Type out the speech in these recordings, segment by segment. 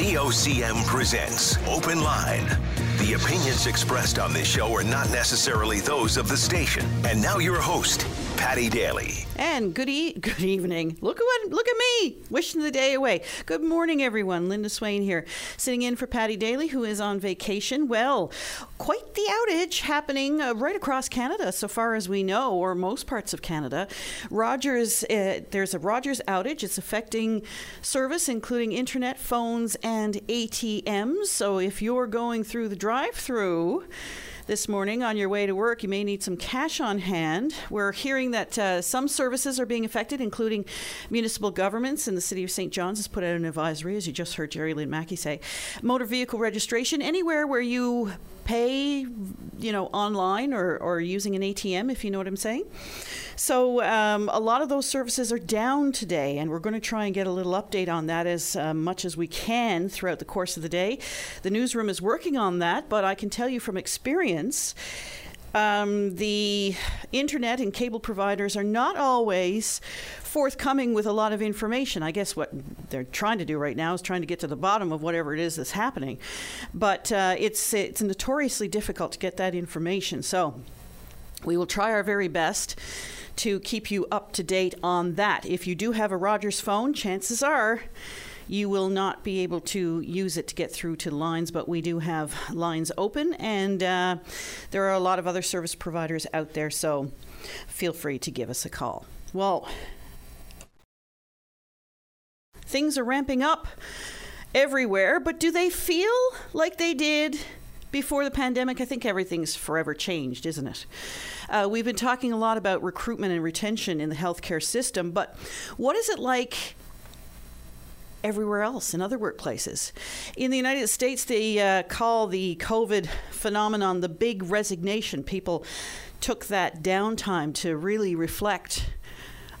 VOCM presents Open Line. The opinions expressed on this show are not necessarily those of the station. And now your host, Paddy Daly. And good e- good evening. Look at what look at me wishing the day away. Good morning, everyone. Linda Swain here, sitting in for Paddy Daly, who is on vacation. Well, quite the outage happening uh, right across Canada, so far as we know, or most parts of Canada. Rogers, uh, there's a Rogers outage. It's affecting service, including internet, phones, and ATMs. So if you're going through the drive-through this morning on your way to work, you may need some cash on hand. We're hearing that uh, some services are being affected, including municipal governments, and the City of St. John's has put out an advisory, as you just heard Jerry Lynn Mackey say. Motor vehicle registration, anywhere where you pay, you know, online or, or using an ATM, if you know what I'm saying. So um, a lot of those services are down today, and we're going to try and get a little update on that as uh, much as we can throughout the course of the day. The newsroom is working on that, but I can tell you from experience. Um, the internet and cable providers are not always forthcoming with a lot of information. I guess what they're trying to do right now is trying to get to the bottom of whatever it is that's happening, but uh, it's it's notoriously difficult to get that information. So we will try our very best to keep you up to date on that. If you do have a Rogers phone, chances are you will not be able to use it to get through to lines, but we do have lines open, and uh, there are a lot of other service providers out there, so feel free to give us a call. Well, things are ramping up everywhere, but do they feel like they did before the pandemic? I think everything's forever changed, isn't it? Uh, we've been talking a lot about recruitment and retention in the healthcare system, but what is it like? Everywhere else in other workplaces. In the United States, they uh, call the COVID phenomenon the big resignation. People took that downtime to really reflect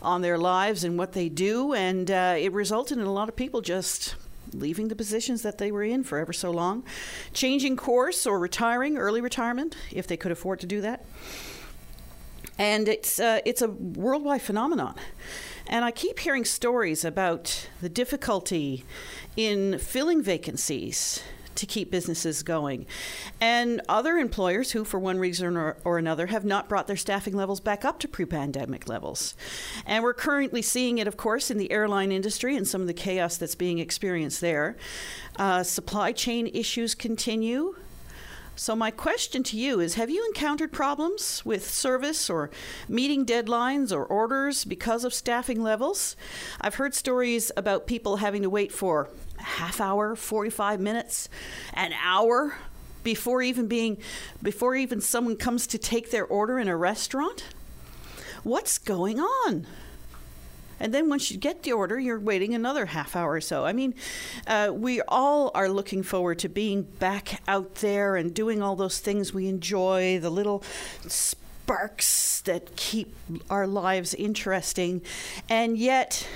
on their lives and what they do, and uh, it resulted in a lot of people just leaving the positions that they were in for ever so long, changing course or retiring, early retirement, if they could afford to do that. And it's, uh, it's a worldwide phenomenon. And I keep hearing stories about the difficulty in filling vacancies to keep businesses going. And other employers who, for one reason or, or, another, have not brought their staffing levels back up to pre pandemic levels. And we're currently seeing it, of course, in the airline industry and some of the chaos that's being experienced there. Uh, supply chain issues continue. So, my question to you is Have you encountered problems with service or meeting deadlines or orders because of staffing levels? I've heard stories about people having to wait for a half hour, 45 minutes, an hour before even being before even someone comes to take their order in a restaurant. What's going on? And then once you get the order, you're waiting another half hour or so. I mean, uh, we all are looking forward to being back out there and doing all those things we enjoy, the little sparks that keep our lives interesting. And yet,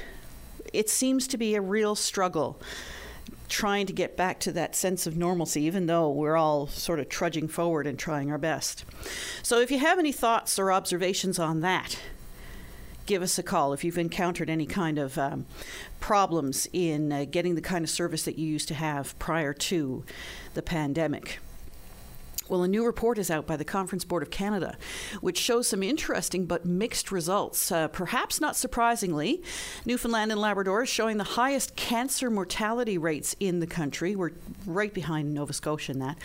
it seems to be a real struggle trying to get back to that sense of normalcy, even though we're all sort of trudging forward and trying our best. So, if you have any thoughts or observations on that, give us a call if you've encountered any kind of um, problems in uh, getting the kind of service that you used to have prior to the pandemic. Well, a new report is out by the Conference Board of Canada, which shows some interesting but mixed results. Uh, perhaps not surprisingly, Newfoundland and Labrador is showing the highest cancer mortality rates in the country. We're right behind Nova Scotia in that.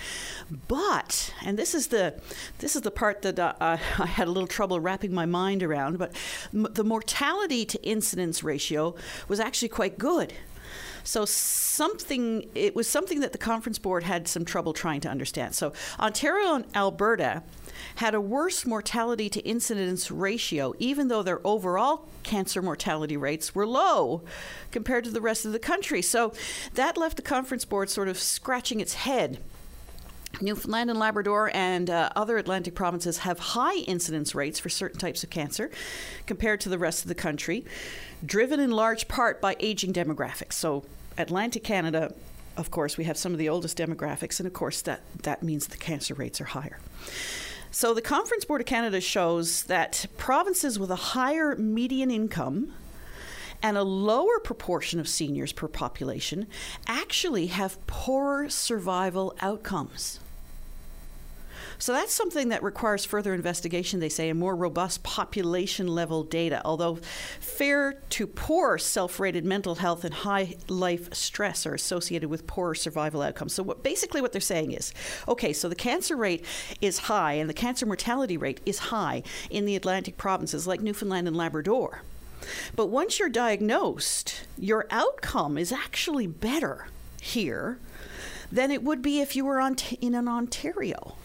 But, and this is the this is the part that uh, I had a little trouble wrapping my mind around. But m- the mortality to incidence ratio was actually quite good. So something it was something that the conference board had some trouble trying to understand. So Ontario and Alberta had a worse mortality to incidence ratio, even though their overall cancer mortality rates were low compared to the rest of the country. So that left the conference board sort of scratching its head. Newfoundland and Labrador and uh, other Atlantic provinces have high incidence rates for certain types of cancer compared to the rest of the country, driven in large part by aging demographics. So, Atlantic Canada, of course, we have some of the oldest demographics, and of course, that, that means the cancer rates are higher. So, the Conference Board of Canada shows that provinces with a higher median income and a lower proportion of seniors per population actually have poorer survival outcomes. So that's something that requires further investigation, they say, and more robust population level data. Although fair to poor self rated mental health and high life stress are associated with poorer survival outcomes. So, what, basically, what they're saying is okay, so the cancer rate is high and the cancer mortality rate is high in the Atlantic provinces like Newfoundland and Labrador. But once you're diagnosed, your outcome is actually better here than it would be if you were on t- in an Ontario.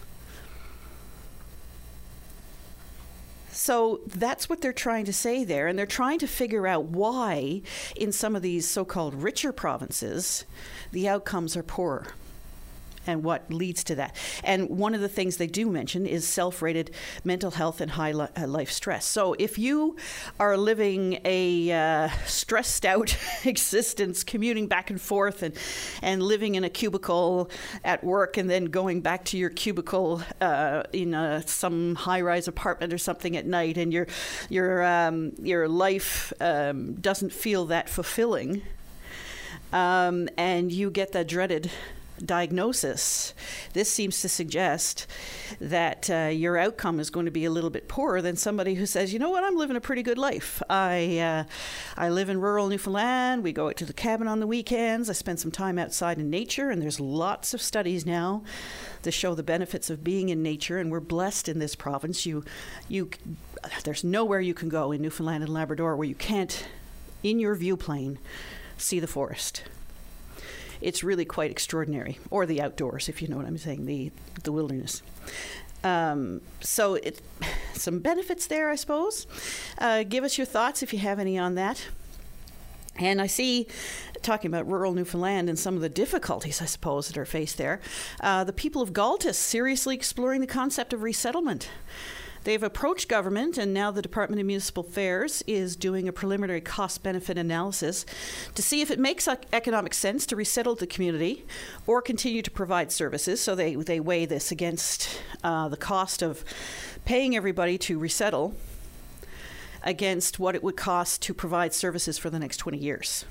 So that's what they're trying to say there. And they're trying to figure out why, in some of these so called richer provinces, the outcomes are poorer and what leads to that. And one of the things they do mention is self rated mental health and high li- uh, life stress. So if you are living a uh, stressed out existence, commuting back and forth and, and living in a cubicle at work and then going back to your cubicle uh, in a, some high rise apartment or something at night, and your, your, um, your life um, doesn't feel that fulfilling. Um, and you get that dreaded diagnosis, this seems to suggest that uh, your outcome is going to be a little bit poorer than somebody who says, you know what, I'm living a pretty good life. I, uh, I live in rural Newfoundland. We go out to the cabin on the weekends. I spend some time outside in nature, and there's lots of studies now to show the benefits of being in nature. And we're blessed in this province. You, you, there's nowhere you can go in Newfoundland and Labrador where you can't, in your view plane, see the forest it's really quite extraordinary, or the outdoors, if you know what I'm saying, the the wilderness. Um, so it, some benefits there, I suppose. Uh, give us your thoughts if you have any on that. And I see, talking about rural Newfoundland and some of the difficulties, I suppose, that are faced there, uh, the people of Gaultois seriously exploring the concept of resettlement. They've approached government, and now the Department of Municipal Affairs is doing a preliminary cost benefit analysis to see if it makes economic sense to resettle the community or continue to provide services. So they, they weigh this against uh, the cost of paying everybody to resettle against what it would cost to provide services for the next 20 years.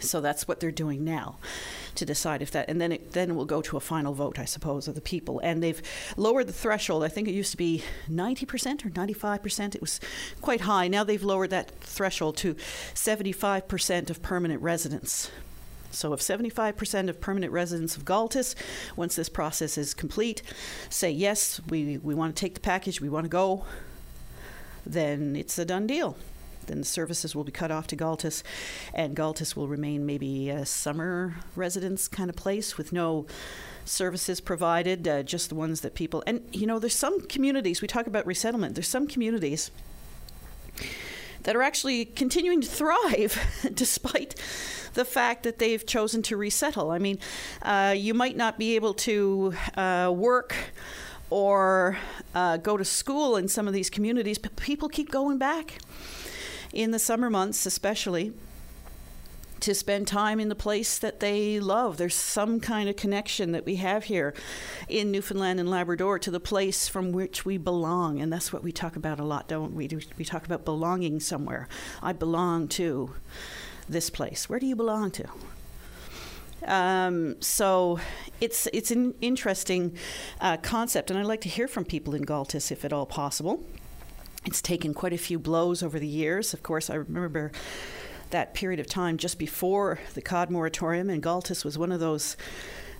So that's what they're doing now to decide if that, and then it then will go to a final vote, I suppose, of the people. And they've lowered the threshold. I think it used to be 90% or 95%. It was quite high. Now they've lowered that threshold to 75% of permanent residents. So, if 75% of permanent residents of Gaultois, once this process is complete, say yes, we, we want to take the package, we want to go, then it's a done deal then the services will be cut off to Gaultois, and Gaultois will remain maybe a summer residence kind of place with no services provided, uh, just the ones that people. And you know, there's some communities. We talk about resettlement. There's some communities that are actually continuing to thrive despite the fact that they've chosen to resettle. I mean, uh, you might not be able to uh, work or uh, go to school in some of these communities, but people keep going back in the summer months, especially to spend time in the place that they love. There's some kind of connection that we have here in Newfoundland and Labrador to the place from which we belong. And that's what we talk about a lot, don't we? We talk about belonging somewhere. I belong to this place. Where do you belong to? Um, so it's it's an interesting uh, concept, and I'd like to hear from people in Gaultois if at all possible. It's taken quite a few blows over the years. Of course, I remember that period of time just before the cod moratorium, and Gaultois was one of those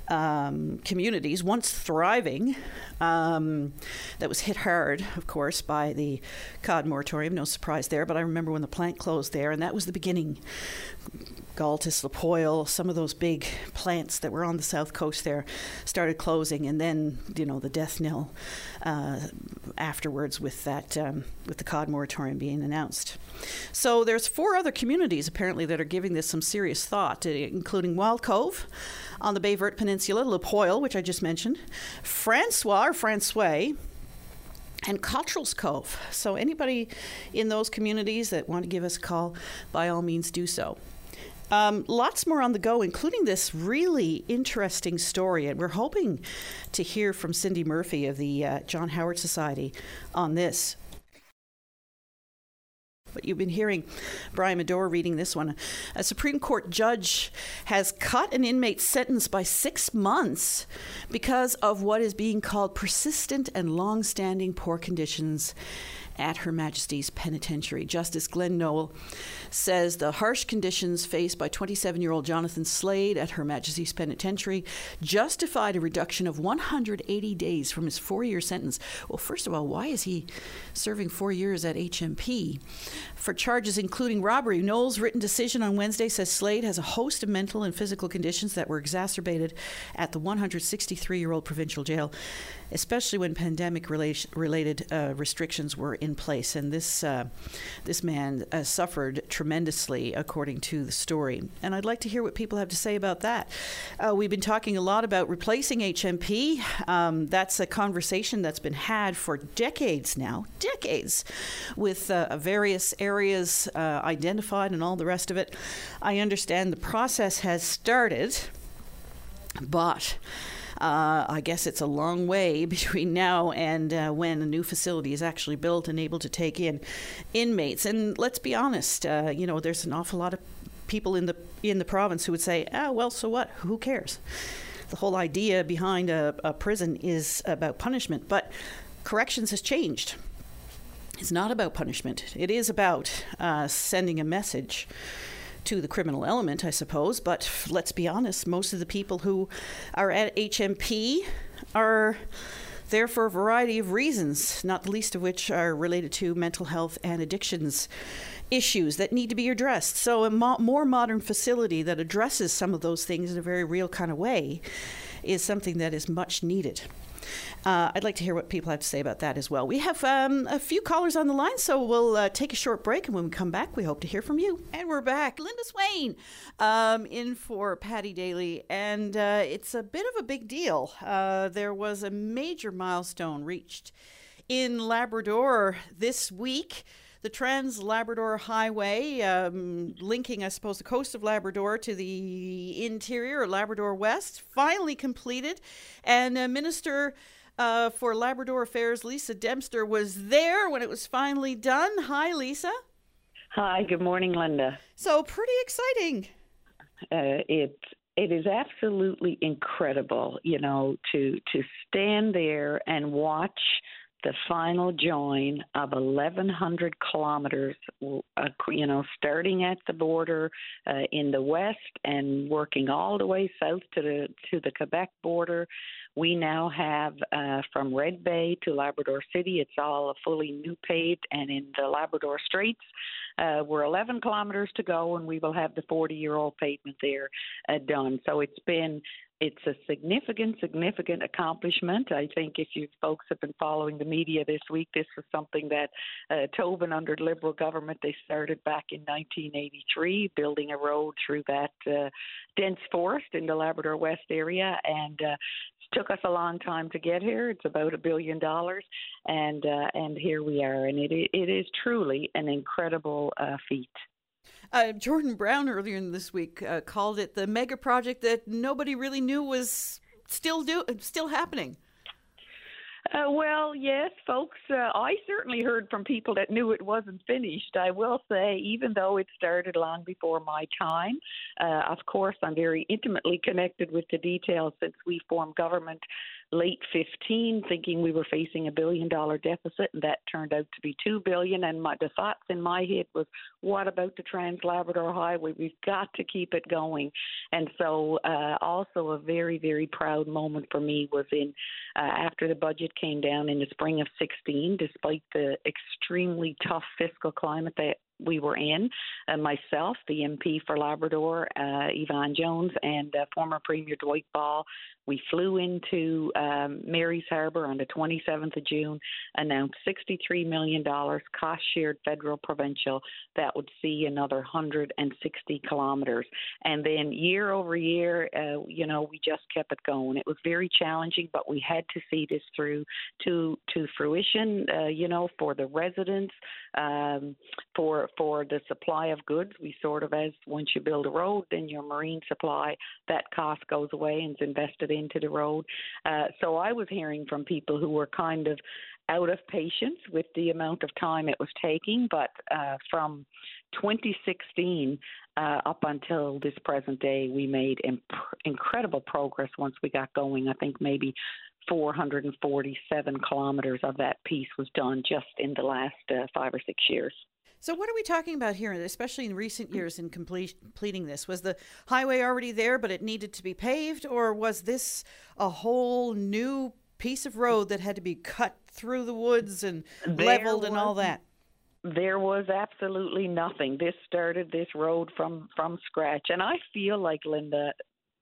um, communities, once thriving, um, that was hit hard, of course, by the cod moratorium. No surprise there, but I remember when the plant closed there, and that was the beginning Gaultois, Lapoil, some of those big plants that were on the south coast there started closing, and then you know the death knell uh, afterwards with that um, with the cod moratorium being announced. So there's four other communities apparently that are giving this some serious thought, uh, including Wild Cove on the Baie Verte Peninsula, La Poile, which I just mentioned, Francois or Francois and Cottrell's Cove. So, anybody in those communities that want to give us a call, by all means do so. Um, lots more on the go, including this really interesting story. And we're hoping to hear from Cindy Murphy of the uh, John Howard Society on this. but you've been hearing Brian Medore reading this one. A Supreme Court judge has cut an inmate's sentence by six months because of what is being called persistent and long standing poor conditions at Her Majesty's Penitentiary. Justice Glenn Noel says the harsh conditions faced by 27 year old Jonathan Slade at Her Majesty's Penitentiary justified a reduction of 180 days from his four year sentence. Well, first of all, why is he serving four years at HMP? For charges including robbery, Noel's written decision on Wednesday says Slade has a host of mental and physical conditions that were exacerbated at the 163 year old provincial jail especially when pandemic related uh, restrictions were in place. And this uh, this man uh, suffered tremendously, according to the story. And I'd like to hear what people have to say about that. Uh, we've been talking a lot about replacing HMP. Um, that's a conversation that's been had for decades now, decades, with uh, various areas uh, identified and all the rest of it. I understand the process has started, but uh, I guess it's a long way between now and uh, when a new facility is actually built and able to take in inmates. And let's be honest, uh, you know, there's an awful lot of people in the in the province who would say, "Ah, well, so what? Who cares?" The whole idea behind a, a prison is about punishment, but corrections has changed. It's not about punishment. It is about uh, sending a message to the criminal element, I suppose. But let's be honest, most of the people who are at HMP are there for a variety of reasons, not the least of which are related to mental health and addictions issues that need to be addressed. So, a mo- more modern facility that addresses some of those things in a very real kind of way is something that is much needed. Uh, I'd like to hear what people have to say about that as well. We have um, a few callers on the line, so we'll uh, take a short break, and when we come back, we hope to hear from you. And we're back. Linda Swain um, in for Paddy Daly, and uh, it's a bit of a big deal. Uh, there was a major milestone reached in Labrador this week the Trans Labrador Highway, um, linking, I suppose, the coast of Labrador to the interior, Labrador West, finally completed. And uh, Minister uh, for Labrador Affairs, Lisa Dempster, was there when it was finally done. Hi, Lisa. Hi, good morning, Linda. So, pretty exciting. Uh, it it is absolutely incredible, you know, to to stand there and watch the final join of 1,100 kilometers, uh, you know, starting at the border uh, in the west and working all the way south to the to the Quebec border. We now have uh, from Red Bay to Labrador City. It's all fully new paved, and in the Labrador Straits, uh, we're 11 kilometers to go, and we will have the 40-year-old pavement there uh, done. So it's been it's a significant, significant accomplishment. I think if you folks have been following the media this week, this was something that uh, Tobin, under Liberal government, they started back in 1983, building a road through that uh, dense forest in the Labrador West area, and uh, took us a long time to get here. It's about a billion dollars, and uh, and here we are, and it it is truly an incredible uh, feat. Uh, Jordan Brown earlier in this week uh, called it the mega project that nobody really knew was still do still happening. Uh, well, yes, folks. Uh, I certainly heard from people that knew it wasn't finished. I will say, even though it started long before my time, uh, of course, I'm very intimately connected with the details since we formed government late 15 thinking we were facing a billion dollar deficit and that turned out to be 2 billion. And my the thoughts in my head was what about the trans labrador highway? We've got to keep it going. And so uh, also a very very proud moment for me was in uh, after the budget came down in the spring of 16 despite the extremely tough fiscal climate that we were in, uh, myself, the MP for Labrador, uh, Yvonne Jones, and uh, former Premier Dwight Ball. We flew into um, Mary's Harbour on the 27th of June, announced $63 million cost shared federal provincial that would see another 160 kilometres. And then year over year, uh, you know, we just kept it going. It was very challenging, but we had to see this through to, to fruition, uh, you know, for the residents, um, for for the supply of goods. We sort of as once you build a road, then your marine supply that cost goes away and is invested into the road. Uh, so I was hearing from people who were kind of out of patience with the amount of time it was taking, but uh, from 2016 uh, up until this present day, we made imp- incredible progress once we got going. I think maybe 447 kilometers of that piece was done just in the last uh, five or six years. So, what are we talking about here, especially in recent mm. years in completing this? Was the highway already there, but it needed to be paved, or was this a whole new piece of road that had to be cut through the woods and there leveled was, and all that? There was absolutely nothing. This started this road from from scratch, and I feel like Linda,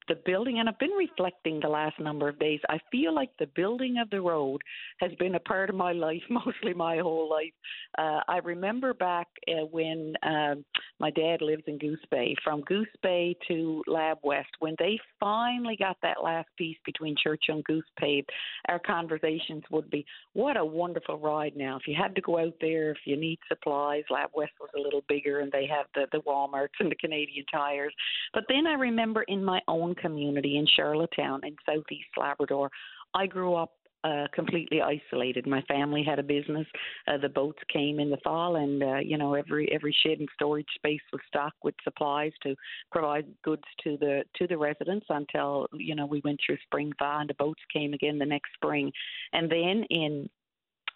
the building, and I've been reflecting the last number of days, I feel like the building of the road has been a part of my life, mostly my whole life. Uh, I remember back uh, when um, my dad lives in Goose Bay, from Goose Bay to Lab West, when they finally got that last piece between Churchill and Goose Bay, our conversations would be, what a wonderful ride now. If you had to go out there, if you need supplies, Lab West was a little bigger and they have the, the Walmarts and the Canadian tires. But then I remember in my own community in Charlottetown in southeast Labrador. I grew up uh, completely isolated. My family had a business. Uh, the boats came in the fall, and uh, you know every every shed and storage space was stocked with supplies to provide goods to the to the residents until you know we went through spring thaw, and the boats came again the next spring. And then in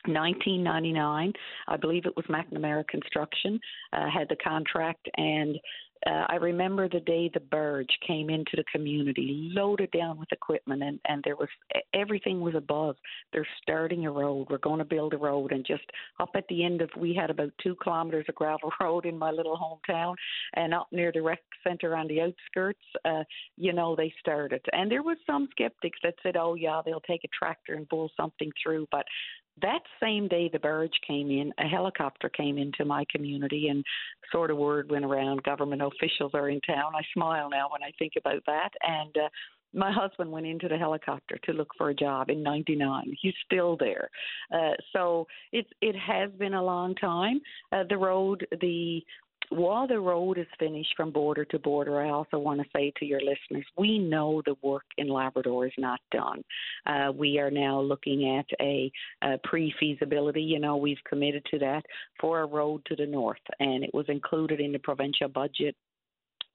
1999, I believe it was McNamara Construction uh, had the contract, and uh, I remember the day the Burge came into the community, loaded down with equipment, and and there was everything was above. They're starting a road. We're going to build a road, and just up at the end of, we had about two kilometers of gravel road in my little hometown, and up near the rec center on the outskirts, uh, you know, they started. And there was some skeptics that said, "Oh yeah, they'll take a tractor and pull something through," but that same day the Burge came in, a helicopter came into my community, and sort of word went around government officials are in town. I smile now when I think about that. And uh, my husband went into the helicopter to look for a job in 99 he's still there uh, so it it has been a long time uh, the road the while the road is finished from border to border, I also want to say to your listeners, we know the work in Labrador is not done. Uh, we are now looking at a, a pre feasibility. You know, we've committed to that for a road to the north, and it was included in the provincial budget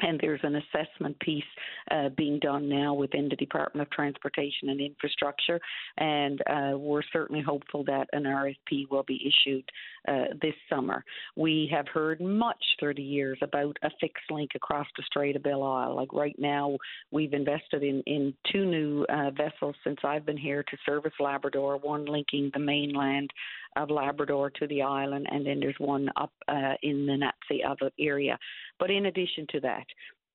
and there's an assessment piece uh, being done now within the Department of Transportation and Infrastructure, and uh, we're certainly hopeful that an RFP will be issued uh, this summer. We have heard much through the years about a fixed link across the Strait of Belle Isle. Like right now, we've invested in, in two new uh, vessels since I've been here to service Labrador, one linking the mainland of Labrador to the island, and then there's one up uh, in the Nazi area. But in addition to that,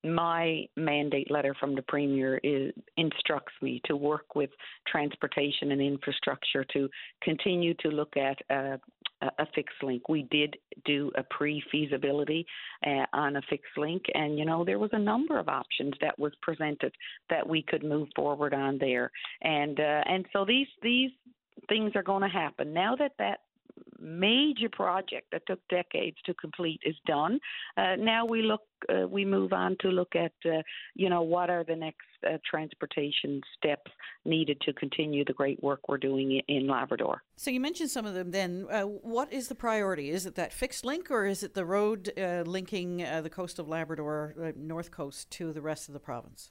my mandate letter from the premier is, instructs me to work with transportation and infrastructure to continue to look at uh, a fixed link. We did do a pre-feasibility uh, on a fixed link, and you know there was a number of options that was presented that we could move forward on there, and uh, and so these these things are going to happen now that that major project that took decades to complete is done. Uh, now we look, uh, we move on to look at, uh, you know, what are the next uh, transportation steps needed to continue the great work we're doing in Labrador. So you mentioned some of them. Then, uh, what is the priority? Is it that fixed link, or is it the road uh, linking the coast of Labrador, north coast, to the rest of the province?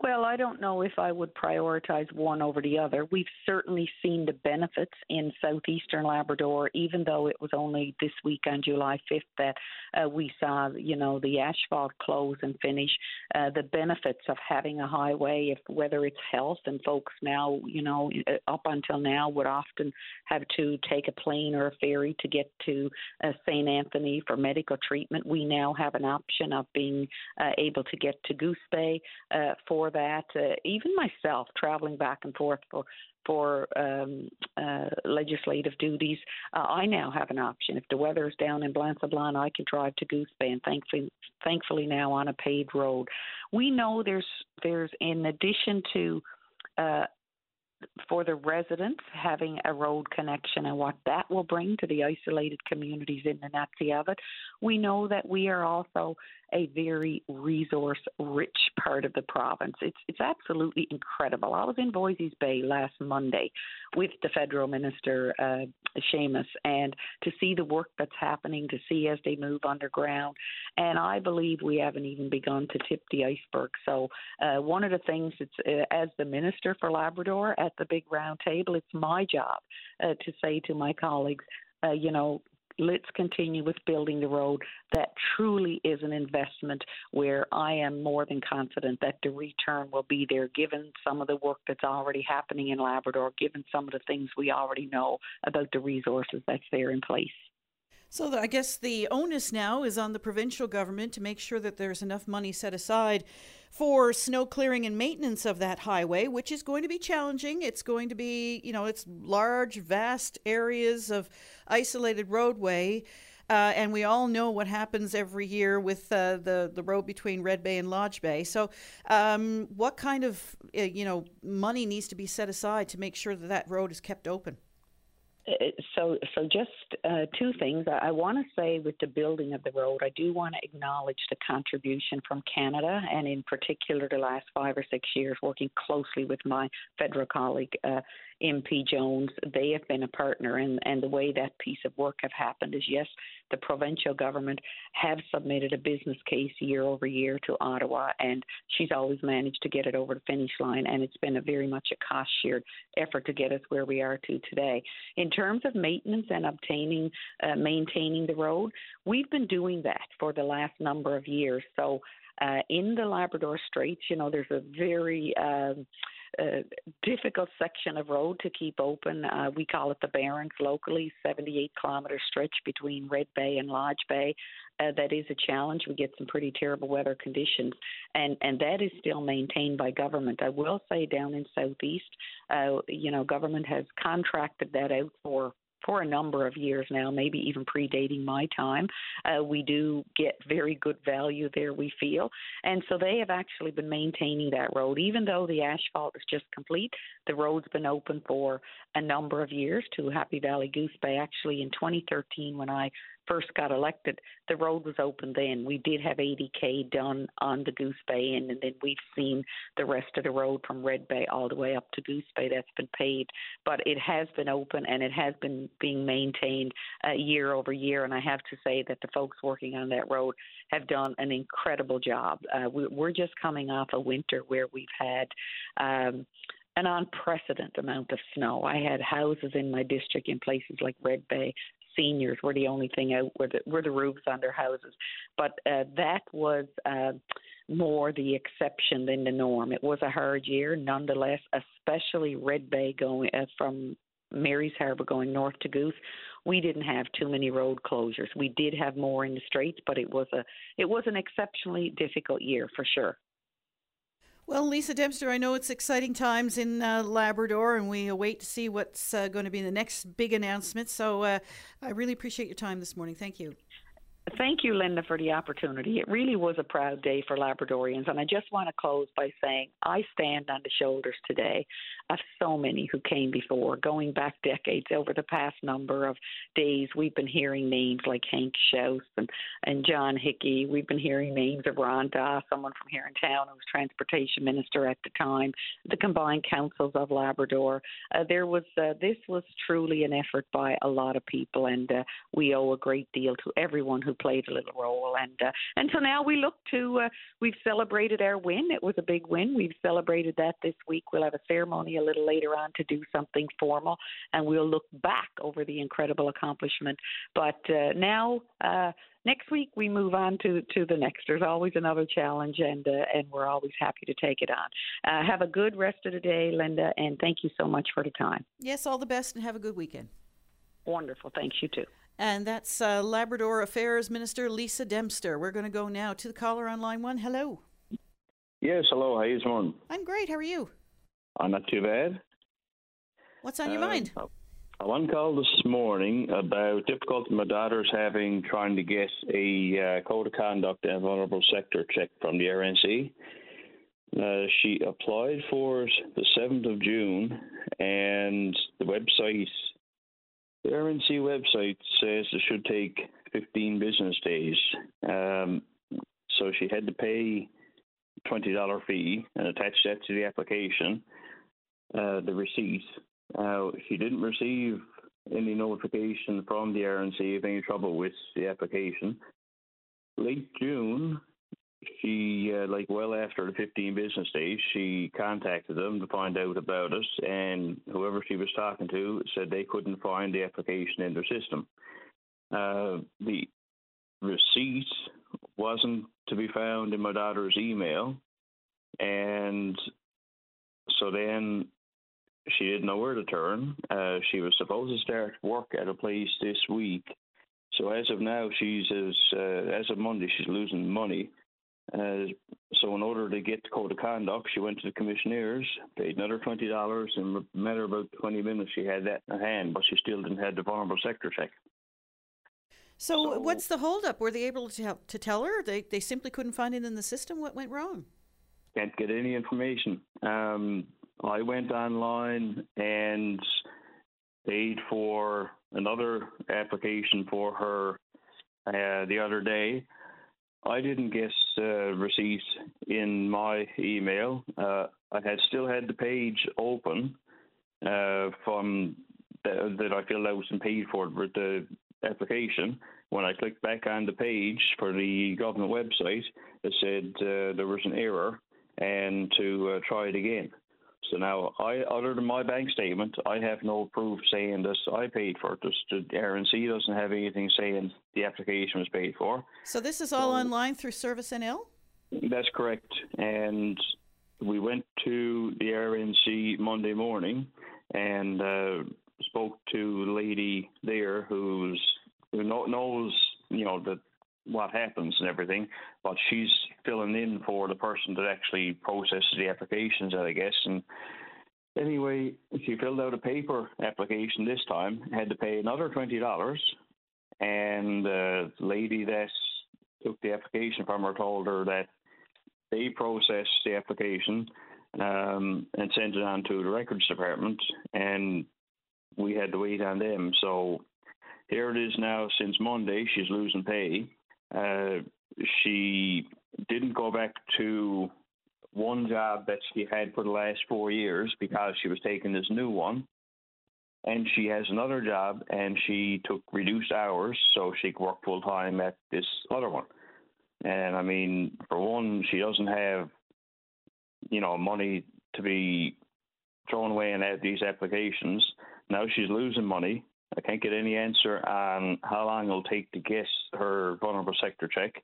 Well, I don't know if I would prioritize one over the other. We've certainly seen the benefits in southeastern Labrador, even though it was only this week on July 5th that uh, we saw, you know, the asphalt close and finish. Uh, the benefits of having a highway, if whether it's health and folks now, you know, uh, up until now would often have to take a plane or a ferry to get to uh, St. Anthony for medical treatment. We now have an option of being uh, able to get to Goose Bay uh, for that. Uh, even myself, traveling back and forth for for um, uh, legislative duties, uh, I now have an option. If the weather is down in Blanc-Sablon, I can drive to Goose Bay, and thankfully, thankfully now on a paved road. We know there's there's in addition to uh, for the residents having a road connection and what that will bring to the isolated communities in the Nunatsiavut. We know that we are also a very resource rich part of the province. It's it's absolutely incredible. I was in Voisey's Bay last Monday with the federal minister uh, Seamus, and to see the work that's happening, to see as they move underground, and I believe we haven't even begun to tip the iceberg. So uh, one of the things that's uh, as the minister for Labrador at the big round table, it's my job uh, to say to my colleagues, uh, you know, let's continue with building the road. That truly is an investment where I am more than confident that the return will be there, given some of the work that's already happening in Labrador, given some of the things we already know about the resources that's there in place. So I guess the onus now is on the provincial government to make sure that there's enough money set aside for snow clearing and maintenance of that highway, which is going to be challenging. It's going to be, you know, it's large, vast areas of isolated roadway. Uh, and we all know what happens every year with uh, the the road between Red Bay and Lodge Bay. So, um, what kind of uh, you know money needs to be set aside to make sure that that road is kept open? Uh, so, so just uh, two things. I, I want to say with the building of the road, I do want to acknowledge the contribution from Canada, and in particular the last five or six years, working closely with my federal colleague uh, MP Jones. They have been a partner, and, and the way that piece of work have happened is yes, the provincial government have submitted a business case year over year to Ottawa, and she's always managed to get it over the finish line, and it's been a very much a cost shared effort to get us where we are to today. In terms of maintenance and obtaining, uh, maintaining the road, we've been doing that for the last number of years. So. Uh, in the Labrador Straits, you know, there's a very um, difficult section of road to keep open. Uh, we call it the Barrens locally, 78 kilometre stretch between Red Bay and Lodge Bay. Uh, that is a challenge. We get some pretty terrible weather conditions, and and that is still maintained by government. I will say down in southeast, uh, you know, government has contracted that out for for a number of years now, maybe even predating my time. Uh, we do get very good value there, we feel. And so they have actually been maintaining that road. Even though the asphalt is just complete, the road's been open for a number of years to Happy Valley Goose Bay. Actually, in 2013, when I first got elected, the road was open then. We did have 80k done on the Goose Bay end, and then we've seen the rest of the road from Red Bay all the way up to Goose Bay that's been paved. But it has been open and it has been being maintained uh, year over year. And I have to say that the folks working on that road have done an incredible job. Uh, we, we're just coming off a winter where we've had. Um, an unprecedented amount of snow. I had houses in my district in places like Red Bay seniors were the only thing out were the, were the roofs their houses. But uh, that was uh, more the exception than the norm. It was a hard year, nonetheless, especially Red Bay going uh, from Mary's Harbour going north to Goose. We didn't have too many road closures. We did have more in the straits, but it was a it was an exceptionally difficult year for sure. Well, Lisa Dempster, I know it's exciting times in uh, Labrador, and we await to see what's uh, going to be the next big announcement. So uh, I really appreciate your time this morning. Thank you. Thank you, Linda, for the opportunity. It really was a proud day for Labradorians, and I just want to close by saying I stand on the shoulders today of so many who came before, going back decades. Over the past number of days, we've been hearing names like Hank Shouse and, and John Hickey. We've been hearing names of Ron Dawe, someone from here in town who was transportation minister at the time, the combined councils of Labrador. Uh, there was uh, this was truly an effort by a lot of people, and uh, we owe a great deal to everyone who played a little role. And uh, and so now we look to uh, we've celebrated our win. It was a big win. We've celebrated that this week. We'll have a ceremony a little later on to do something formal, and we'll look back over the incredible accomplishment. But uh, now. Uh, next week we move on to to the next. There's always another challenge, and uh, and we're always happy to take it on. Uh, have a good rest of the day, Linda, and thank you so much for the time. Yes, all the best, and have a good weekend. Wonderful. Thanks you too. And that's uh, Labrador Affairs Minister Lisa Dempster. We're going to go now to the caller on line one. Hello. Yes, hello. How you doing? I'm great. How are you? I'm not too bad. What's on your uh, mind? I to call this morning about difficulty my daughter's having trying to get a uh, code of conduct and vulnerable sector check from the RNC. Uh, she applied for it the 7th of June, and the website the RNC website says it should take 15 business days. Um, so she had to pay twenty dollar fee and attach that to the application, uh, the receipt. Uh, she didn't receive any notification from the RNC of any trouble with the application. Late June, she uh, like well after the 15 business days she contacted them to find out about us and whoever she was talking to said they couldn't find the application in their system. Uh, the receipt wasn't to be found in my daughter's email and so then she didn't know where to turn. Uh, she was supposed to start work at a place this week. So as of now she's as uh, as of monday she's losing money uh, so in order to get the code of conduct, she went to the commissioners, paid another twenty dollars, and in a matter of about twenty minutes, she had that in her hand, but she still didn't have the vulnerable sector check. So, so what's the holdup? Were they able to tell, to tell her? They they simply couldn't find it in the system. What went wrong? Can't get any information. Um, I went online and paid for another application for her uh, the other day I didn't get uh, receipt in my email. Uh, I had still had the page open uh, from the, that I filled out and paid for with the application. When I clicked back on the page for the government website, it said uh, there was an error and to uh, try it again. So now, I, other than my bank statement, I have no proof saying this I paid for it. The RNC doesn't have anything saying the application was paid for. So this is all so, online through Service NL? That's correct. And we went to the RNC Monday morning and uh, spoke to the lady there who's who knows, you know, that what happens and everything, but she's filling in for the person that actually processes the applications, I guess. And anyway, she filled out a paper application this time, had to pay another twenty dollars, and the lady that took the application from her told her that they processed the application um, and sent it on to the records department, and we had to wait on them. So here it is now since Monday. She's losing pay. Uh, she didn't go back to one job that she had for the last four years because she was taking this new one. And she has another job and she took reduced hours so she could work full time at this other one. And I mean, for one, she doesn't have, you know, money to be thrown away in these applications. Now she's losing money I can't get any answer on how long it'll take to get her vulnerable sector check.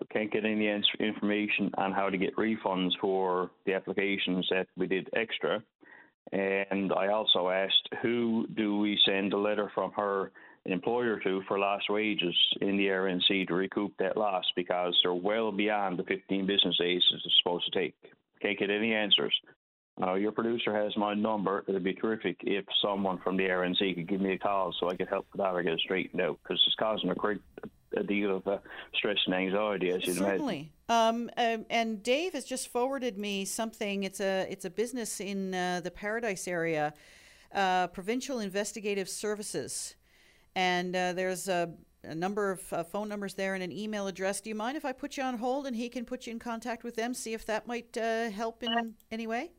I can't get any answer, information on how to get refunds for the applications that we did extra. And I also asked who do we send a letter from her employer to for lost wages in the RNC to recoup that loss because they're well beyond the 15 business days it's supposed to take. Can't get any answers. Uh, your producer has my number. It'd be terrific if someone from the RNC could give me a call so I could help that or get it straightened out because it's causing a great a deal of uh, stress and anxiety, as you'd Certainly. imagine. Um, um, and Dave has just forwarded me something. It's a it's a business in uh, the Paradise area, uh, Provincial Investigative Services, and uh, there's a, a, number of uh, phone numbers there and an email address. Do you mind if I put you on hold and he can put you in contact with them, see if that might uh, help in any way?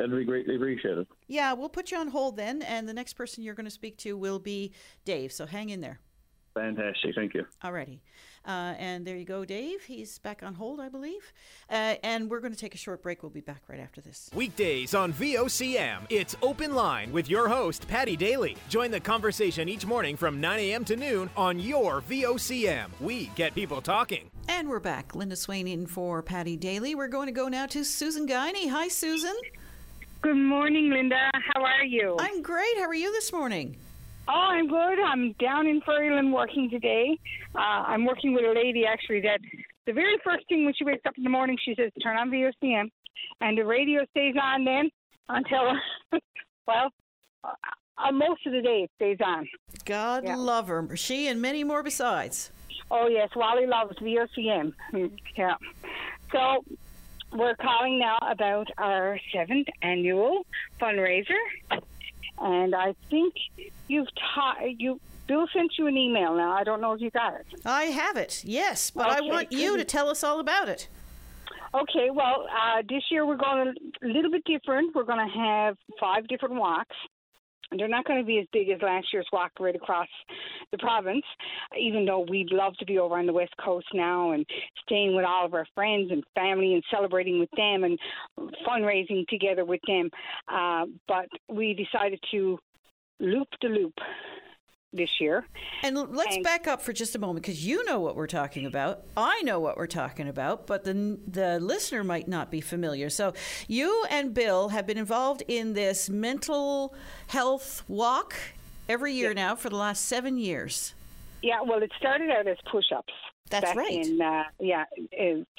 That'd be greatly appreciated. Yeah, we'll put you on hold then, and the next person you're going to speak to will be Dave. So hang in there. Fantastic. Thank you. Alrighty. Uh, and there you go, Dave. He's back on hold, I believe. Uh, and we're going to take a short break. We'll be back right after this. Weekdays on VOCM, it's Open Line with your host, Paddy Daly. Join the conversation each morning from 9 a.m. to noon on your VOCM. We get people talking. And we're back. Linda Swain in for Paddy Daly. We're going to go now to Susan Guiney. Hi, Susan. Good morning, Linda. How are you? I'm great. How are you this morning? Oh, I'm good. I'm down in Ferryland working today. Uh, I'm working with a lady actually that the very first thing when she wakes up in the morning, she says, "Turn on VOCM," and the radio stays on then until well, uh, most of the day it stays on. God yeah. love her. She and many more besides. Oh yes, Wally loves VOCM. Yeah. So we're calling now about our seventh annual fundraiser, and I think you've taught you Bill sent you an email now. I don't know if you got it. I have it, yes, but I want you to tell us all about it. Okay, well, uh, this year we're going a little bit different. We're going to have five different walks. And they're not going to be as big as last year's walk right across the province, even though we'd love to be over on the West Coast now and staying with all of our friends and family and celebrating with them and fundraising together with them. Uh, but we decided to loop the loop this year. And let's And- back up for just a moment because you know what we're talking about. I know what we're talking about, but the the listener might not be familiar. So you and Bill have been involved in this mental health walk every year now for the last seven years. Yeah, well, it started out as push-ups. That's right. In, uh, yeah,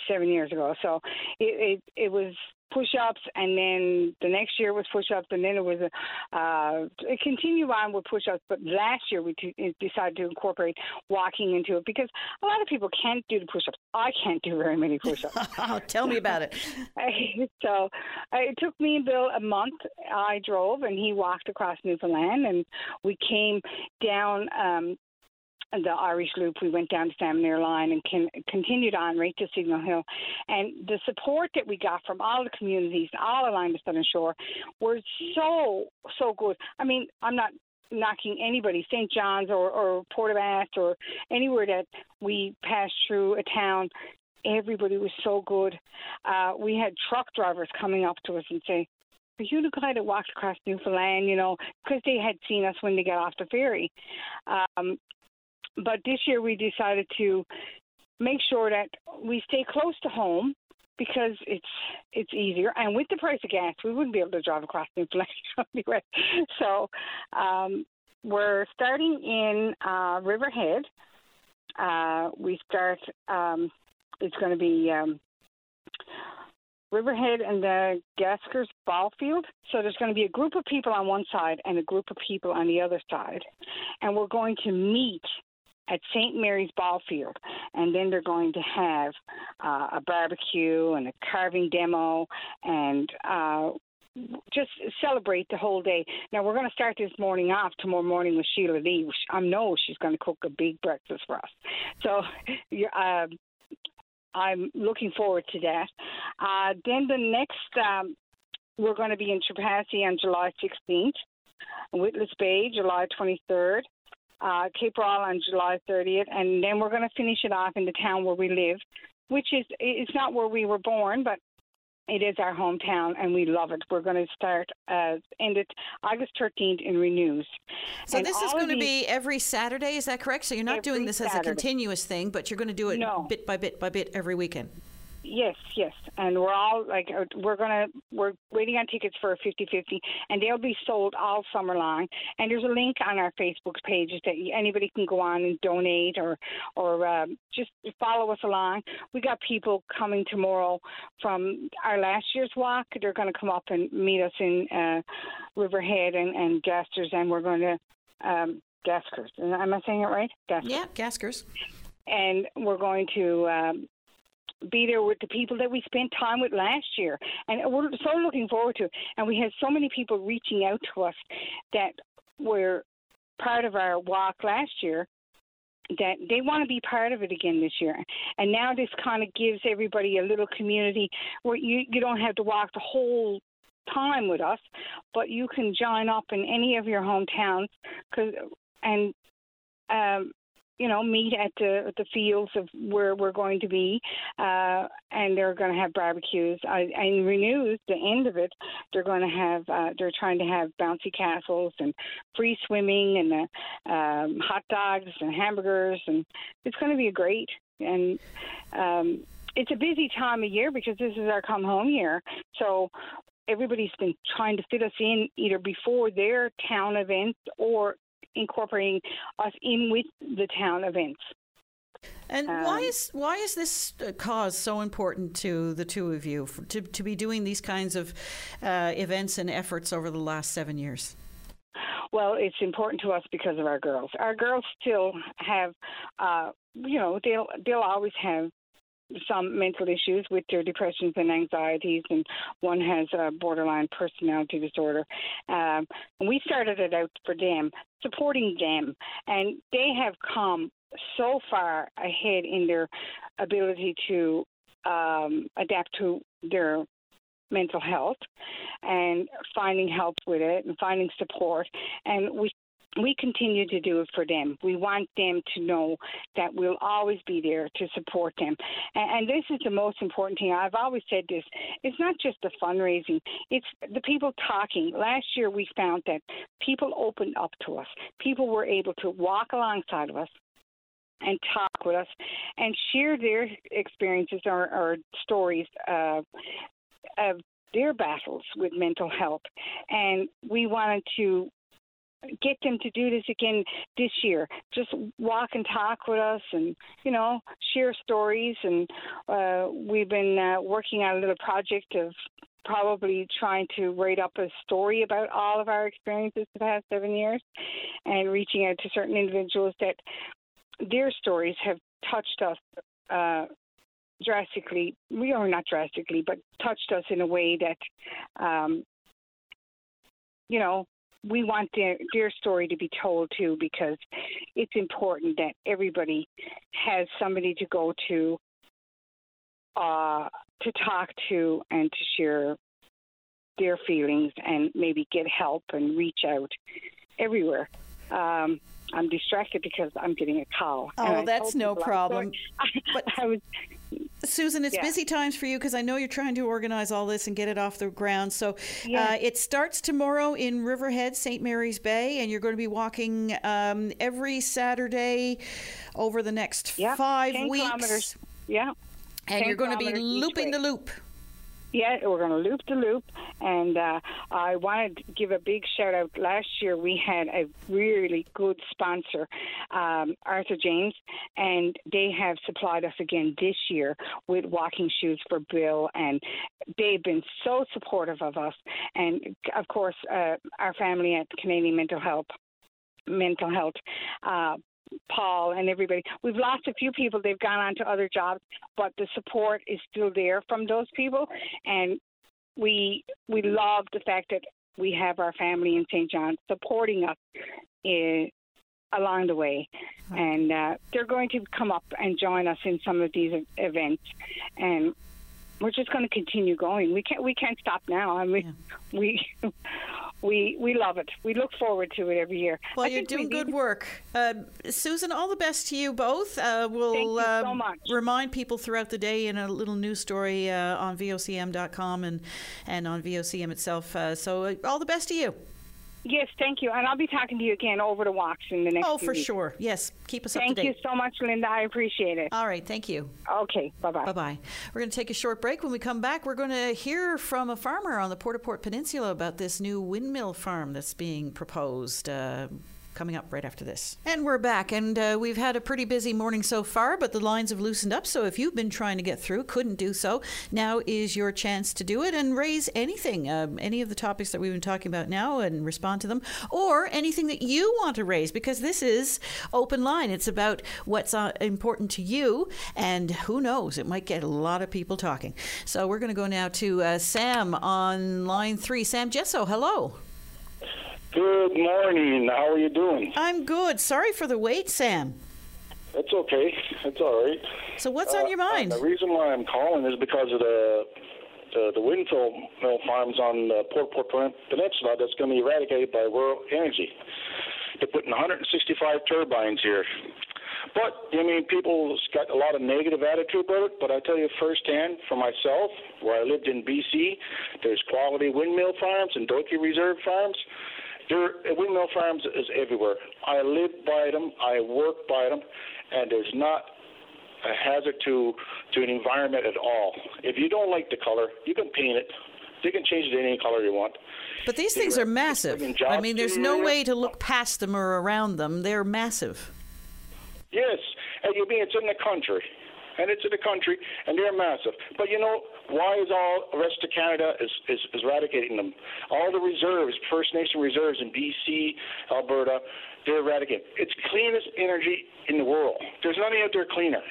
seven years ago. So it it, it was push-ups, and then the next year was push-ups, and then it was a uh, it continued on with push-ups. But last year we t- decided to incorporate walking into it because a lot of people can't do the push-ups. I can't do very many push-ups. Oh, tell me about it. so uh, it took me and Bill a month. I drove and he walked across Newfoundland, and we came down um, the Irish Loop. We went down to Salmonier Line and can, continued on right to Signal Hill. And the support that we got from all the communities, all along the Southern Shore, were so so good. I mean, I'm not knocking anybody, St. John's or, or Port aux Basques or anywhere that we passed through a town everybody was so good. Uh, we had truck drivers coming up to us and say, "Are you the guy that walked across Newfoundland?" You know, because they had seen us when they got off the ferry. Um, but this year we decided to make sure that we stay close to home because it's it's easier. And with the price of gas, we wouldn't be able to drive across Newfoundland anyway. So um, we're starting in uh, Riverhead. Uh, we start. Um, it's going to be um, Riverhead and the Gaskiers ball field. So there's going to be a group of people on one side and a group of people on the other side, and we're going to meet at St. Mary's ball field, and then they're going to have uh, a barbecue and a carving demo and. Uh, just celebrate the whole day. Now we're going to start this morning off tomorrow morning with Sheila Lee. I know she's going to cook a big breakfast for us. So, uh, I'm looking forward to that. Uh, then the next, um, we're going to be in Trepassey on July 16th, Witless Bay July 23rd, uh, Cape Broyle on July 30th, and then we're going to finish it off in the town where we live, which is it's not where we were born, but it is our hometown, and we love it. We're going to start uh, end it August 13th in Renews. So And this is going to be every Saturday, is that correct? So you're not doing this as a continuous thing, but you're going to do it No. bit by bit by bit every weekend. Yes, yes, and we're all like uh, we're gonna we're waiting on tickets for a 50-50, and they'll be sold all summer long. And there's a link on our Facebook pages that anybody can go on and donate or or um, just follow us along. We got people coming tomorrow from our last year's walk. They're going to come up and meet us in uh, Riverhead and and Gasters, and we're going to um, Gaskiers. Am I saying it right? Gaskiers Yeah, Gaskiers. and we're going to um, be there with the people that we spent time with last year, and we're so looking forward to it. And we had so many people reaching out to us that were part of our walk last year that they want to be part of it again this year. And now this kind of gives everybody a little community where you you don't have to walk the whole time with us, but you can join up in any of your hometowns cause, and um, you know, meet at the the fields of where we're going to be, uh, and they're going to have barbecues. I, and Renews, the end of it, they're going to have. Uh, they're trying to have bouncy castles and free swimming and uh, um, hot dogs and hamburgers, and it's going to be great. And um, it's a busy time of year because this is our come home year. So everybody's been trying to fit us in either before their town events or incorporating us in with the town events. And why Um, is why is this uh, cause so important to the two of you for, to to be doing these kinds of uh, events and efforts over the last seven years? Well, it's important to us because of our girls. Our girls still have, uh, you know, they'll they'll always have some mental issues with their depressions and anxieties, and one has a borderline personality disorder. Um, we started it out for them, supporting them, and they have come so far ahead in their ability to um, adapt to their mental health and finding help with it and finding support. And we we continue to do it for them. We want them to know that we'll always be there to support them. And, and, this is the most important thing. I've always said this. It's not just the fundraising, it's the people talking. Last year, we found that people opened up to us, people were able to walk alongside of us. And talk with us and share their experiences or, or stories of their battles with mental health. And we wanted to get them to do this again this year. Just walk and talk with us, and you know, share stories. And uh, we've been uh, working on a little project of probably trying to write up a story about all of our experiences the past seven years, and reaching out to certain individuals that their stories have touched us. Uh, drastically, we are not drastically, but touched us in a way that um, you know, we want their, their story to be told too because it's important that everybody has somebody to go to, uh, to talk to, and to share their feelings and maybe get help and reach out everywhere. Um, I'm distracted because I'm getting a call. Oh, that's no problem. but I was Susan, it's yeah. busy times for you because I know you're trying to organize all this and get it off the ground. So uh, it starts tomorrow in Riverhead, St. Mary's Bay, and you're going to be walking um, every Saturday over the next yeah. five weeks. Kilometers. Yeah. And you're going to be looping the loop. Yeah, we're going to loop the loop. And uh, I wanted to give a big shout out. Last year we had a really good sponsor, um, Arthur James, and they have supplied us again this year with walking shoes for Bill. And they've been so supportive of us. And of course, uh, our family at Canadian Mental Health mental health uh, Paul and everybody. We've lost a few people. They've gone on to other jobs, but the support is still there from those people, and we we love the fact that we have our family in St. John supporting us in, along the way, and uh, they're going to come up and join us in some of these events, and we're just going to continue going. We can't we can't stop now. I mean, yeah. we we we love it. We look forward to it every year. Well, I you're doing we good work, uh, Susan. All the best to you both. Uh, we'll uh, so remind people throughout the day in a little news story uh, on vocm.com and and on VOCM itself. Uh, so uh, all the best to you. Yes, thank you. And I'll be talking to you again over the walks in the next Oh, for weeks. sure. Yes, keep us thank up to date. Thank you so much, Linda. I appreciate it. All right, thank you. Okay, bye-bye. Bye-bye. We're going to take a short break. When we come back, we're going to hear from a farmer on the Port au Port Peninsula about this new windmill farm that's being proposed. Uh, coming up right after this. And we're back, and uh, we've had a pretty busy morning so far, but the lines have loosened up. So if you've been trying to get through, couldn't do so, now is your chance to do it and raise anything, um, any of the topics that we've been talking about now, and respond to them, or anything that you want to raise, because this is open line. It's about what's uh, important to you, and who knows, it might get a lot of people talking. So we're going to go now to uh, Sam on line three. Sam Gesso, hello. Good morning. How are you doing? I'm good. Sorry for the wait, Sam. It's okay. It's all right. So what's uh, on your mind? the reason why I'm calling is because of the the, the windmill mill farms on the Port Port Peninsula that's going to be eradicated by World Energy. They're putting 165 turbines here. But I mean, people's got a lot of negative attitude about it. But I tell you firsthand, for myself, where I lived in BC, there's quality windmill farms and Doki Reserve farms. There, windmill farms is everywhere. I live by them, I work by them, and there's not a hazard to to an environment at all. If you don't like the color, you can paint it. You can change it any color you want. But these things are massive. I mean, there's no way to look past them or around them. They're massive. Yes, and you mean it's in the country and it's in the country, and they're massive. But you know, why is all the rest of Canada is, is, is eradicating them? All the reserves, First Nation reserves in BC, Alberta, they're eradicating. It's cleanest energy in the world. There's nothing out there cleaner.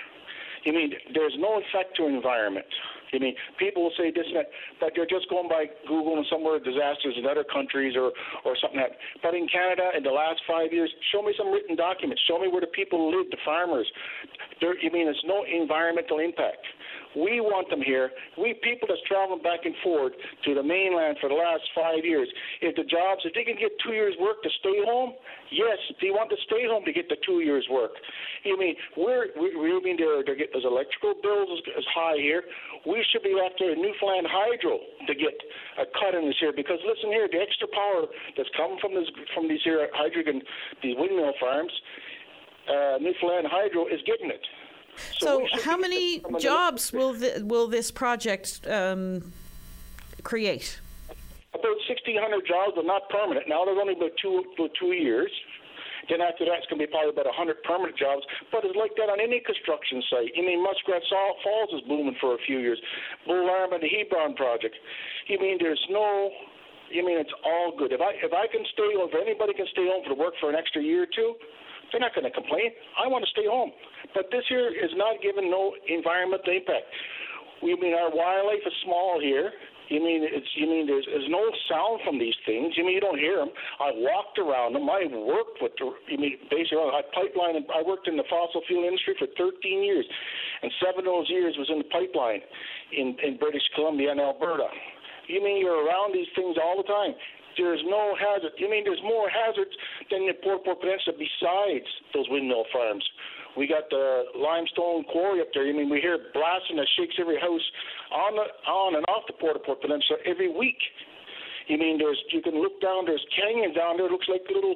You mean there's no effect to environment. I mean, people will say this and that, but they're just going by Google and somewhere disasters in other countries or or something like that. But in Canada, in the last five years, show me some written documents. Show me where the people live, the farmers. There, you mean there's no environmental impact. We want them here. We people that's traveling back and forth to the mainland for the last five years. If the jobs, if they can get two years' work to stay home, yes, they want to stay home to get the two years' work. You mean we're we, we mean they're they're getting those electrical bills as, as high here. We should be after Newfoundland Hydro to get a cut in this here because listen here, the extra power that's coming from this from these here hydrogen, these windmill farms, uh, Newfoundland Hydro is getting it. So, how many jobs will will this project um, create? About 1,600 jobs, but not permanent. Now there's only about two about two years. Then after that, it's going to be probably about 100 permanent jobs. But it's like that on any construction site. I mean, Muskrat Falls is booming for a few years. Bull Arm and the Hebron project. You mean there's no you mean it's all good. If I if I can stay home, if anybody can stay home for work for an extra year or two, they're not going to complain. I want to stay home. But this here is not given no environmental impact. We mean our wildlife is small here. You mean it's you mean there's, there's no sound from these things. You mean you don't hear them. I walked around them. I worked with the. You mean basically I pipeline. I worked in the fossil fuel industry for 13 years, and seven of those years was in the pipeline in in British Columbia and Alberta. You mean you're around these things all the time? There's no hazard. You mean there's more hazards than the Port Peninsula besides those windmill farms? We got the limestone quarry up there. You mean we hear blasting that shakes every house on the, on and off the Port au Port Peninsula every week. You mean there's you can look down. There's canyons down there. It looks like little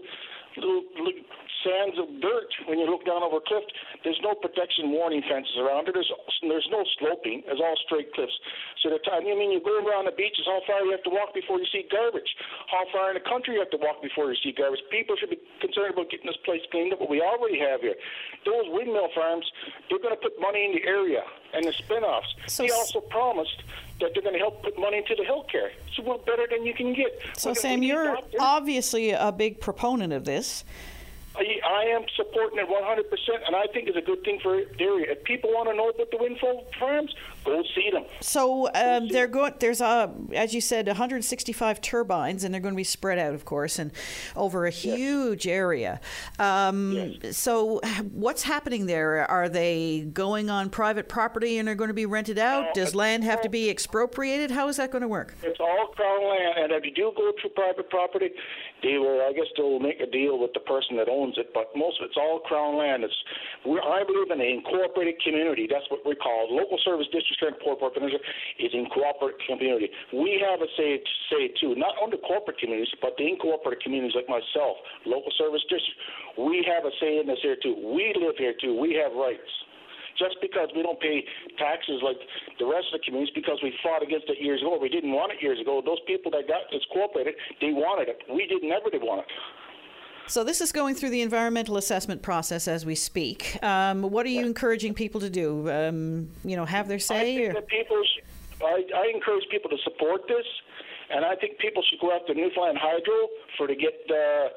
little, little sands of dirt when you look down over a cliff. There's no protection warning fences around it. There's there's no sloping. It's all straight cliffs. So the time you mean you go around the beaches, how far you have to walk before you see garbage? How far in the country you have to walk before you see garbage? People should be concerned about getting this place cleaned up. What we already have here, those windmill farms, they're going to put money in the area and the spin-offs. So he also promised that they're going to help put money into the health care. So well, better than you can get. So Sam, you're obviously a big proponent of this. I am supporting it 100%, and I think it's a good thing for the area. If people want to know about the windfall farms, go see them. So um, they're going. There's a, as you said, 165 turbines, and they're going to be spread out, of course, and over a huge yes. area. Um, yes. So what's happening there? Are they going on private property and are going to be rented out? Does land have to be expropriated? How is that going to work? It's all crown land, and if you do go to private property, they will. I guess they'll make a deal with the person that owns it, but most of it's all Crown land. It's I believe in an incorporated community. That's what we call local service district in Port Peninsula is incorporated community. We have a say say too, not only corporate communities, but the incorporated communities like myself, local service district. We have a say in this here too. We live here too. We have rights just because we don't pay taxes like the rest of the communities because we fought against it years ago. We didn't want it years ago. Those people that got this they wanted it. We didn't ever want it. So this is going through the environmental assessment process as we speak. Um, what are you encouraging people to do? Um, you know, have their say? I, think that people I, I, encourage people to support this, and I think people should go after Newfoundland Hydro for to get uh,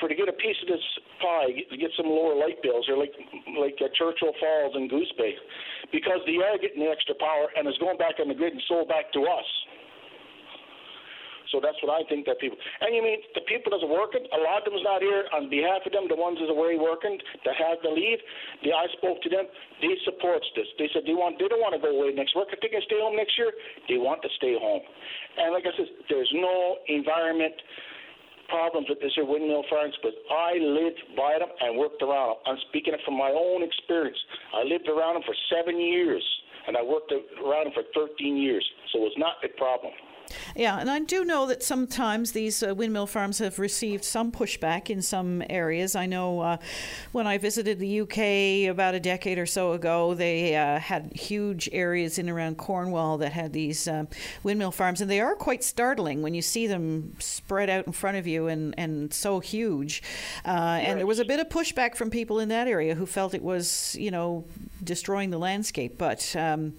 for to get a piece of this pie, get, get some lower light bills, or like like uh, Churchill Falls and Goose Bay, because they are getting the extra power and it's going back on the grid and sold back to us. So that's what I think that people. And you mean the people that's working, a lot of them's not here on behalf of them. The ones that's away working that have to leave. The, I spoke to them. They supports this. They said they want. They don't want to go away next work. If they can stay home next year, they want to stay home. And like I said, there's no environment problems with this here windmill farms, but I lived by them and worked around them. I'm speaking it from my own experience. I lived around them for seven years, and I worked around them for 13 years, so it's not a problem. Yeah, and I do know that sometimes these uh, windmill farms have received some pushback in some areas. I know uh, when I visited the UK about a decade or so ago, they uh, had huge areas in around Cornwall that had these uh, windmill farms, and they are quite startling when you see them spread out in front of you and, and so huge. Uh, and there was a bit of pushback from people in that area who felt it was, you know, destroying the landscape. But, um,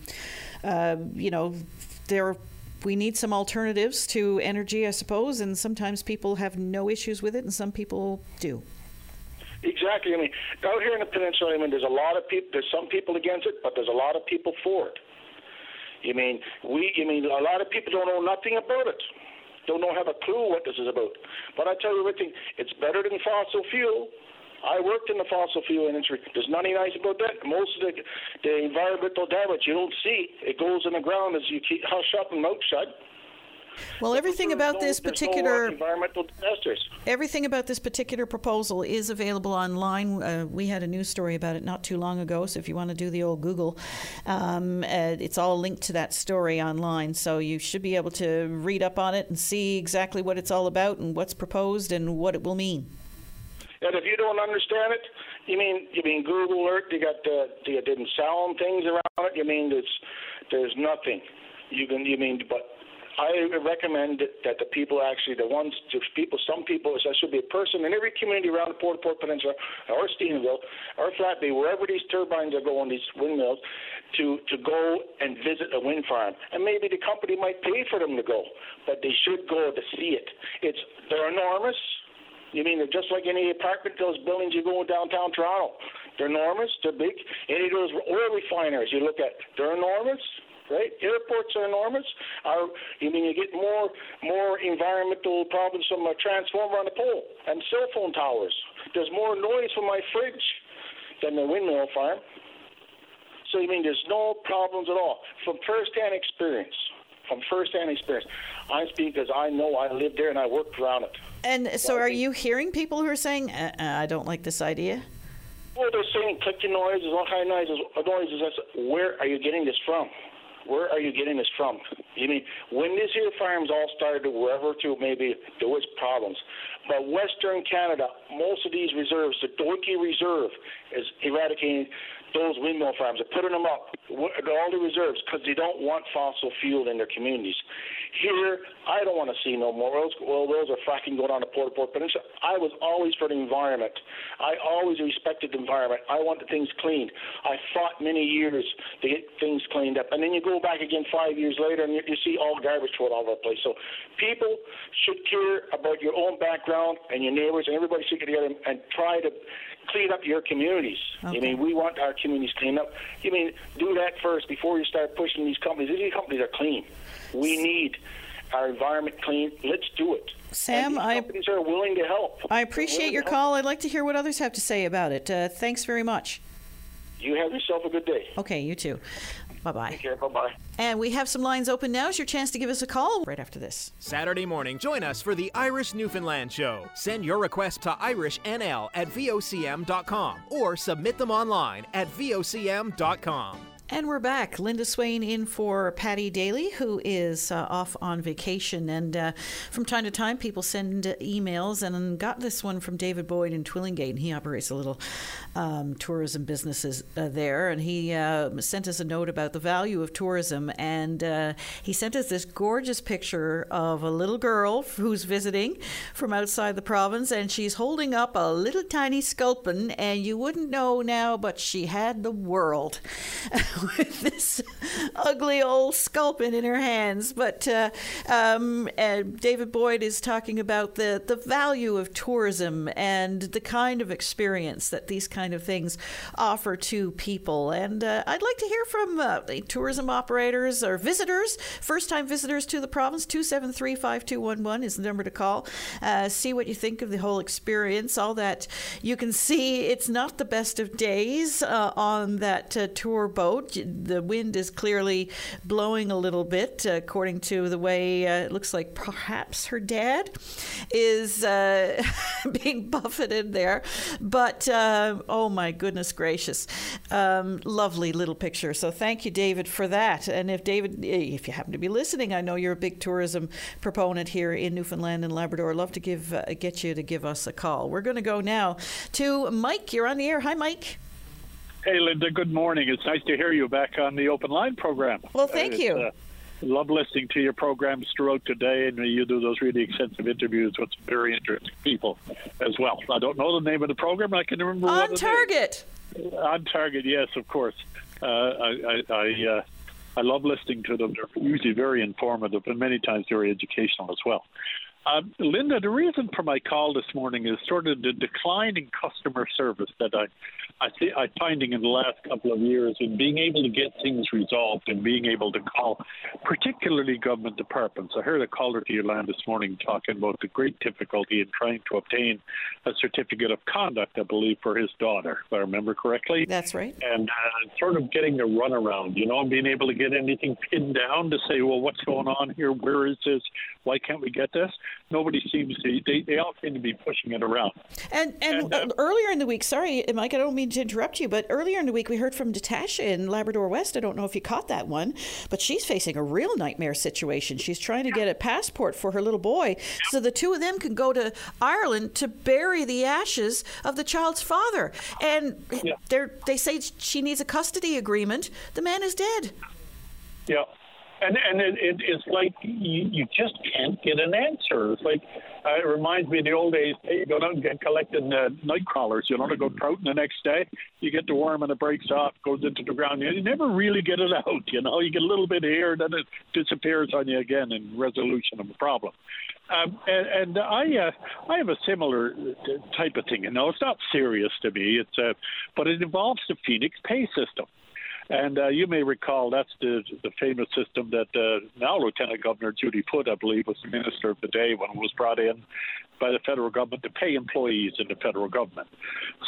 uh, you know, there we need some alternatives to energy, I suppose, and sometimes people have no issues with it, and some people do. Exactly. I mean, out here in the peninsula, I mean, there's a lot of people. There's some people against it, but there's a lot of people for it. You mean we? You mean a lot of people don't know nothing about it. Don't know have a clue what this is about. But I tell you one thing, it's better than fossil fuel. I worked in the fossil fuel industry. There's nothing nice about that. Most of the, the environmental damage you don't see. It goes in the ground as you keep hush up and mouth shut. Well, everything about no, this particular uh, environmental disasters. Everything about this particular proposal is available online. Uh, we had a news story about it not too long ago, so if you want to do the old Google, um, uh, it's all linked to that story online. So you should be able to read up on it and see exactly what it's all about and what's proposed and what it will mean. And if you don't understand it, you mean you mean Google Earth? You got the you didn't sound things around it. You mean there's there's nothing. You can you mean but I recommend that the people actually, the ones, the people, some people, there should be a person in every community around the Port Port Peninsula or Stephenville or Flat Bay, wherever these turbines are going, these windmills, to, to go and visit a wind farm. And maybe the company might pay for them to go, but they should go to see it. It's They're enormous. You mean just like any apartment, those buildings you go in downtown Toronto. They're enormous, they're big. Any of those oil refineries you look at, they're enormous right? Airports are enormous. Are you mean you get more more environmental problems from a transformer on the pole and cell phone towers? There's more noise from my fridge than the windmill farm. So you mean there's no problems at all from first-hand experience. From first-hand experience, I speak because I know I lived there and I worked around it. And so, are you hearing people who are saying, uh, uh, "I don't like this idea"? Well, they're saying clicking noises, all kind of noises. Noises. Where are you getting this from? where are you getting this from? You mean when these here farms all started, wherever to maybe there was problems, but Western Canada, most of these reserves, the Doike Reserve is eradicating those windmill farms. They're putting them up, all the reserves, because they don't want fossil fuel in their communities. Here, I don't want to see no more oil, oil wells or fracking going on the Port au Port Peninsula. I was always for the environment. I always respected the environment. I wanted things cleaned. I fought many years to get things cleaned up. And then you go back again five years later and you, you see all garbage thrown all over the place. So people should care about your own background and your neighbors, and everybody should get together and try to clean up your communities. Okay. I mean, we want our communities cleaned up. You mean do that first before you start pushing these companies. These companies are clean. We need our environment clean. Let's do it. Sam, I companies are willing to help. I appreciate your call. I'd like to hear what others have to say about it. Uh, thanks very much. You have yourself a good day. Okay, you too. Bye bye. Take care. Bye bye. And we have some lines open now. It's your chance to give us a call right after this. Saturday morning, join us for the Irish Newfoundland Show. Send your request to irishnl at vocm.com or submit them online at vocm.com. And we're back. Linda Swain in for Paddy Daly, who is uh, off on vacation. And uh, from time to time, people send emails, and got this one from David Boyd in Twillingate. And he operates a little um, tourism businesses uh, there. And he uh, sent us a note about the value of tourism. And uh, he sent us this gorgeous picture of a little girl who's visiting from outside the province, and she's holding up a little tiny sculpin. And you wouldn't know now, but she had the world. with this ugly old sculpin in her hands. But uh, um, David Boyd is talking about the, the value of tourism and the kind of experience that these kind of things offer to people. And uh, I'd like to hear from uh, tourism operators or visitors, first time visitors to the province. 273 5211 is the number to call. Uh, see what you think of the whole experience. All that you can see, it's not the best of days uh, on that uh, tour boat the wind is clearly blowing a little bit, uh, according to the way uh, it looks like perhaps her dad is uh, being buffeted there. But oh my goodness gracious, um, lovely little picture. So thank you, David, for that. And if David, if you happen to be listening, I know you're a big tourism proponent here in Newfoundland and Labrador. I'd love to give uh, get you to give us a call. We're going to go now to Mike. You're on the air. Hi, Mike. Hey, Linda. Good morning. It's nice to hear you back on the open line program. Well, thank you. Uh, love listening to your programs throughout today, and you do those really extensive interviews with very interesting people as well. I don't know the name of the program. I can remember on target. On target, yes, of course. Uh, I I, I, uh, I love listening to them. They're usually very informative and many times very educational as well. Uh, Linda, the reason for my call this morning is sort of the decline in customer service that I, I see, I'm finding in the last couple of years in being able to get things resolved and being able to call, particularly government departments. I heard a caller to your line this morning talking about the great difficulty in trying to obtain a certificate of conduct, I believe, for his daughter, if I remember correctly. That's right. And uh, sort of getting the runaround, you know, and being able to get anything pinned down to say, well, what's going on here? Where is this? Why can't we get this? Nobody seems to. They, they all seem to be pushing it around. And and, and uh, earlier in the week, sorry, Mike, I don't mean to interrupt you, but earlier in the week we heard from Natasha in Labrador West. I don't know if you caught that one, but she's facing a real nightmare situation. She's trying to get a passport for her little boy, so the two of them can go to Ireland to bury the ashes of the child's father. And Yeah. they they say she needs a custody agreement. The man is dead. Yeah. And and it, it, it's like you, you just can't get an answer. It's like uh, it reminds me of the old days. You go down and get collecting uh, night crawlers. You know, to go trouting the next day. You get the worm and it breaks off, goes into the ground. You never really get it out. You know, you get a little bit here, then it disappears on you again in resolution of the problem. Um, and, and I uh, I have a similar uh, type of thing. You know, it's not serious to me. It's uh, but it involves the Phoenix Pay system. And uh, you may recall that's the the famous system that uh, now Lieutenant Governor Judy Foote, I believe, was the minister of the day when it was brought in by the federal government to pay employees in the federal government.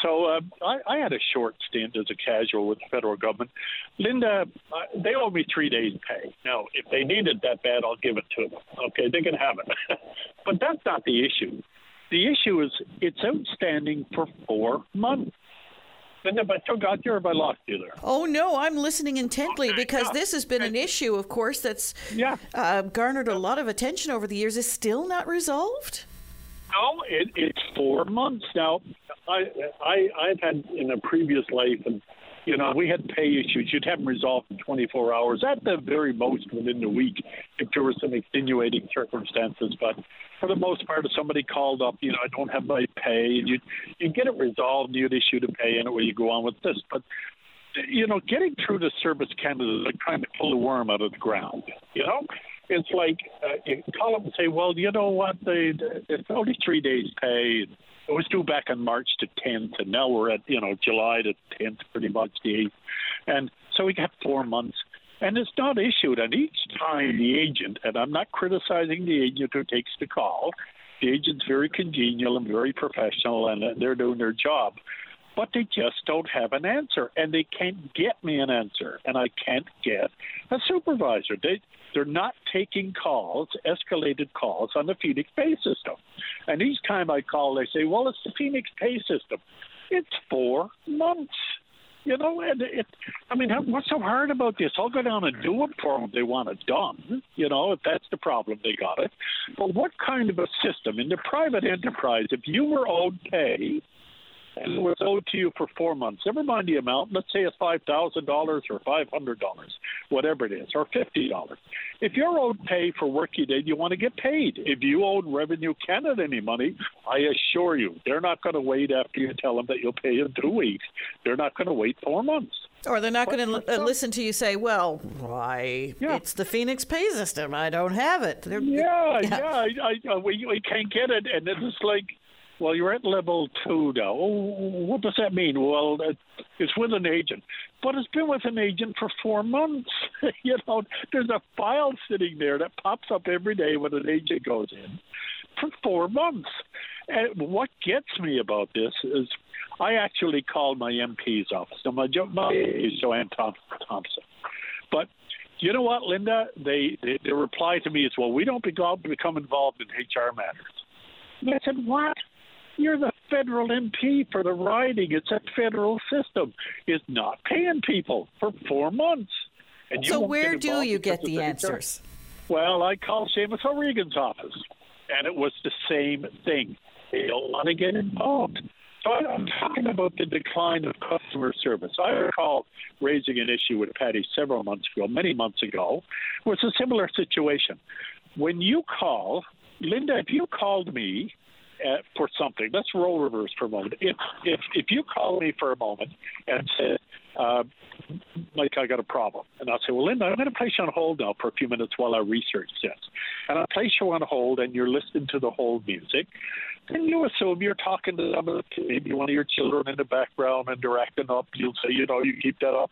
So uh, I, I had a short stint as a casual with the federal government. Linda, uh, they owe me three days' pay. Now, if they need it that bad, I'll give it to them. Okay, they can have it. but that's not the issue. The issue is it's outstanding for four months. Linda, have I still got you or have I lost you there? Oh no, I'm listening intently Okay, because yeah. this has been an issue, of course, that's Yeah. uh, garnered a lot of attention over the years. Is still not resolved. No, it, it's four months now. I, I, I've had in a previous life, and you know, we had pay issues. You'd have them resolved in 24 hours, at the very most within the week, if there were some extenuating circumstances. But for the most part, if somebody called up, you know, I don't have my pay, and you you get it resolved, you'd issue the pay, and away you go on with this. But you know, getting through to Service Canada is like trying to pull the worm out of the ground. You know, it's like uh, you call up and say, "Well, you know what? They it's only three days' pay." It was due back on March the 10th, and now we're at you know July the 10th, pretty much the 8th, and so we got four months. And it's not issued. And each time the agent, and I'm not criticizing the agent who takes the call, the agent's very congenial and very professional, and they're doing their job but they just don't have an answer and they can't get me an answer and I can't get a supervisor. They they're not taking calls, escalated calls on the Phoenix Pay system. And each time I call they say, Well it's the Phoenix Pay system. It's four months. You know, and it, I mean, what's so hard about this? I'll go down and do it for them. They want it done. You know, if that's the problem, they got it. But what kind of a system in the private enterprise, if you were owed pay, and it was owed to you for four months. Never mind the amount. Let's say it's five thousand dollars or five hundred dollars, whatever it is, or fifty dollars. If you're owed pay for work you did, you want to get paid. If you owed Revenue Canada any money, I assure you, they're not going to wait after you tell them that you'll pay in two weeks. They're not going to wait four months. Or they're not going to uh, listen to you say, "Well, why? Yeah. It's the Phoenix Pay system. I don't have it." They're, Yeah, Yeah. yeah, I, I, we, we can't get it, and it's like, well, you're at level two now. Oh, what does that mean? Well, it's with an agent, but it's been with an agent for four months. you know, there's a file sitting there that pops up every day when an agent goes in for four months. And what gets me about this is, I actually called my MP's office. Now, my, my is Joanne Thompson, but you know what, Linda? They, they their reply to me is, "Well, we don't become, become involved in HR matters." And I said, "What? You're the federal MP for the riding. It's a federal system. It's not paying people for four months." And you so where do you get the answers? Well, I called Seamus O'Regan's office, and it was the same thing. They don't want to get involved. So I'm talking about the decline of customer service. I recall raising an issue with Paddy several months ago, many months ago. It was a similar situation. When you call, Linda, if you called me uh, for something, let's roll reverse for a moment. If if if you call me for a moment and said, uh, like I got a problem, and I'll say, well, Linda, I'm going to place you on hold now for a few minutes while I research this, and I'll place you on hold, and you're listening to the hold music, and you assume you're talking to some of the, maybe one of your children in the background and they're acting up. You'll say, you know, you keep that up.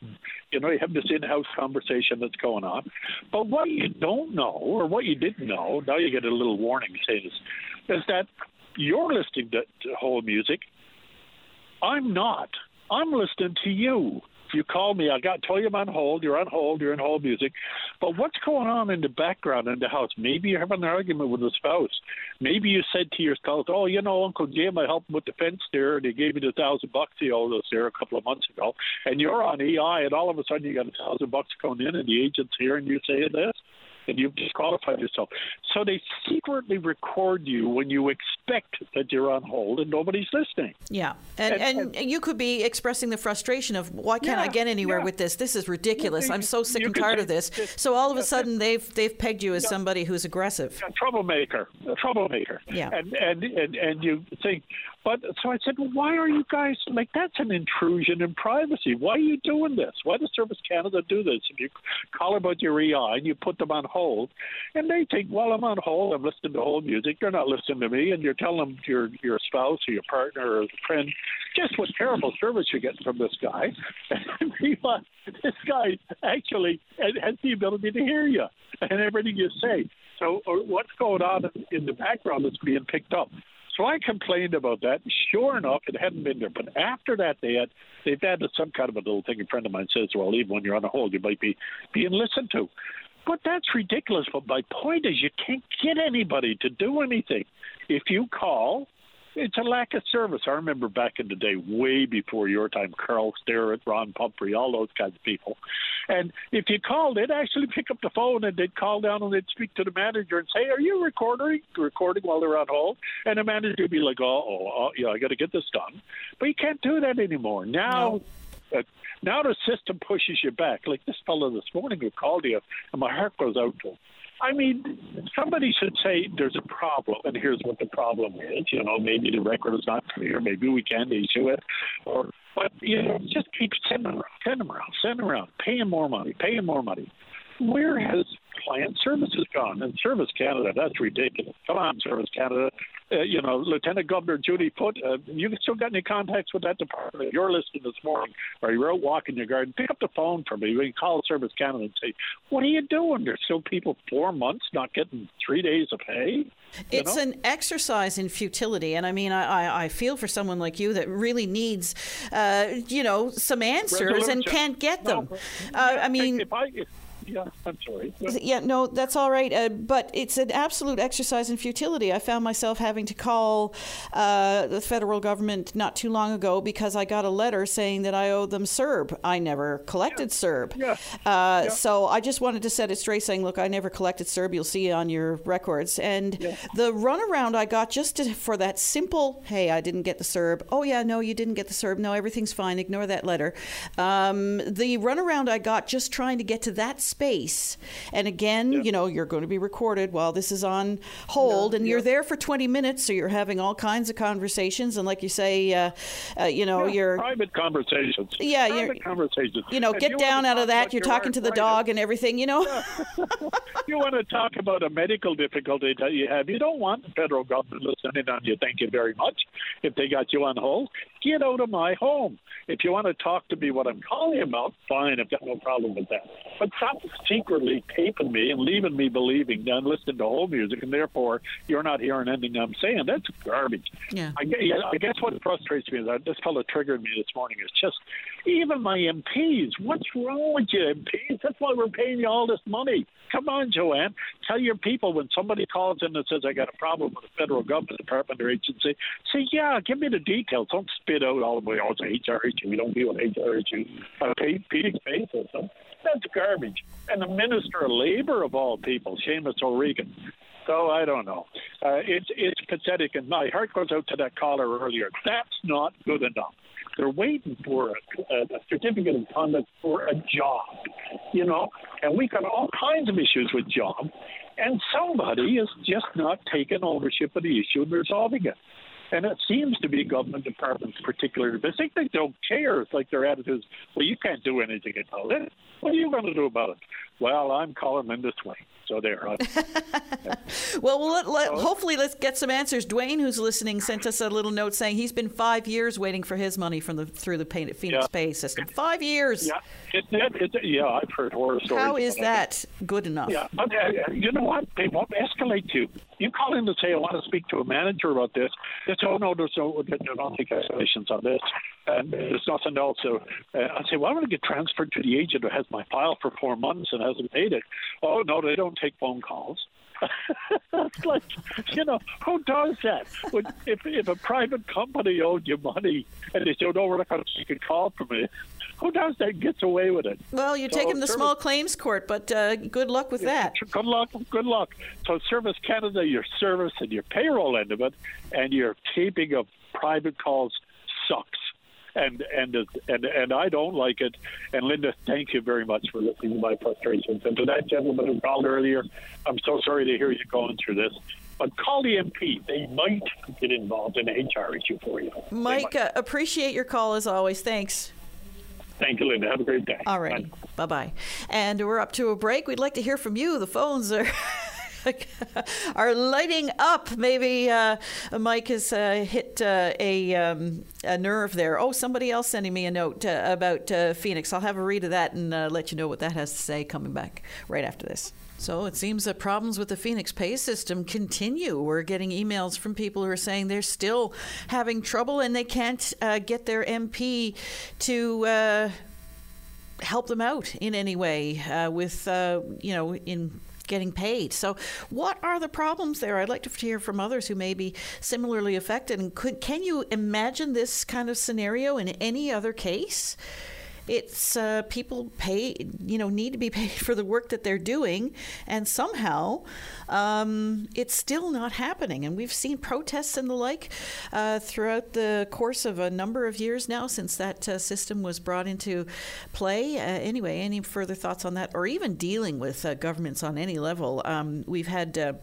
You know, you have this in-house conversation that's going on. But what you don't know, or what you didn't know, now you get a little warning saying this, is that you're listening to, to hold music. I'm not. I'm listening to you If you call me, I got tell you I'm on hold. You're on hold. You're in hold music. But what's going on in the background in the house? Maybe you're having an argument with a spouse. Maybe you said to your spouse, "Oh, you know, Uncle Jim, I helped him with the fence there, and he gave me the thousand bucks he owed us there a couple of months ago." And you're on EI, and all of a sudden you got a thousand bucks coming in, and the agent's here, and you're saying this and you've disqualified yourself. So they secretly record you when you expect that you're on hold and nobody's listening. Yeah, and and, and, and you could be expressing the frustration of why can't yeah, I get anywhere yeah. with this? This is ridiculous. I'm so sick and tired of this. So all of a sudden they've they've pegged you as somebody who's aggressive. A troublemaker, a troublemaker. Yeah, and and and, and you think but so I said, well, why are you guys like that's an intrusion in privacy? Why are you doing this? Why does Service Canada do this? If you call about your EI and you put them on hold, and they think, well, I'm on hold, I'm listening to hold music. They're not listening to me, and you're telling them your your spouse or your partner or friend just what terrible service you're getting from this guy. This guy actually has the ability to hear you and everything you say. So, uh, what's going on in the background that's being picked up? So I complained about that. Sure enough, it hadn't been there. But after that, they had they've added some kind of a little thing. A friend of mine says, "Well, even when you're on a hold, you might be being listened to." But that's ridiculous. But my point is, you can't get anybody to do anything. If you call, it's a lack of service. I remember back in the day, way before your time, Carl Starrett, Ron Pumphrey, all those kinds of people. And if you called, they'd actually pick up the phone and they'd call down and they'd speak to the manager and say, "Are you recording? Recording while they're on hold?" And the manager would be like, "Oh, oh, oh yeah, I got to get this done." But you can't do that anymore now. No. Uh, now the system pushes you back. Like this fellow this morning who called you, and my heart goes out to him I mean, somebody should say there's a problem, and here's what the problem is. You know, maybe the record is not clear. Maybe we can issue it, or but you know, just keep sending around, send them around, around, pay them more money, pay them more money. Where has client services gone? And Service Canada, that's ridiculous. Come on, Service Canada. Uh, you know, Lieutenant Governor Judy Foote, uh, you still got any contacts with that department? You're listening this morning, or you're out walking your garden, pick up the phone for me. You can call Service Canada and say, what are you doing? There's still people four months not getting three days of pay. It's know? an exercise in futility, and I mean, I, I, I, feel for someone like you that really needs, uh, you know, some answers Resolution. and can't get them. No, uh, I mean, if I, if, yeah, I'm sorry. Yeah, no, that's all right. Uh, but it's an absolute exercise in futility. I found myself having to call uh, the federal government not too long ago because I got a letter saying that I owed them CERB. I never collected yeah. CERB. Yeah. Uh, yeah. So I just wanted to set it straight, saying, "Look, I never collected CERB. You'll see on your records." And yeah. the runaround I got just to, for that simple, "Hey, I didn't get the CERB." Oh yeah, no, you didn't get the CERB. No, everything's fine. Ignore that letter. Um, the runaround I got just trying to get to that space. And again, you know, you're going to be recorded while this is on hold, and you're there for 20 minutes, so you're having all kinds of conversations. And like you say, uh, uh, you know, yeah, you're private conversations. Yeah, private conversations. You know, get you down out of that. You're talking to the dog and everything. You know. you want to talk about a medical difficulty that you have. You don't want the federal government listening on you. Thank you very much. If they got you on hold, get out of my home. If you want to talk to me, what I'm calling about, fine. I've got no problem with that. But stop secretly taping me and leaving me believing that I'm listening to whole music, and therefore you're not hearing anything I'm saying. That's garbage. Yeah. I, I guess what frustrates me is that this fellow triggered me this morning. Is just even my MPs. What's wrong with you, MPs? That's why we're paying you all this money. Come on, Joanne. Tell your people when somebody calls in and says, I got a problem with a federal government department or agency, say, yeah, give me the details. Don't spit out all the way, oh, it's HR issue. We don't deal with HR issues a paid basis. That's garbage. And the Minister of Labor, of all people, Seamus O'Regan, so I don't know. Uh, it's it's pathetic, and my heart goes out to that caller earlier. That's not good enough. They're waiting for a, a certificate of conduct for a job, you know. And we got all kinds of issues with job, and somebody is just not taking ownership of the issue and resolving it. And it seems to be government departments, particularly, they think they don't care. It's like their attitude is, well, you can't do anything about it. What are you going to do about it? Well, I'm calling them this way. So there. well, well let, let, hopefully let's get some answers. Dwayne, who's listening, sent us a little note saying he's been five years waiting for his money from the through the Phoenix yeah. Pay system. Five years. Yeah, it, it, it, yeah, I've heard horror stories. How is that good enough? Yeah, but uh, you know what? They won't escalate you. You call in to say, I want to speak to a manager about this. They say, oh, no, there's no, they don't escalations on this. And there's nothing else. So uh, I say, well, I want to get transferred to the agent who has my file for four months and hasn't paid it. Oh, no, they don't take phone calls. like, you know, who does that? When, if, if a private company owed you money and they oh, no, we're not going to take a call from it, who does that gets away with it? Well, you so take him to small claims court, but uh, good luck with yeah, that. Good luck, good luck. So Service Canada, your service and your payroll end of it, and your taping of private calls sucks and and and and I don't like it. And Linda, thank you very much for listening to my frustrations. And to that gentleman who called earlier, I'm so sorry to hear you going through this. But call the MP; they might get involved in an HR issue for you. Mike, uh, appreciate your call as always. Thanks. Thank you, Linda. Have a great day. All right. Bye bye. And we're up to a break. We'd like to hear from you. The phones are. are lighting up. Maybe uh, Mike has uh, hit uh, a, um, a nerve there. Oh, somebody else sending me a note uh, about uh, Phoenix. I'll have a read of that and uh, let you know what that has to say coming back right after this. So it seems that problems with the Phoenix pay system continue. We're getting emails from people who are saying they're still having trouble and they can't get their MP to help them out in any way uh, with, uh, you know, in getting paid. So, what are the problems there? I'd like to hear from others who may be similarly affected. And could can you imagine this kind of scenario in any other case? It's uh, people pay you know need to be paid for the work that they're doing. And somehow um, it's still not happening. And we've seen protests and the like uh, throughout the course of a number of years now since that uh, system was brought into play. Uh, anyway any further thoughts on that? Or even dealing with uh, governments on any level? Um, we've had uh,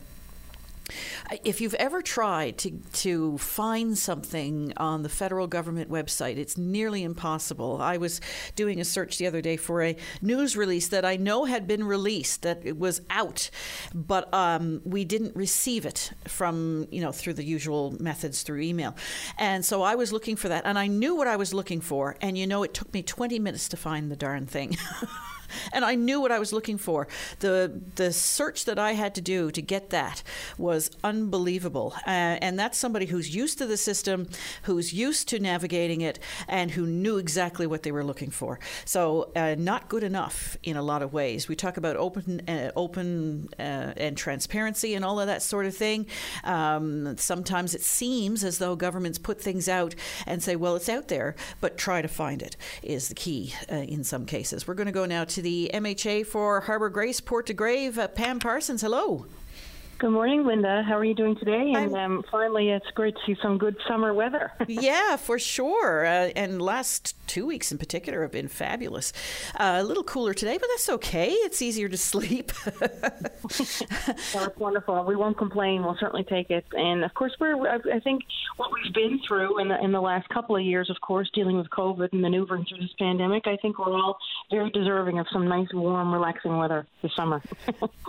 if you've ever tried to, to find something on the federal government website, it's nearly impossible. I was doing a search the other day for a news release that I know had been released, that it was out, but um, we didn't receive it from, you know, through the usual methods through email. And so I was looking for that, and I knew what I was looking for. And, you know, it took me 20 minutes to find the darn thing. and I knew what I was looking for. The the search that I had to do to get that was unbelievable, uh, and that's somebody who's used to the system, who's used to navigating it, and who knew exactly what they were looking for. So uh, not good enough in a lot of ways. We talk about open uh, open uh, and transparency and all of that sort of thing. Um, sometimes it seems as though governments put things out and say, "Well, it's out there," but try to find it is the key uh, in some cases. We're going to go now to the MHA for Harbour Grace, Port de Grave. Uh, Pam Parsons, hello. Good morning, Linda. How are you doing today? And um, finally, it's great to see some good summer weather. yeah, for sure. Uh, and last two weeks in particular have been fabulous. Uh, a little cooler today, but that's okay. It's easier to sleep. well, it's wonderful. We won't complain. We'll certainly take it. And of course, we're. I think what we've been through in the in the last couple of years, of course, dealing with COVID and maneuvering through this pandemic, I think we're all very deserving of some nice, warm, relaxing weather this summer.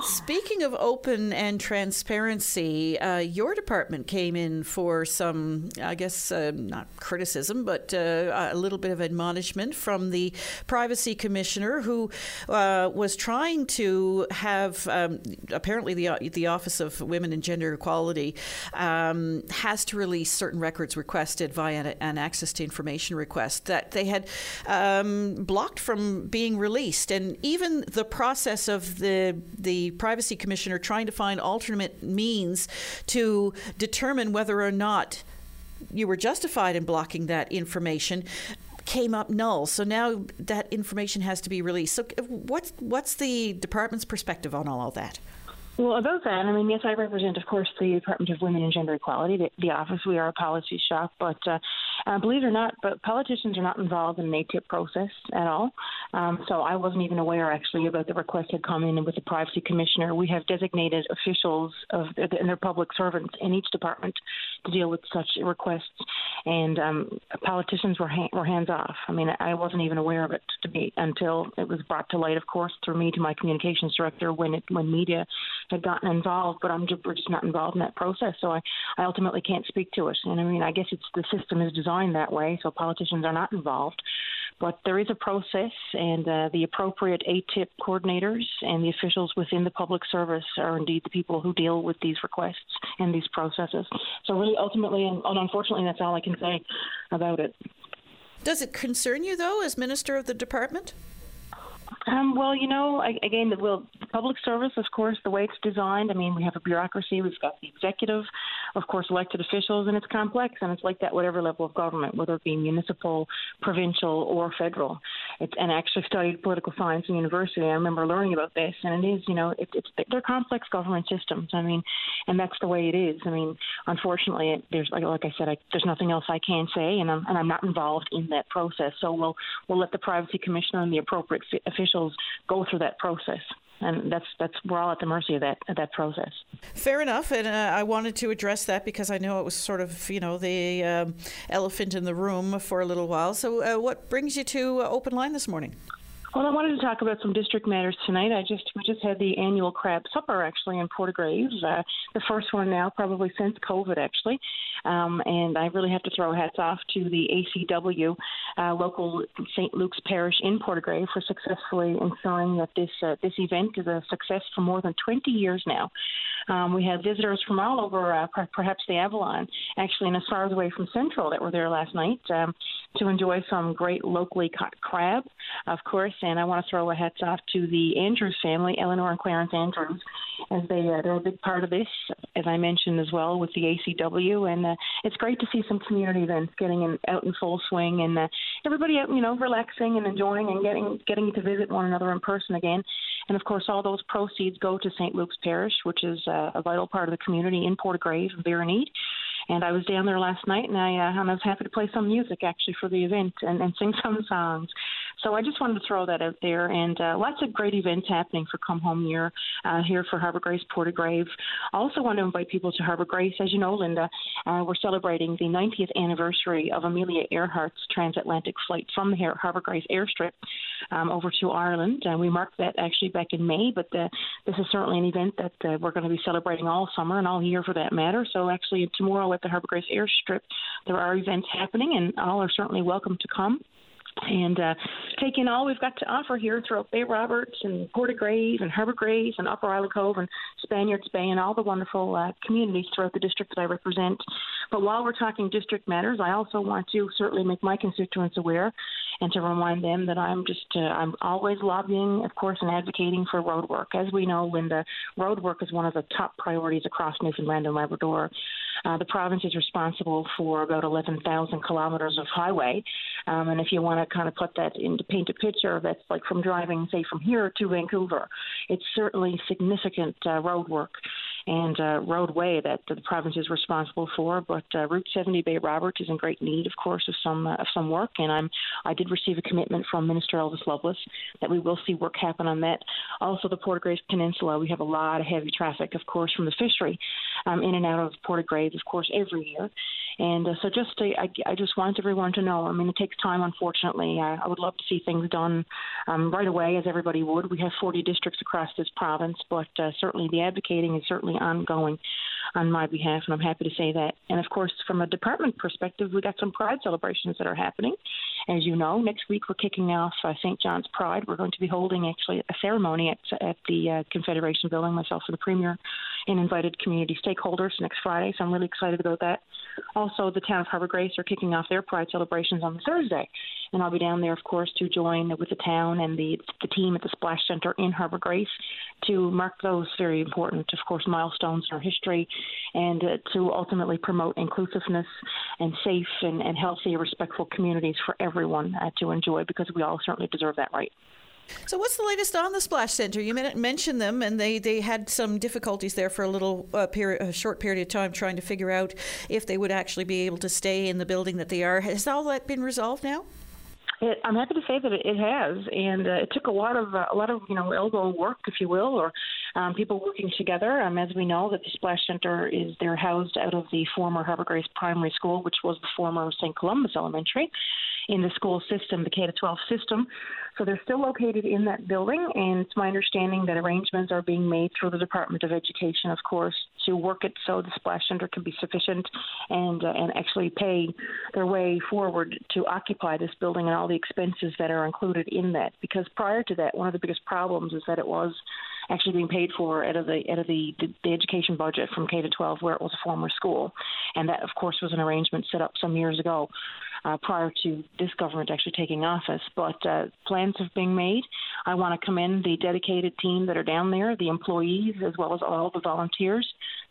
Speaking of open and transparent transparency, uh, your department came in for some, I guess, uh, not criticism, but uh, a little bit of admonishment from the privacy commissioner who uh, was trying to have, um, apparently, the, the Office of Women and Gender Equality um, has to release certain records requested via an access to information request that they had um, blocked from being released. And even the process of the, the privacy commissioner trying to find alternate means to determine whether or not you were justified in blocking that information came up null. So now that information has to be released. So uh, what's what's the department's perspective on all of that? Well, about that, I mean, yes, I represent, of course, the Department of Women and Gender Equality, the, the office. We are a policy shop, but uh, Uh, believe it or not, but politicians are not involved in the ATIP process at all. Um, so I wasn't even aware actually about the request had come in with the privacy commissioner. We have designated officials of and their public servants in each department to deal with such requests, and um, politicians were ha- were hands off. I mean, I wasn't even aware of it to be until it was brought to light, of course, through me to my communications director when it when media had gotten involved. But I'm just, we're just not involved in that process, so I, I ultimately can't speak to it. And I mean, I guess it's the system is designed that way, so politicians are not involved. But there is a process, and uh, the appropriate ATIP coordinators and the officials within the public service are indeed the people who deal with these requests and these processes. So, really, ultimately, and unfortunately, that's all I can say about it. Does it concern you, though, as minister of the department? Um, well, you know, I, again, the well, public service, of course, the way it's designed. I mean, we have a bureaucracy. We've got the executive, of course, elected officials, and it's complex, and it's like that whatever level of government, whether it be municipal, provincial, or federal. It's and I actually studied political science in university. I remember learning about this, and it is, you know, it, it's they're complex government systems. I mean, and that's the way it is. I mean, unfortunately, it, there's like, like I said, I, there's nothing else I can say, and I'm and I'm not involved in that process. So we'll we'll let the privacy commissioner and the appropriate officials go through that process and that's that's we're all at the mercy of that of that process. Fair enough, and uh, I wanted to address that because I know it was sort of you know the um, elephant in the room for a little while. So, uh, what brings you to uh, Open Line this morning? Well, I wanted to talk about some district matters tonight. I just we just had the annual crab supper actually in Portagraves, uh, the first one now probably since COVID actually, um, and I really have to throw hats off to the ACW uh, local St. Luke's Parish in Port de Grave for successfully ensuring that this uh, this event is a success for more than 20 years now. Um, we had visitors from all over, uh, perhaps the Avalon, actually, and as far as away from Central that were there last night um, to enjoy some great locally caught crab, of course. And I want to throw a hats off to the Andrews family, Eleanor and Clarence Andrews, as they uh, they're a big part of this, as I mentioned as well with the ACW. And uh, it's great to see some community events getting in, out in full swing and uh, everybody out, you know, relaxing and enjoying and getting getting to visit one another in person again. And of course, all those proceeds go to St. Luke's Parish, which is uh, a vital part of the community in Port de Grave and Need. And I was down there last night, and I, uh, and I was happy to play some music actually for the event and, and sing some songs. So I just wanted to throw that out there, and uh, lots of great events happening for Come Home Year uh, here for Harbour Grace Port de Grave. I also want to invite people to Harbour Grace. As you know, Linda, uh, we're celebrating the 90th anniversary of Amelia Earhart's transatlantic flight from the Harbour Grace airstrip um, over to Ireland. And we marked that actually back in May, but uh, this is certainly an event that uh, we're going to be celebrating all summer and all year for that matter. So actually, tomorrow at the Harbour Grace airstrip, there are events happening, and all are certainly welcome to come and uh, take in all we've got to offer here throughout Bay Roberts and Port de Grave and Harbour Grace and Upper Island Cove and Spaniards Bay and all the wonderful uh, communities throughout the district that I represent. But while we're talking district matters, I also want to certainly make my constituents aware and to remind them that I'm just uh, I'm always lobbying, of course, and advocating for road work. As we know, Linda, road work is one of the top priorities across Newfoundland and Labrador. Uh, the province is responsible for about 11,000 kilometers of highway, um, and if you want to kind of put that into paint a picture, that's like from driving, say, from here to Vancouver. It's certainly significant uh, road work and uh, roadway that the province is responsible for. But uh, Route 70 Bay Roberts is in great need, of course, of some uh, of some work. And I'm I did receive a commitment from Minister Elvis Loveless that we will see work happen on that. Also, the Port de Grave Peninsula, we have a lot of heavy traffic, of course, from the fishery um, in and out of Port de Grave, of course, every year. And uh, so, just to, I, I just want everyone to know. I mean, it takes time, unfortunately. I, I would love to see things done um, right away, as everybody would. We have 40 districts across this province, but uh, certainly the advocating is certainly ongoing on my behalf, and I'm happy to say that. And of course, from a department perspective, we got some Pride celebrations that are happening. As you know, next week we're kicking off uh, St. John's Pride. We're going to be holding actually a ceremony at, at the uh, Confederation Building, myself and the Premier, and invited community stakeholders next Friday. So I'm really excited about that. Also, the town of Harbour Grace are kicking off their Pride celebrations on Thursday, and I'll be down there, of course, to join with the town and the the team at the Splash Center in Harbour Grace to mark those very important, of course, milestones in our history, and uh, to ultimately promote inclusiveness and safe and, and healthy, respectful communities for everyone uh, to enjoy because we all certainly deserve that right. So, what's the latest on the Splash Center? You mentioned them, and they, they had some difficulties there for a little uh, period, a short period of time, trying to figure out if they would actually be able to stay in the building that they are. Has all that been resolved now? It, I'm happy to say that it, it has, and uh, it took a lot of uh, a lot of you know elbow work, if you will, or um, people working together. Um, as we know, that the Splash Center is they're housed out of the former Harbour Grace Primary School, which was the former St. Columbus Elementary, in the school system, the K to 12 system. So they're still located in that building, and it's my understanding that arrangements are being made through the Department of Education, of course, to work it so the splash center can be sufficient and uh, and actually pay their way forward to occupy this building and all the expenses that are included in that. Because prior to that, one of the biggest problems is that it was actually being paid for out of the out of the, the, the education budget from K to 12, where it was a former school, and that of course was an arrangement set up some years ago uh, prior to this government actually taking office. But uh, plans have been made. I want to commend the dedicated team that are down there, the employees, as well as all the volunteers.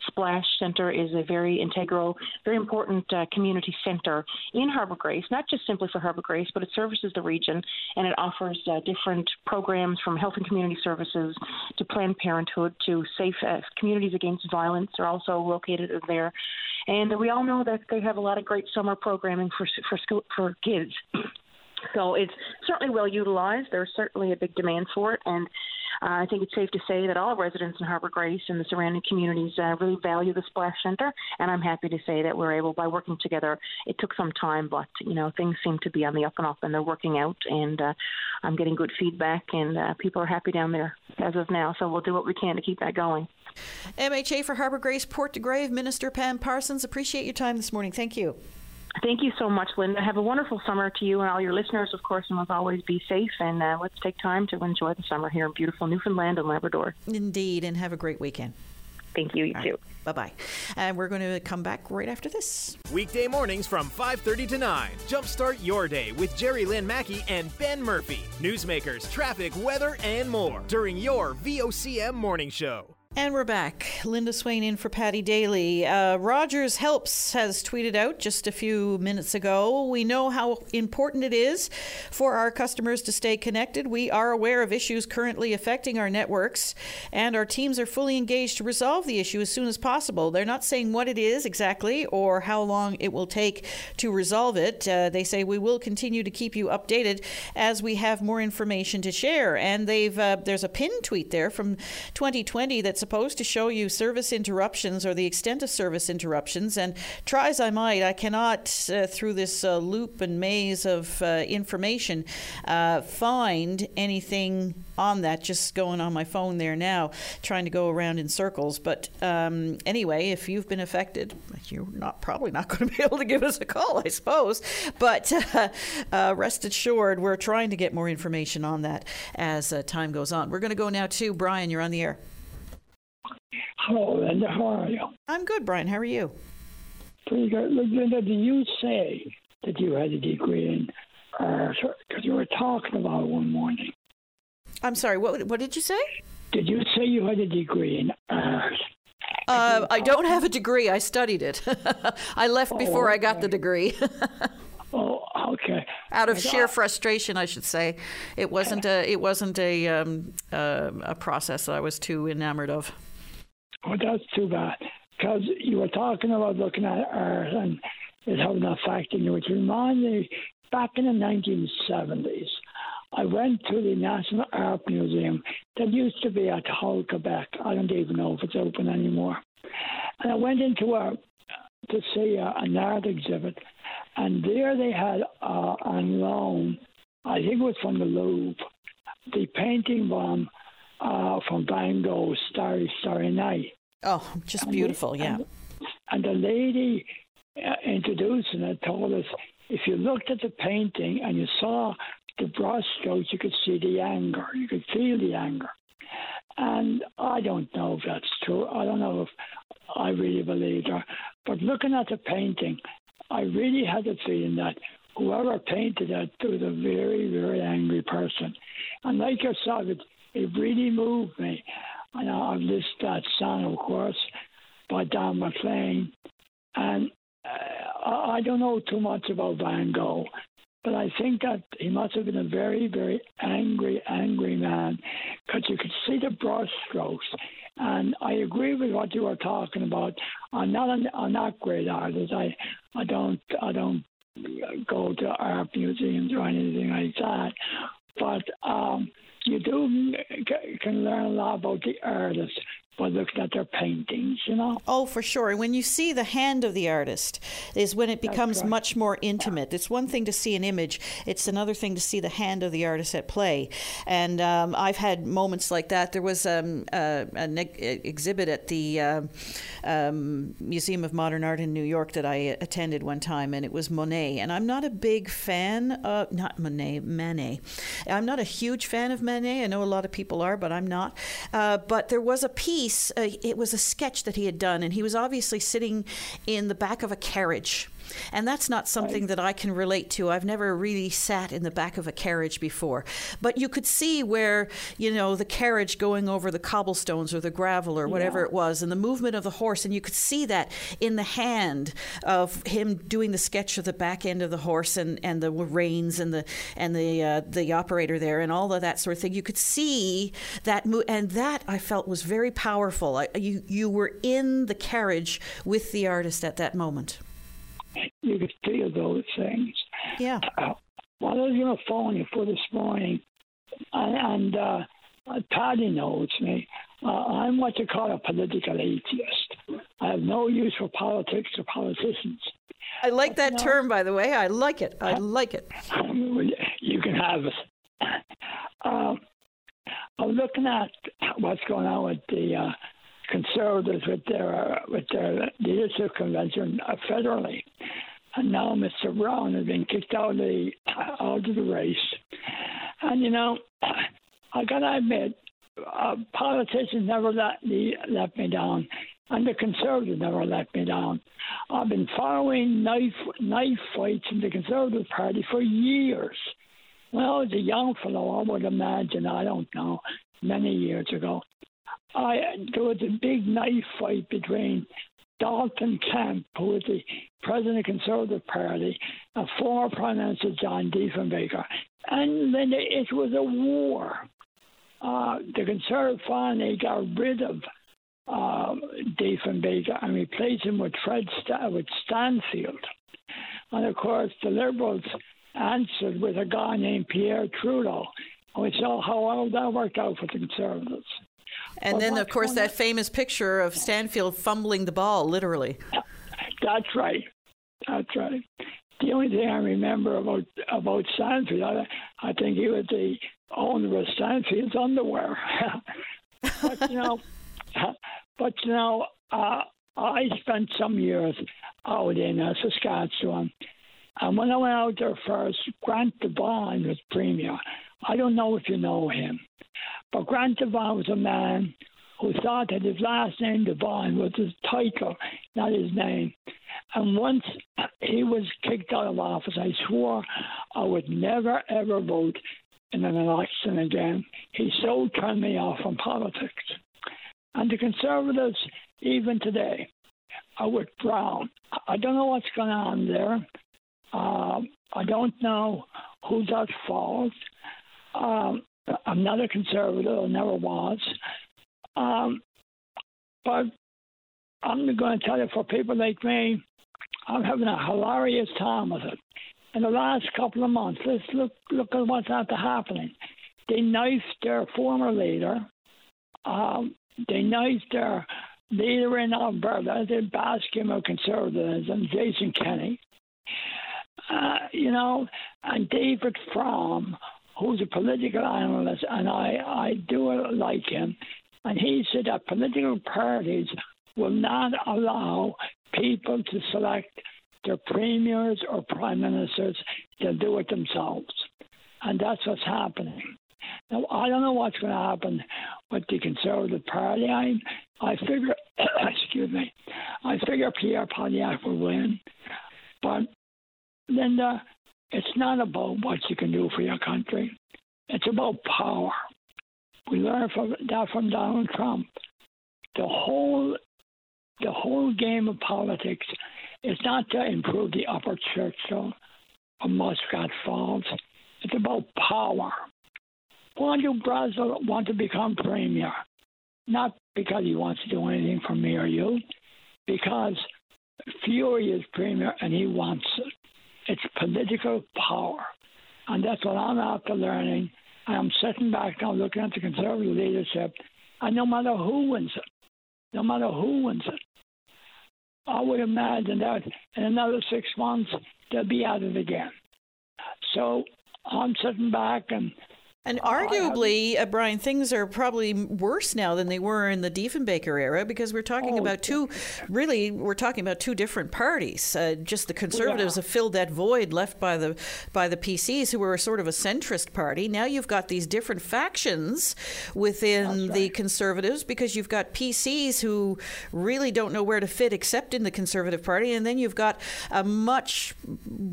Splash Center is a very integral, very important uh, community center in Harbour Grace, not just simply for Harbour Grace, but it services the region and it offers uh, different programs from health and community services to Planned Parenthood to safe uh, communities against violence are also located there. And we all know that they have a lot of great summer programming for for school, for kids. So it's certainly well utilized. There's certainly a big demand for it, and uh, I think it's safe to say that all residents in Harbour Grace and the surrounding communities uh, really value the Splash Center. And I'm happy to say that we're able, by working together, it took some time, but you know things seem to be on the up and up, and they're working out. And uh, I'm getting good feedback, and uh, people are happy down there as of now. So we'll do what we can to keep that going. MHA for Harbour Grace, Port de Grave, Minister Pam Parsons. Appreciate your time this morning. Thank you. Thank you so much, Linda. Have a wonderful summer to you and all your listeners, of course, and as always, be safe. And uh, let's take time to enjoy the summer here in beautiful Newfoundland and Labrador. Indeed, and have a great weekend. Thank you. You all too. Right. Bye bye. And we're going to come back right after this. Weekday mornings from 5:30 to 9. Jumpstart your day with Jerry Lynn Mackey and Ben Murphy. Newsmakers, traffic, weather, and more during your VOCM morning show. And we're back. Linda Swain in for Paddy Daly. Uh, Rogers Helps has tweeted out just a few minutes ago. We know how important it is for our customers to stay connected. We are aware of issues currently affecting our networks, and our teams are fully engaged to resolve the issue as soon as possible. They're not saying what it is exactly or how long it will take to resolve it. Uh, they say we will continue to keep you updated as we have more information to share. And they've uh, there's a pin tweet there from 2020 that supposed to show you service interruptions or the extent of service interruptions. And try as I might, I cannot, uh, through this uh, loop and maze of uh, information, uh, find anything on that. Just going on my phone there now, trying to go around in circles. But um, anyway, if you've been affected, you're not probably not going to be able to give us a call, I suppose. But uh, rest assured, we're trying to get more information on that as time goes on. We're going to go now to Brian. You're on the air. Hello, Linda. How are you? I'm good, Brian. How are you? Pretty good. Linda, did you say that you had a degree in art? Because you were talking about it one morning. I'm sorry. What What did you say? Did you say you had a degree in art? Uh, I don't have a degree. I studied it. I left before oh, okay. I got the degree. oh, okay. Out of sheer frustration, I should say, it wasn't a it wasn't a um, uh, a process that I was too enamored of. Well, that's too bad because you were talking about looking at art and it having an effect in you, which reminds me back in the 1970s. I went to the National Art Museum that used to be at Hull, Quebec. I don't even know if it's open anymore. And I went into a to see a, an art exhibit, and there they had uh, on loan, I think it was from the Louvre, the painting from uh, from Van Gogh, Starry, Starry Night. Oh, just and beautiful, yeah. And, and the lady uh, introducing it told us if you looked at the painting and you saw the brushstrokes, you could see the anger, you could feel the anger. And I don't know if that's true. I don't know if I really believe her. But looking at the painting, I really had the feeling that whoever painted it was a very, very angry person. And like yourself, it, it really moved me. And I've listened to that song, of course, by Don McLean. And uh, I don't know too much about Van Gogh, But I think that he must have been a very, very angry, angry man because you could see the brush strokes. And I agree with what you were talking about. I'm not an, I'm not great artist. I I don't I don't go to art museums or anything like that. But um, you do. Can learn a lot about the artist by looking at their paintings, you know. Oh, for sure. And when you see the hand of the artist, is when it becomes right. much more intimate. It's one thing to see an image; it's another thing to see the hand of the artist at play. And um, I've had moments like that. There was um, uh, an exhibit at the uh, um, Museum of Modern Art in New York that I attended one time, and it was Monet. And I'm not a big fan of not Monet, Manet. I'm not a huge fan of Manet. I know a lot of people are, but I'm not. Uh, but there was a piece piece, uh, it was a sketch that he had done, and he was obviously sitting in the back of a carriage. And that's not something that I can relate to. I've never really sat in the back of a carriage before. But you could see where, you know, the carriage going over the cobblestones or the gravel or whatever Yeah. it was, and the movement of the horse. And you could see that in the hand of him doing the sketch of the back end of the horse and, and the reins and the and the uh, the operator there and all of that sort of thing. You could see that move, and that I felt was very powerful. I, you you were in the carriage with the artist at that moment. You could feel those things. Yeah. Uh, well, I was going to phone you for this morning, and, and uh, uh, Paddy knows me. Uh, I'm what you call a political atheist. I have no use for politics or politicians. I like that term, by the way. I like it. I like it. you can have it. Um, I'm looking at what's going on with the uh, conservatives with their uh, with their leadership convention uh, federally, and now Mr. Brown has been kicked out of the out of the race. And you know, I gotta admit, uh, politicians never let me let me down, and the conservatives never let me down. I've been following knife knife fights in the Conservative Party for years. When I was a young fellow, I would imagine, I don't know, many years ago, I there was a big knife fight between Dalton Camp, who was the president of the Conservative Party, and former Prime Minister John Diefenbaker. And then it was a war. Uh, the Conservative finally got rid of uh, Diefenbaker and replaced him with Fred St- with Stanfield. And of course, the Liberals answered with a guy named Pierre Trudeau. And we saw how well that worked out for the Conservatives. And Well, then, of course, that famous picture of Stanfield fumbling the ball, literally. That's right. That's right. The only thing I remember about about Stanfield, I, I think he was the owner of Stanfield's underwear. but you know, but you know, uh, I spent some years out in uh, Saskatchewan, and when I went out there first, Grant Devine was premier. I don't know if you know him, but Grant Devine was a man who thought that his last name Devine was his title, not his name. And once he was kicked out of office, I swore I would never ever vote in an election again. He so turned me off from politics. And the Conservatives, even today, are with Brown. I don't know what's going on there. Um, I don't know who's at fault. Um, I'm not a conservative, I never was. Um, but I'm going to tell you, for people like me, I'm having a hilarious time with it. In the last couple of months, let's look look at what's after happening. They knifed their former leader. Um, they knifed their leader in Alberta, the bastion of conservatism, Jason Kenney. Uh, you know, and David Frum, who's a political analyst, and I, I do like him, and he said that political parties will not allow people to select their premiers or prime ministers. They'll do it themselves. And that's what's happening. Now, I don't know what's going to happen with the Conservative Party. I, I figure, excuse me, I figure Pierre Pontiac will win. But, Linda, it's not about what you can do for your country. It's about power. We learned from that from Donald Trump. The whole the whole game of politics is not to improve the upper church, though. of Muskrat Falls. It's about power. Why do Brazil want to become premier? Not because he wants to do anything for me or you, because Furey is premier and he wants it. It's political power. And that's what I'm after learning. I'm sitting back now looking at the Conservative leadership, and no matter who wins it, no matter who wins it, I would imagine that in another six months they'll be at it again. So I'm sitting back and and arguably, uh, Brian, things are probably worse now than they were in the Diefenbaker era because we're talking oh, about two, really, we're talking about two different parties. Uh, just the Conservatives yeah. have filled that void left by the by the PCs, who were sort of a centrist party. Now you've got these different factions within right. the Conservatives because you've got PCs who really don't know where to fit except in the Conservative Party, and then you've got a much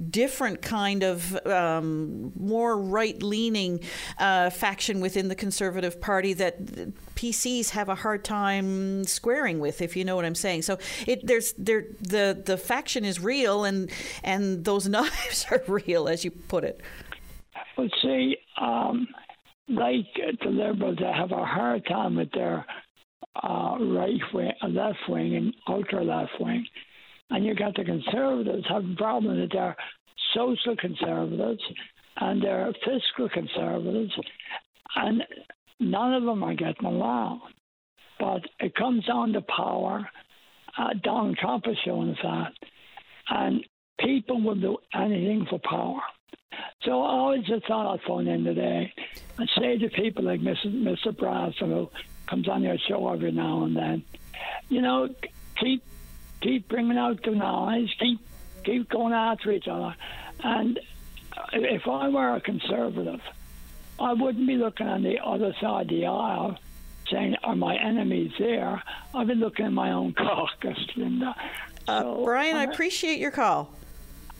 different kind of um, more right-leaning uh, faction within the Conservative Party that PCs have a hard time squaring with, if you know what I'm saying. So it there's there the the faction is real, and and those knives are real, as you put it. Well, see, um, like the Liberals, they have a hard time with their uh, right wing, left wing, and ultra left wing, and you got the Conservatives have a problem with their social conservatives and they're fiscal conservatives, and none of them are getting along. But it comes down to power. Uh, Donald Trump is showing us that. And people will do anything for power. So I always just thought I'd phone in today and say to people like Mr. Mr. Brasson, who comes on your show every now and then, you know, keep keep bringing out the noise, keep keep going after each other, and if I were a conservative, I wouldn't be looking on the other side of the aisle saying, Are my enemies there? I've been looking at my own caucus, Linda. Uh, so, Brian, I appreciate your call.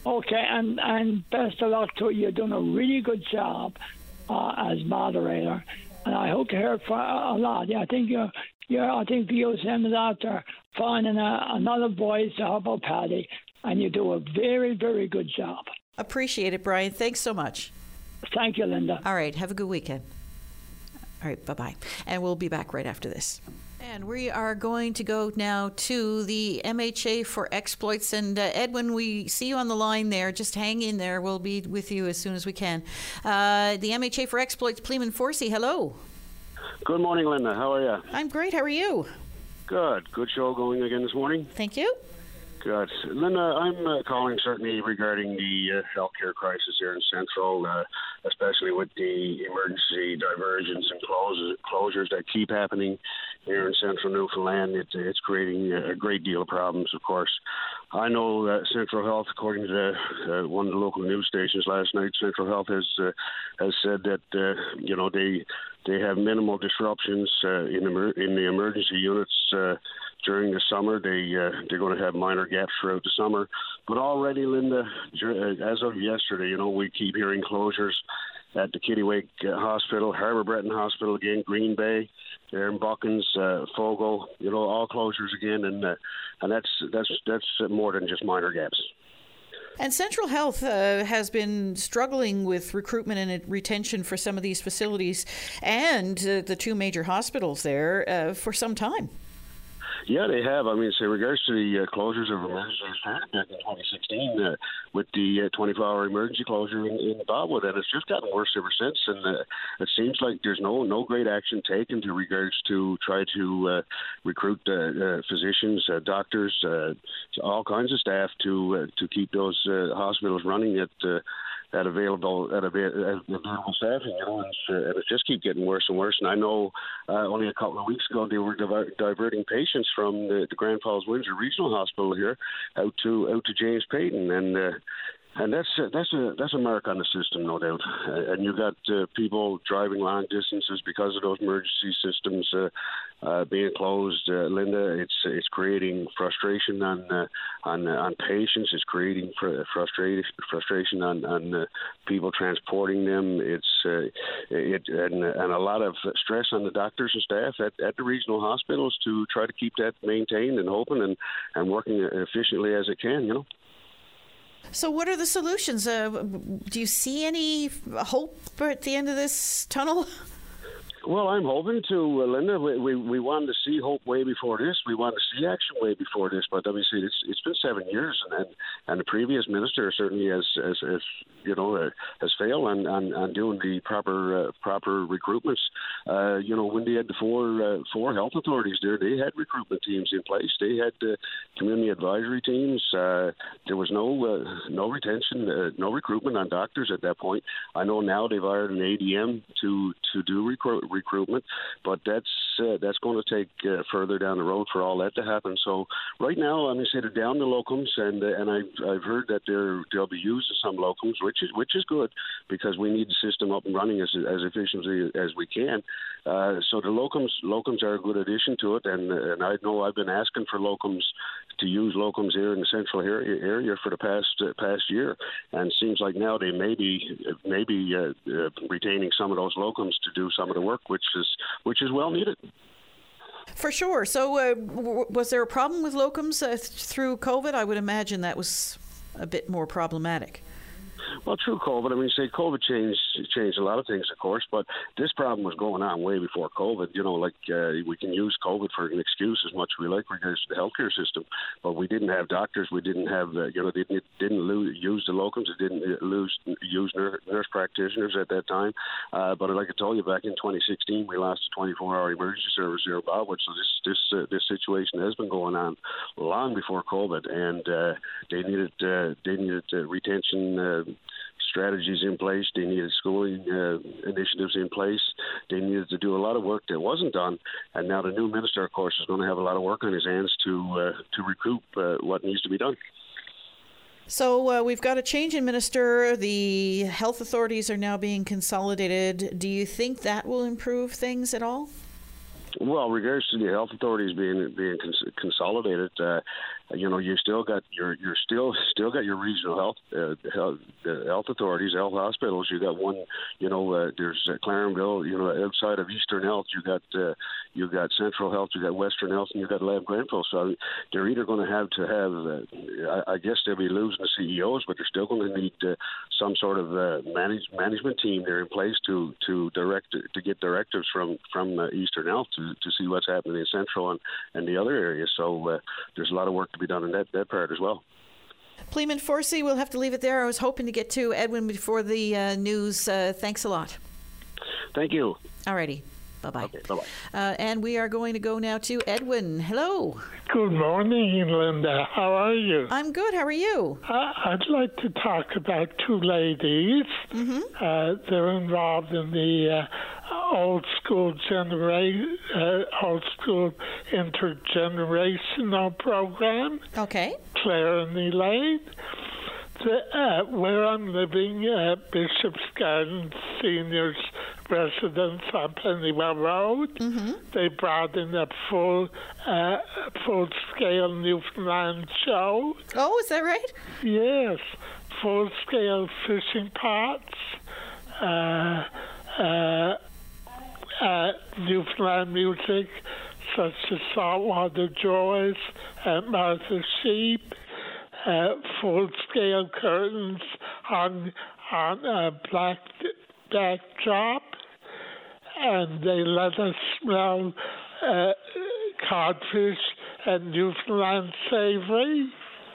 Okay, and, and best of luck to you. You're doing a really good job uh, as moderator, and I hope to hear for a lot. Yeah, I think you're, you're I think VOCM is out there finding a, another voice to help out Paddy, and you do a very, very good job. Appreciate it, Brian. Thanks so much. Thank you, Linda. All right. Have a good weekend. All right. Bye bye. And we'll be back right after this. And we are going to go now to the MHA for exploits. And uh, Edwin, we see you on the line there. Just hang in there. We'll be with you as soon as we can. Uh, the MHA for exploits, Pleaman Forsey. Hello. Good morning, Linda. How are you? I'm great. How are you? Good. Good show going again this morning. Thank you. Good. Linda, I'm uh, calling certainly regarding the uh, healthcare crisis here in Central, uh, especially with the emergency diversions and closures, closures that keep happening here in Central Newfoundland. It, it's creating a great deal of problems, of course. I know that Central Health, according to the, uh, one of the local news stations last night, Central Health has uh, has said that uh, you know they they have minimal disruptions in emer- in the emergency units during the summer. They uh, they're going to have minor gaps throughout the summer, but already, Linda, uh, as of yesterday, you know, we keep hearing closures at the Kittiwake uh, Hospital, Harbour Breton Hospital again, Green Bay, there in Buchans, uh, you know, all closures again, and uh, and that's that's that's more than just minor gaps. And Central Health uh, has been struggling with recruitment and retention for some of these facilities and uh, the two major hospitals there uh, for some time. Yeah, they have. I mean, so in regards to the uh, closures of emergency back in 2016 uh, with the 24-hour uh, emergency closure in, in Botwood, and it's just gotten worse ever since. And uh, it seems like there's no no great action taken to regards to try to uh, recruit uh, uh, physicians, uh, doctors, uh, all kinds of staff to uh, to keep those uh, hospitals running at at available at available staffing, you know, and uh, and it's just keep getting worse and worse. And I know uh, only a couple of weeks ago they were diver- diverting patients from the, the Grand Falls Windsor Regional Hospital here out to out to James Paton, and uh, and that's a, that's a that's a mark on the system, no doubt. Uh, and you got uh, people driving long distances because of those emergency systems uh, uh, being closed. Uh, Linda, it's it's creating frustration on uh, on on patients. It's creating fr- frustration frustration on on people transporting them. It's it and and a lot of stress on the doctors and staff at, at the regional hospitals to try to keep that maintained and open and and working efficiently as it can. You know. So, what are the solutions? Uh, do you see any hope at the end of this tunnel? Well, I'm hoping to, uh, Linda. We, we we wanted to see hope way before this. We wanted to see action way before this. But obviously, it's it's been seven years, and and, and the previous minister certainly has, has, has you know uh, has failed on, on, on doing the proper uh, proper recruitments. Uh, you know, when they had the four uh, four health authorities there, they had recruitment teams in place. They had uh, community advisory teams. Uh, there was no uh, no retention, uh, no recruitment on doctors at that point. I know now they've hired an ADM to to do recruit recruitment, but that's uh, that's going to take uh, further down the road for all that to happen. So right now, I'm say they're down the locums, and uh, and I've I've heard that they're they'll be used in some locums, which is which is good because we need the system up and running as as efficiently as we can. Uh, so the locums locums are a good addition to it, and and I know I've been asking for locums to use locums here in the central area, area for the past uh, past year, and seems like now they may be maybe uh, uh, retaining some of those locums to do some of the work, which is which is well needed. For sure. So, uh, w- was there a problem with locums uh, th- through COVID? I would imagine that was a bit more problematic. Well, true COVID. I mean, say COVID changed changed a lot of things, of course, but this problem was going on way before COVID. You know, like uh, we can use COVID for an excuse as much as we like regards to the healthcare system, but we didn't have doctors. We didn't have, uh, you know, they didn't, didn't lose, use the locums. They didn't uh, lose use nurse, nurse practitioners at that time. Uh, but like I told you, back in 2016, we lost a 24-hour emergency service here Botwood. So this this uh, this situation has been going on long before COVID, and uh, they needed uh, they needed uh, retention. Uh, strategies in place. They needed schooling uh, initiatives in place. They needed to do a lot of work that wasn't done. And now the new minister, of course, is going to have a lot of work on his hands to uh, to recoup uh, what needs to be done. So uh, we've got a change in minister. The health authorities are now being consolidated. Do you think that will improve things at all? Well, regards to the health authorities being being cons- consolidated, uh, you know, you still got your you're still still got your regional health uh, health, uh, health authorities, health hospitals. You got one, you know, uh, there's uh. You know, outside of Eastern Health, you got uh, you got Central Health, you got Western Health, and you got Lab Grenfell. So they're either going to have to have, uh, I, I guess they'll be losing the CEOs, but they're still going to need uh, some sort of uh, manage, management team there in place to to direct to get directives from from uh, Eastern Health to, to see what's happening in Central and and the other areas. So uh, there's a lot of work to be done in that, that part as well. Pleaman Forsey, we'll have to leave it there. I was hoping to get to Edwin before the uh, news. Uh, thanks a lot. Thank you. Alrighty. Bye bye. Okay, bye bye. Uh, and we are going to go now to Edwin. Hello. Good morning, Linda. How are you? I'm good. How are you? Uh, I'd like to talk about two ladies. Mm-hmm. Uh, they're involved in the uh, old school genera- uh, old school intergenerational program. Okay. Claire and Elaine. The, uh, where I'm living, uh, Bishop's Garden Seniors Residence on Pennywell Road, Mm-hmm. they brought in a full, uh, full-scale Newfoundland show. Oh, is that right? Yes, full-scale fishing pots, uh, uh, uh, Newfoundland music such as Saltwater Joys and Martha Sheep, uh, full-scale curtains hung on a black backdrop, and they let us smell uh, codfish and Newfoundland savory.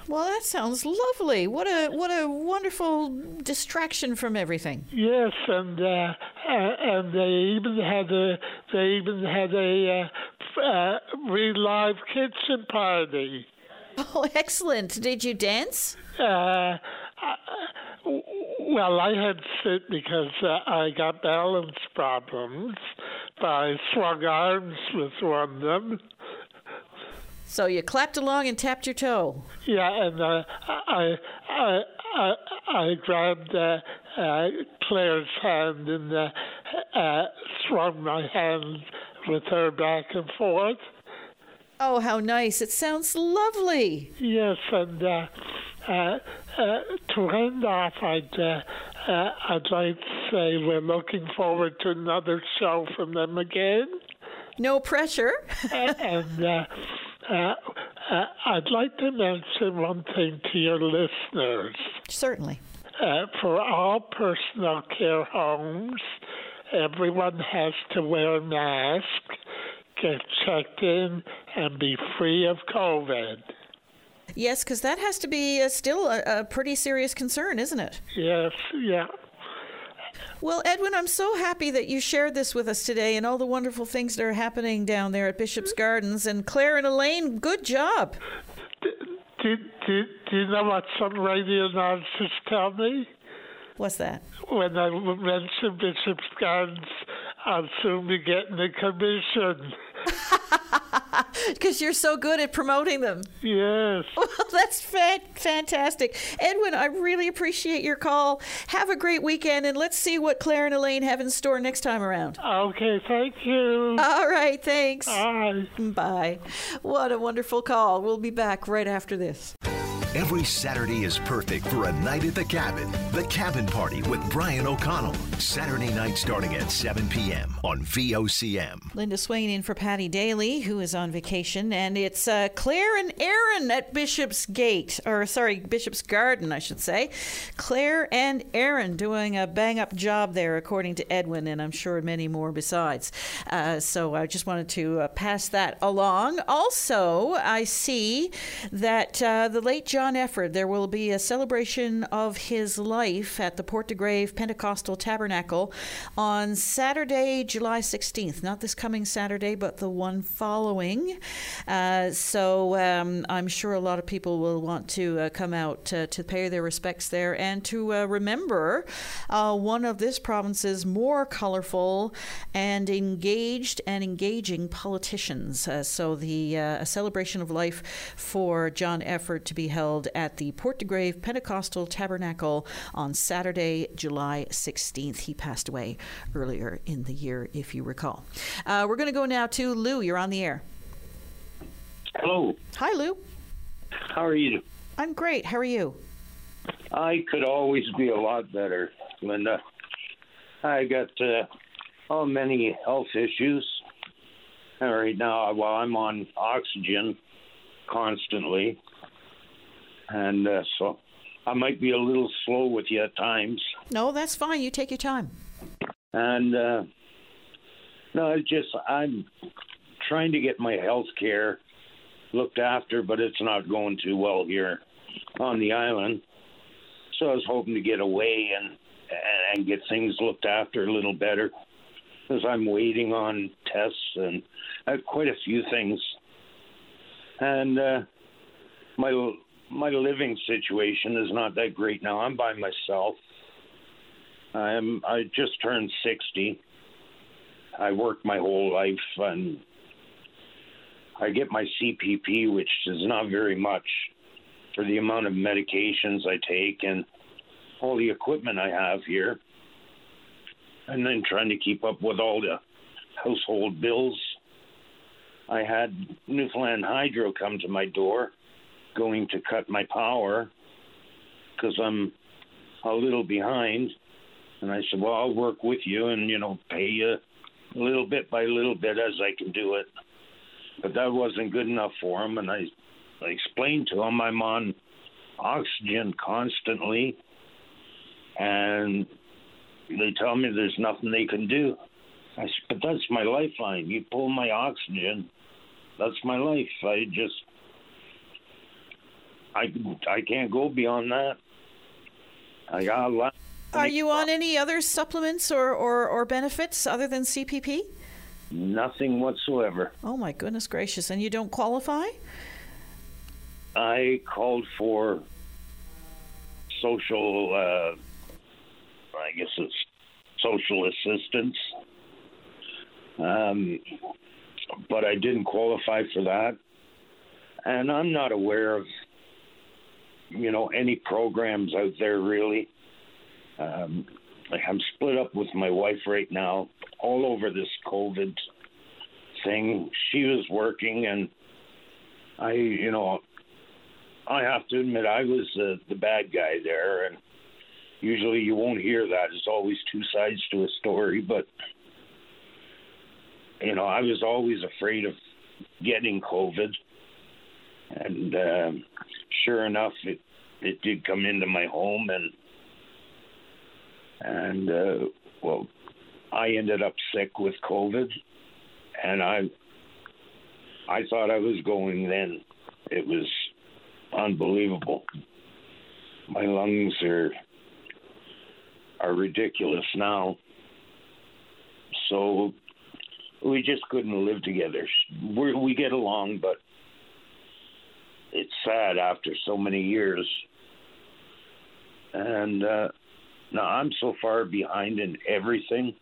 Well, that sounds lovely. What a what a wonderful distraction from everything. Yes, and uh, uh, and they even had a they even had a uh, uh, real live kitchen party. Oh, excellent. Did you dance? Uh, well, I had to sit because uh, I got balance problems, but I swung arms with one of them. So you clapped along and tapped your toe. Yeah, and uh, I, I, I, I grabbed uh, uh, Claire's hand and uh, uh, swung my hand with her back and forth. Oh, how nice. It sounds lovely. Yes, and uh, uh, uh, to end off, I'd, uh, uh, I'd like to say we're looking forward to another show from them again. No pressure. and uh, uh, Uh, I'd like to mention one thing to your listeners. Certainly. Uh, for all personal care homes, everyone has to wear a mask, get checked in, and be free of COVID. Yes, because that has to be uh, still a, a pretty serious concern, isn't it? Yes, yeah. Well, Edwin, I'm so happy that you shared this with us today and all the wonderful things that are happening down there at Bishop's Gardens. And Claire and Elaine, good job. Do, do, do you know what some radio announcers tell me? What's that? When I mention Bishop's Gardens, I'll soon be getting a commission. Because you're so good at promoting them. Yes. Well, that's fa- fantastic. Edwin, I really appreciate your call. Have a great weekend, and let's see what Claire and Elaine have in store next time around. Okay, thank you. All right, thanks. Bye. Bye. What a wonderful call. We'll be back right after this. Every Saturday is perfect for a night at the cabin. The Cabin Party with Brian O'Connell. Saturday night starting at 7 p.m. on VOCM. Linda Swain in for Paddy Daly, who is on vacation, and it's uh, Claire and Aaron at Bishop's Gate, or sorry, Bishop's Garden, I should say. Claire and Aaron doing a bang up job there, according to Edwin, and I'm sure many more besides. Uh, so I just wanted to uh, pass that along. Also, I see that uh, the late John Efford, there will be a celebration of his life at the Port de Grave Pentecostal Tabernacle on Saturday, July 16th. Not this coming Saturday, but the one following. Uh, so um, I'm sure a lot of people will want to uh, come out uh, to pay their respects there and to uh, remember uh, one of this province's more colorful and engaged and engaging politicians. Uh, so the a celebration of life for John Efford to be held at the Port de Grave Pentecostal Tabernacle on Saturday, July 16th. He passed away earlier in the year, if you recall. Uh, we're going to go now to Lou. You're on the air. Hello. Hi, Lou. How are you? I'm great. How are you? I could always be a lot better, Linda. I got uh, oh many health issues. And right now, while I'm on oxygen constantly, and uh, so I might be a little slow with you at times. No, that's fine. You take your time. And uh, no, it's just I'm trying to get my health care looked after, but it's not going too well here on the island. So I was hoping to get away and and get things looked after a little better because I'm waiting on tests and have quite a few things. And uh, my my living situation is not that great now. I'm by myself. I'm I just turned 60. I worked my whole life and I get my CPP, which is not very much for the amount of medications I take and all the equipment I have here. And then trying to keep up with all the household bills. I had Newfoundland Hydro come to my door going to cut my power because I'm a little behind. And I said, well, I'll work with you and, you know, pay you a little bit by little bit as I can do it. But that wasn't good enough for him. And I, I explained to him I'm on oxygen constantly. And they tell me there's nothing they can do. I said, but that's my lifeline. You pull my oxygen, that's my life. I just I I can't go beyond that. I got a lot. Are you on any other supplements or, or, or benefits other than CPP? Nothing whatsoever. Oh my goodness gracious! And you don't qualify? I called for social. Uh, I guess it's social assistance. Um, but I didn't qualify for that, and I'm not aware of you know any programs out there really. Um, I'm split up with my wife right now, all over this COVID thing. She was working, and I, you know, I have to admit I was the bad guy there, and usually you won't hear that. It's always two sides to a story, but you know, I was always afraid of getting COVID and uh, sure enough, it it did come into my home, and and uh, well, I ended up sick with COVID, and I I thought I was going then. It was unbelievable. My lungs are are ridiculous now. So we just couldn't live together. we we get along, but it's sad after so many years. And uh, now I'm so far behind in everything.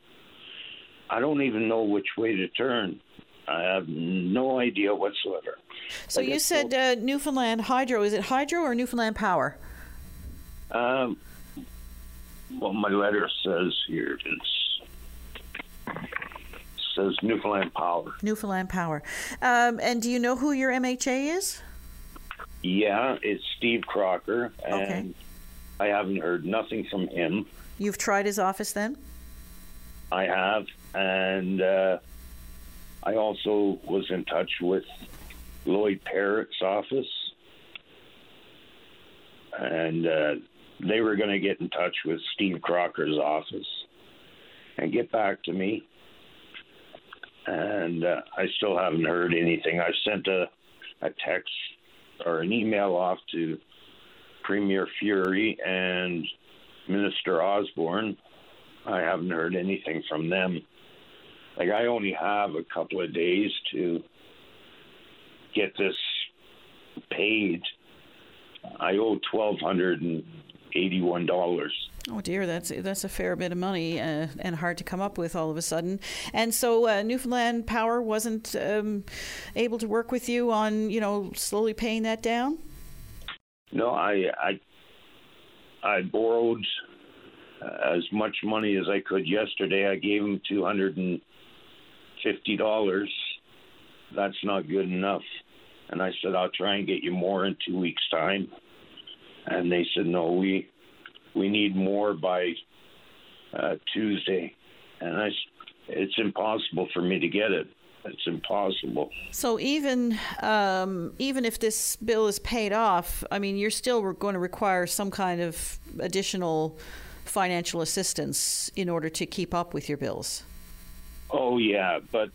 I don't even know which way to turn. I have no idea whatsoever. So you said uh, Newfoundland Hydro. Is it Hydro or Newfoundland Power? Um, well, my letter says here it's says Newfoundland Power. Newfoundland Power. Um, and do you know who your MHA is? Yeah, it's Steve Crocker, and Okay. I haven't heard nothing from him. You've tried his office then? I have, and uh, I also was in touch with Lloyd Parrott's office, and uh, they were going to get in touch with Steve Crocker's office and get back to me. And uh, I still haven't heard anything. I sent a, a text or an email off to Premier Furey and Minister Osborne. I haven't heard anything from them. Like I only have a couple of days to get this paid. I owe twelve hundred and eighty-one dollars. Oh dear, that's that's a fair bit of money uh, and hard to come up with all of a sudden. And so uh, Newfoundland Power wasn't um, able to work with you on you know slowly paying that down. No, I I I borrowed uh, as much money as I could yesterday. I gave them two hundred and fifty dollars. That's not good enough. And I said I'll try and get you more in two weeks' time. And they said no, we we need more by uh, Tuesday. And I, it's impossible for me to get it. It's impossible. So even um, even if this bill is paid off, I mean, you're still going to require some kind of additional financial assistance in order to keep up with your bills. Oh yeah, but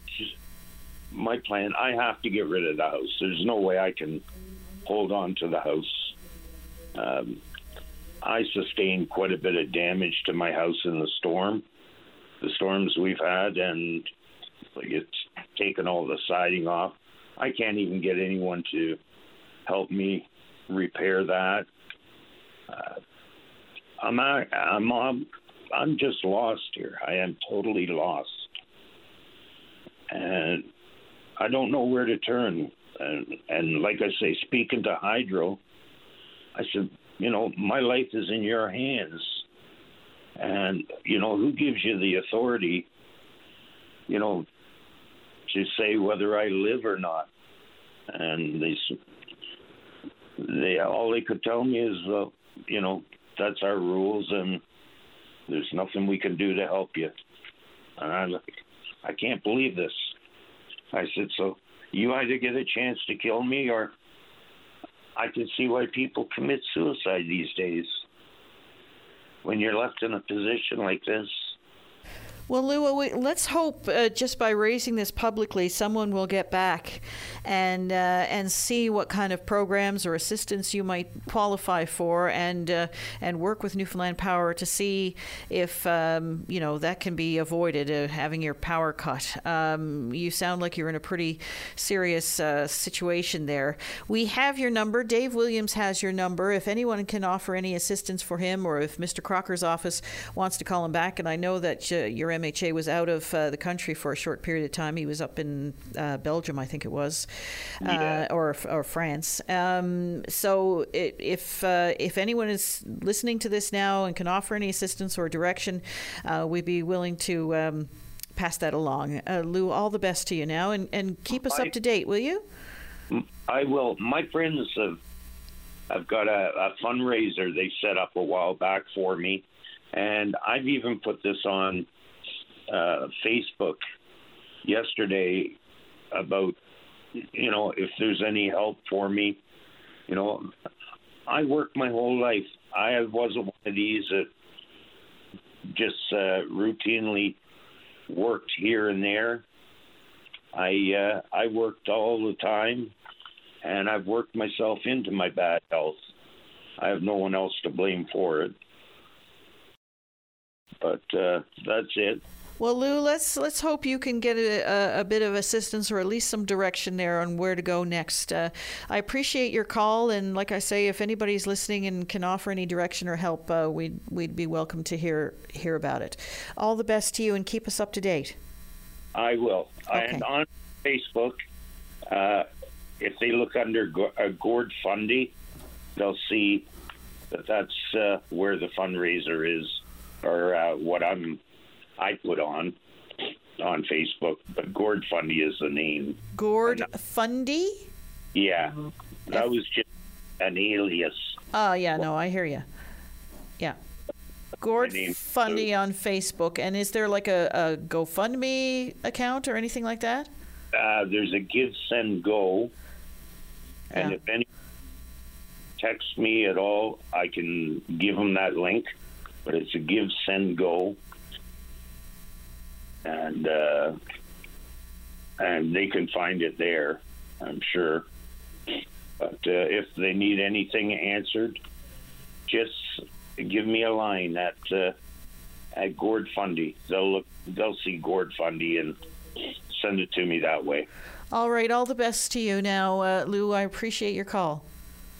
my plan, I have to get rid of the house. There's no way I can hold on to the house. Um, I sustained quite a bit of damage to my house in the storm, the storms we've had, and like it's taken all the siding off. I can't even get anyone to help me repair that. Uh, I'm, a- I'm I'm I'm just lost here. I am totally lost, and I don't know where to turn. And and like I say, speaking to Hydro, I said, you know, my life is in your hands, and you know who gives you the authority, you know, to say whether I live or not. And they they all they could tell me is, uh, you know, that's our rules, and there's nothing we can do to help you. And I, like, I can't believe this. I said, so you either get a chance to kill me, or I can see why people commit suicide these days. When you're left in a position like this, Well, Lou, we, let's hope uh, just by raising this publicly, someone will get back and uh, and see what kind of programs or assistance you might qualify for, and uh, and work with Newfoundland Power to see if um, you know that can be avoided, uh, having your power cut. Um, you sound like you're in a pretty serious uh, situation there. We have your number. Dave Williams has your number. If anyone can offer any assistance for him, or if Mr. Crocker's office wants to call him back, and I know that uh, your MHA was out of uh, the country for a short period of time. He was up in uh, Belgium, I think it was, uh, or or France. Um, so i if uh, if anyone is listening to this now and can offer any assistance or direction, uh, we'd be willing to. Um, Pass that along, uh, Lou. All the best to you now, and, and keep us I- up to date, will you? I will. My friends have have got a, a fundraiser they set up a while back for me, and I've even put this on uh, Facebook yesterday about you know if there's any help for me You know, I worked my whole life. I wasn't one of these that just uh, routinely worked here and there. I uh, I worked all the time, and I've worked myself into my bad health. I have no one else to blame for it. But uh, that's it. Well, Lou, let's let's hope you can get a, a, a, bit of assistance or at least some direction there on where to go next. Uh, I appreciate your call, and like I say, if anybody's listening and can offer any direction or help, uh, we'd we'd be welcome to hear hear about it. All the best to you, and keep us up to date. I will. Okay. And on Facebook, uh, if they look under uh, Gord Fundy, they'll see that that's uh, where the fundraiser is, or uh, what I'm I put on on Facebook. But Gord Fundy is the name. Gord Fundy. Yeah, that was just an alias. Oh yeah, no, I hear you. Yeah. Gord Fundy on Facebook, and is there like a, a GoFundMe account or anything like that? Uh, there's a Give Send Go, and Yeah. if any text me at all, I can give them that link. But it's a Give Send Go, and uh, and they can find it there, I'm sure. But uh, if they need anything answered, just give me a line at uh, at Gord Fundy. They'll look, they'll see Gord Fundy and send it to me that way. All right, all the best to you now, uh, Lou. I appreciate your call.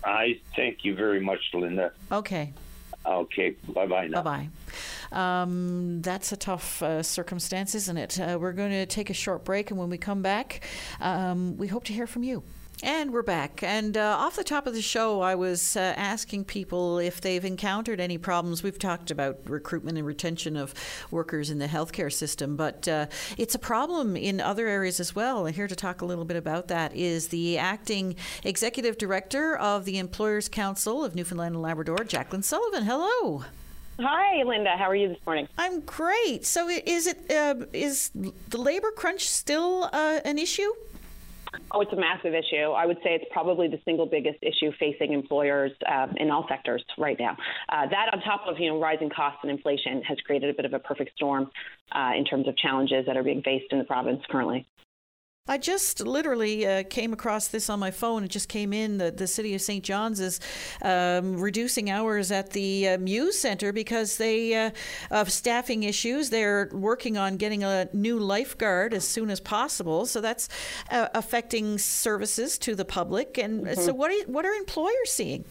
I thank you very much, Linda. Okay. Okay, bye bye now. Bye bye. Um, that's a tough uh, circumstance, isn't it? Uh, we're going to take a short break, and when we come back, um, we hope to hear from you. And we're back. And uh, off the top of the show, I was uh, asking people if they've encountered any problems. We've talked about recruitment and retention of workers in the healthcare system, but uh, it's a problem in other areas as well. And here to talk a little bit about that is the acting executive director of the Employers Council of Newfoundland and Labrador, Jacqueline Sullivan. Hello. Hi, Linda. How are you this morning? I'm great. So, is it uh, is the labor crunch still uh, an issue? Oh, it's a massive issue. I would say it's probably the single biggest issue facing employers um, in all sectors right now. Uh, that, on top of you know rising costs and inflation, has created a bit of a perfect storm uh, in terms of challenges that are being faced in the province currently. I just literally uh, came across this on my phone. It just came in. The, the city of St. John's is um, reducing hours at the uh, Mews Center because they uh, of staffing issues. They're working on getting a new lifeguard as soon as possible. So that's uh, affecting services to the public. And uh, so, what are, what are employers seeing?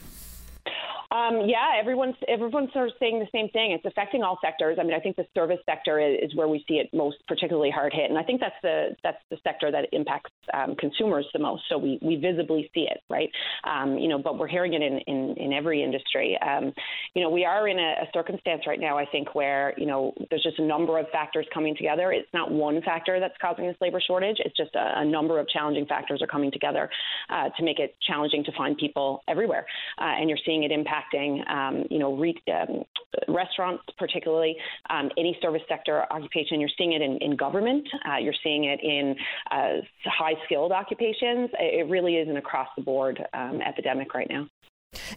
Um, yeah, everyone's everyone's sort of saying the same thing. It's affecting all sectors. I mean, I think the service sector is, is where we see it most particularly hard hit, and I think that's the that's the sector that impacts um, consumers the most. So we, we visibly see it, right? Um, you know, but we're hearing it in in, in every industry. Um, you know, we are in a, a circumstance right now, I think, where you know there's just a number of factors coming together. It's not one factor that's causing this labor shortage. It's just a, a number of challenging factors are coming together uh, to make it challenging to find people everywhere, uh, and you're seeing it impacting, um, you know, re- um, restaurants particularly, um, any service sector occupation. You're seeing it in, in government. Uh, you're seeing it in uh, high skilled occupations. It really is an across the board um, epidemic right now.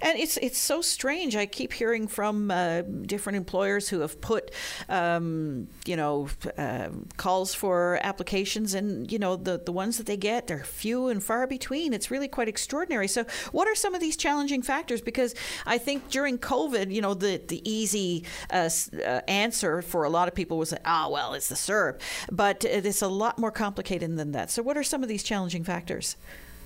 And it's it's so strange. I keep hearing from uh, different employers who have put, um, you know, uh, calls for applications, and you know the the ones that they get are few and far between. It's really quite extraordinary. So, what are some of these challenging factors? Because I think during COVID, you know, the the easy uh, uh, answer for a lot of people was, ah, well, it's the CERB, but it's a lot more complicated than that. So, what are some of these challenging factors?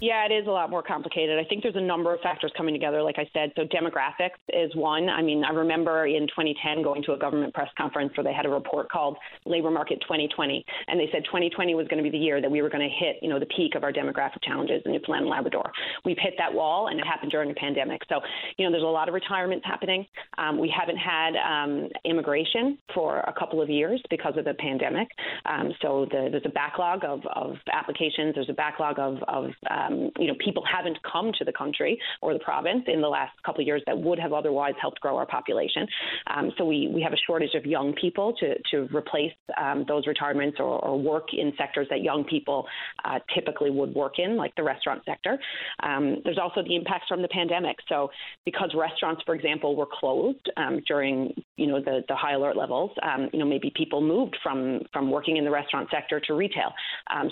Yeah, it is a lot more complicated. I think there's a number of factors coming together, like I said. So, demographics is one. I mean, I remember in 2010 going to a government press conference where they had a report called Labor Market 2020, and they said 2020 was going to be the year that we were going to hit, you know, the peak of our demographic challenges in Newfoundland and Labrador. We've hit that wall, and it happened during the pandemic. So, you know, there's a lot of retirements happening. Um, we haven't had um, immigration for a couple of years because of the pandemic. Um, so, the, there's a backlog of, of applications. There's a backlog of, of um, um, you know people haven't come to the country or the province in the last couple of years that would have otherwise helped grow our population. Um, so we we have a shortage of young people to to replace um, those retirements or, or, work in sectors that young people uh, typically would work in, like the restaurant sector. Um, there's also the impacts from the pandemic. So because restaurants, for example, were closed um, during you know the the high alert levels, um, you know maybe people moved from from working in the restaurant sector to retail.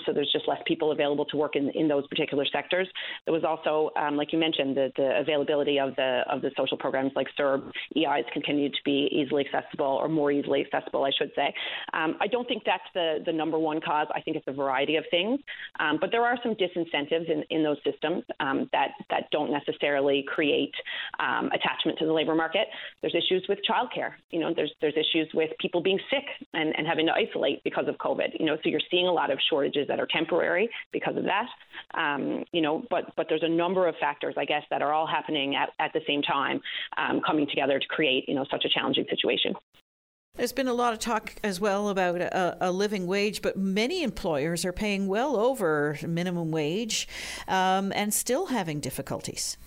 So there's just less people available to work in in those particular sectors. There was also, um, like you mentioned, the the availability of the of the social programs like CERB, EIs continued to be easily accessible or more easily accessible, I should say. Um, I don't think that's the the number one cause. I think it's a variety of things, um, but there are some disincentives in, in those systems um, that that don't necessarily create um, attachment to the labor market. There's issues with childcare. You know, there's there's issues with people being sick and, and having to isolate because of COVID. You know, so you're seeing a lot of shortages that are temporary because of that. Um, you know, but but there's a number of factors, I guess, that are all happening at, at the same time, um, coming together to create you know such a challenging situation. There's been a lot of talk as well about a, a, living wage, but many employers are paying well over minimum wage um, and still having difficulties.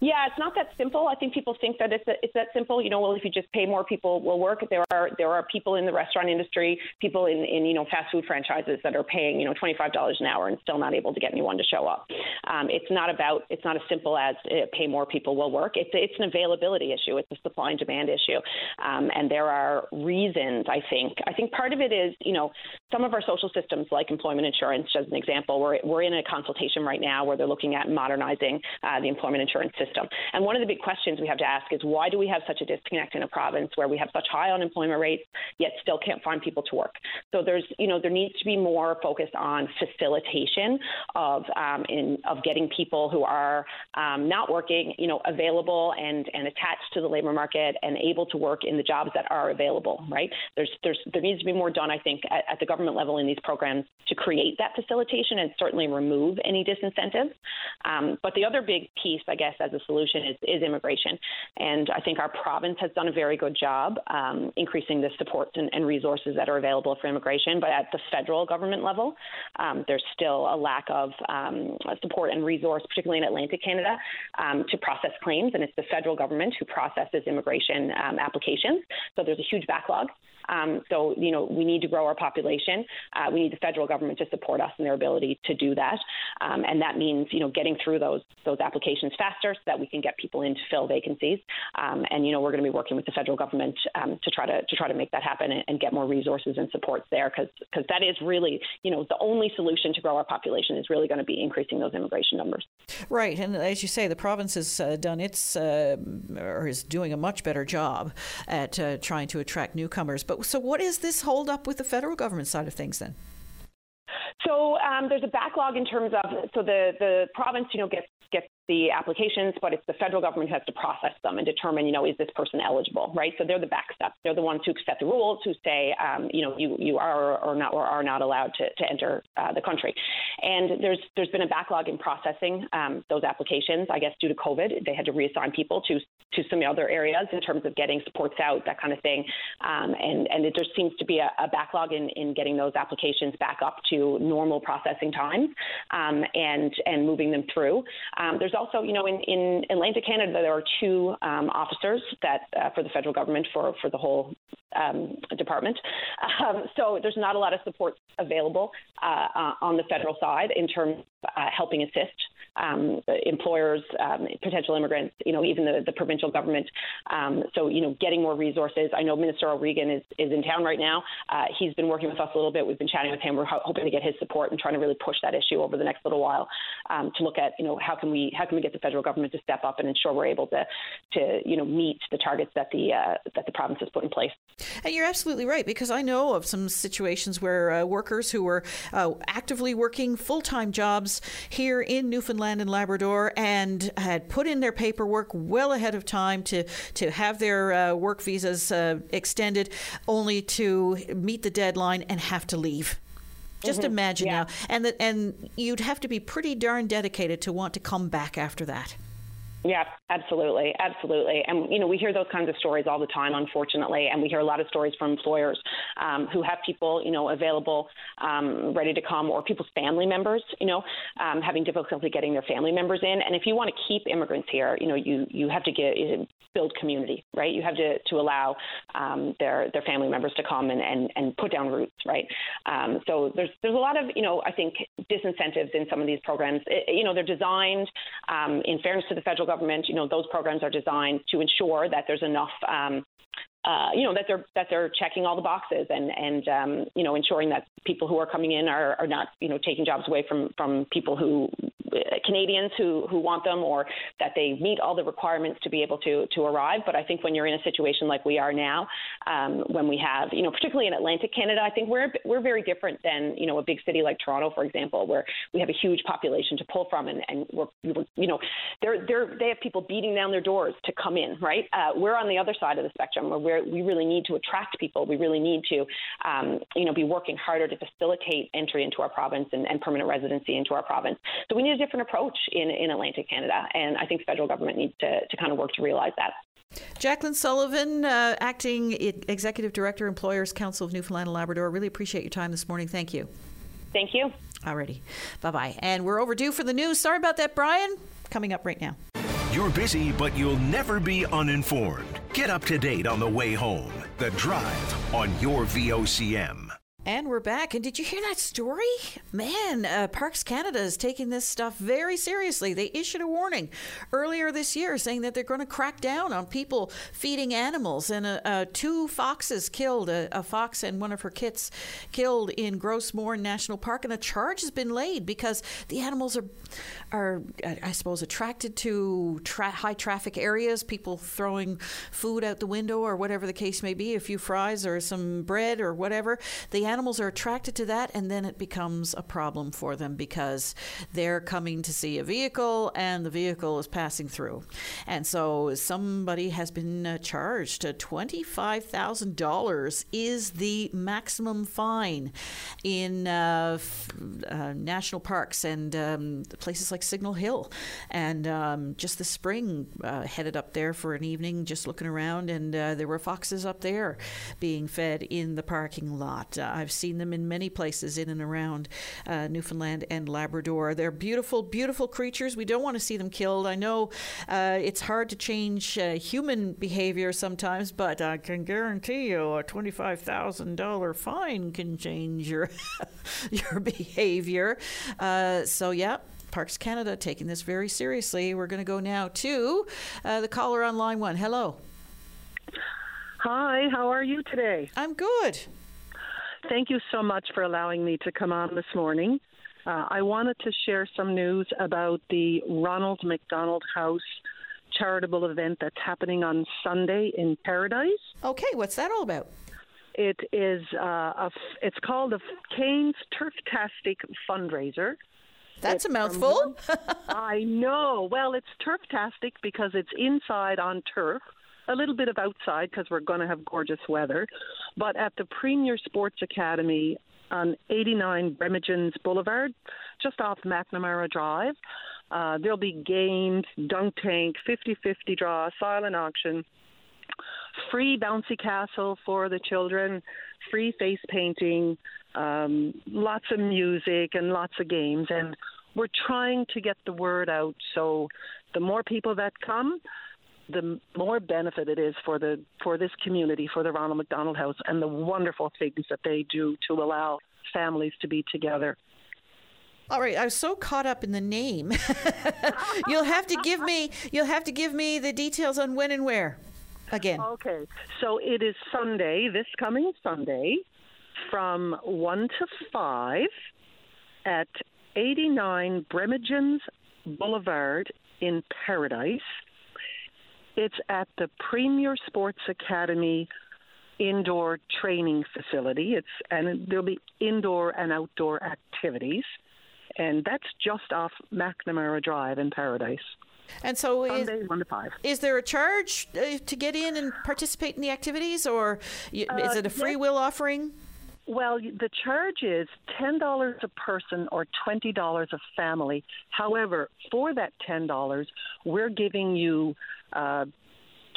Yeah, it's not that simple. I think people think that it's a, it's that simple. You know, well, if you just pay more, people will work. There are there are people in the restaurant industry, people in, in you know fast food franchises that are paying you know twenty five dollars an hour and still not able to get anyone to show up. Um, it's not about it's not as simple as uh, pay more, people will work. It's it's an availability issue. It's a supply and demand issue, um, and there are reasons. I think I think part of it is you know some of our social systems like employment insurance, as an example, we're we're in a consultation right now where they're looking at modernizing uh, the employment insurance system system. And one of the big questions we have to ask is why do we have such a disconnect in a province where we have such high unemployment rates yet still can't find people to work? So there's, you know, there needs to be more focus on facilitation of um, in of getting people who are um, not working, you know, available and and attached to the labor market and able to work in the jobs that are available. Right? There's there's there needs to be more done, I think, at, at the government level in these programs to create that facilitation and certainly remove any disincentives. Um, but the other big piece, I guess, as a solution is, is immigration. And I think our province has done a very good job um, increasing the supports and, and, resources that are available for immigration. But at the federal government level, um, there's still a lack of um, support and resource, particularly in Atlantic Canada, um, to process claims. And it's the federal government who processes immigration um, applications. So there's a huge backlog. Um, so, you know, we need to grow our population. Uh, we need the federal government to support us in their ability to do that. Um, and that means, you know, getting through those those applications faster so that we can get people in to fill vacancies. Um, and, you know, we're going to be working with the federal government um, to try to to try to make that happen and, and get more resources and supports there because because that is really, you know, the only solution to grow our population is really going to be increasing those immigration numbers. Right. And as you say, the province has uh, done its uh, or is doing a much better job at uh, trying to attract newcomers. But so, what is this hold up with the federal government side of things then? So um, there's a backlog in terms of so the the province you know gets gets the applications, but it's the federal government who has to process them and determine, you know, is this person eligible, right? So they're the backstop. They're the ones who set the rules, who say, um, you know, you, you are or not or are not allowed to, to enter uh, the country. And there's there's been a backlog in processing um, those applications. I guess due to COVID, they had to reassign people to to some other areas in terms of getting supports out, that kind of thing. Um, and and it just seems to be a, a, backlog in, in getting those applications back up to normal processing times um, and and moving them through. Um, there's also, you know, in, in Atlantic Canada, there are two um, officers that uh, for the federal government for for the whole um, department. Um, so there's not a lot of support available uh, uh, on the federal side in terms of uh, helping assist um, employers, um, potential immigrants, you know, even the, the provincial government. Um, so, you know, getting more resources. I know Minister O'Regan is, is in town right now. Uh, he's been working with us a little bit. We've been chatting with him. We're ho- hoping to get his support and trying to really push that issue over the next little while um, to look at, you know, how can we how can we get the federal government to step up and ensure we're able to to you know meet the targets that the uh, that the province has put in place. And you're absolutely right because I know of some situations where uh, workers who were uh, actively working full time jobs here in Newfoundland and Labrador and had put in their paperwork well ahead of time to to have their uh, work visas uh, extended, only to meet the deadline and have to leave. Just mm-hmm. imagine yeah. now, and that, and you'd have to be pretty darn dedicated to want to come back after that. Yeah, absolutely, absolutely. And you know, we hear those kinds of stories all the time, unfortunately, and we hear a lot of stories from employers um, who have people, you know, available, um, ready to come, or people's family members, you know, um, having difficulty getting their family members in. And if you want to keep immigrants here, you know, you you have to get build community, right? You have to to allow um, their their family members to come and and, and put down roots, right? Um, so there's there's a lot of you know I think disincentives in some of these programs. It, you know, they're designed um, in fairness to the federal government, you know, those programs are designed to ensure that there's enough um, uh, you know that they're that they're checking all the boxes and and um, you know ensuring that people who are coming in are, are not you know taking jobs away from from people who uh, Canadians who who want them or that they meet all the requirements to be able to to arrive. But I think when you're in a situation like we are now, um, when we have you know particularly in Atlantic Canada, I think we're we're very different than you know a big city like Toronto, for example, where we have a huge population to pull from and and we're, we're you know they're they're they have people beating down their doors to come in, right? Uh, we're on the other side of the spectrum where we're, we really need to attract people. We really need to, um, you know, be working harder to facilitate entry into our province and, and, permanent residency into our province. So we need a different approach in, in Atlantic Canada, and I think the federal government needs to, to kind of work to realize that. Jacqueline Sullivan, uh, Acting Executive Director, Employers Council of Newfoundland and Labrador. Really appreciate your time this morning. Thank you. Thank you. Alrighty. Bye bye. And we're overdue for the news. Sorry about that, Brian. Coming up right now. You're busy, but you'll never be uninformed. Get up to date on the way home. The Drive on your VOCM. And we're back. And did you hear that story? Man, uh, Parks Canada is taking this stuff very seriously. They issued a warning earlier this year saying that they're going to crack down on people feeding animals. And uh, uh, two foxes killed, a, a, fox and one of her kits killed in Gros Morne National Park. And a charge has been laid because the animals are, are I suppose, attracted to tra- high traffic areas, people throwing food out the window or whatever the case may be, a few fries or some bread or whatever. The animals are attracted to that, and then it becomes a problem for them because they're coming to see a vehicle and the vehicle is passing through. And so somebody has been uh, charged. Uh, $25,000 is the maximum fine in uh, f- uh, national parks and um, places like Signal Hill. And um, just this spring, uh, headed up there for an evening, just looking around, and uh, there were foxes up there being fed in the parking lot. I've I've seen them in many places in and around uh, Newfoundland and Labrador. They're beautiful, beautiful creatures. We don't want to see them killed. I know uh, it's hard to change uh, human behavior sometimes, but I can guarantee you a twenty-five thousand dollar fine can change your your behavior. Uh, so yeah. Parks Canada taking this very seriously. We're going to go now to uh, the caller on line one. Hello. Hi, how are you today? I'm good. Thank you so much for allowing me to come on this morning. Uh, I wanted to share some news about the Ronald McDonald House charitable event that's happening on Sunday in Paradise. Okay, what's that all about? It is uh, a, it's called the Canes Turftastic fundraiser. That's it's a mouthful. I know. Well, it's turftastic because it's inside on turf a little bit of outside because we're going to have gorgeous weather. But at the Premier Sports Academy on 89 Bremigens Boulevard, just off McNamara Drive, uh, there'll be games, dunk tank, 50 50 draw, silent auction, free bouncy castle for the children, free face painting, um, lots of music, and lots of games. And we're trying to get the word out so the more people that come, the more benefit it is for the for this community, for the Ronald McDonald House, and the wonderful things that they do to allow families to be together. All right, I was so caught up in the name. you'll have to give me you'll have to give me the details on when and where. Again. Okay. So it is Sunday, this coming Sunday, from 1 to 5 at 89 Bremigens Boulevard in Paradise. It's at the Premier Sports Academy indoor training facility. It's and there'll be indoor and outdoor activities, and that's just off McNamara Drive in Paradise. And so, is, one to five. is there a charge uh, to get in and participate in the activities, or is uh, it a free yes. will offering? Well, the charge is ten dollars a person or twenty dollars a family. However, for that ten dollars, we're giving you. Uh,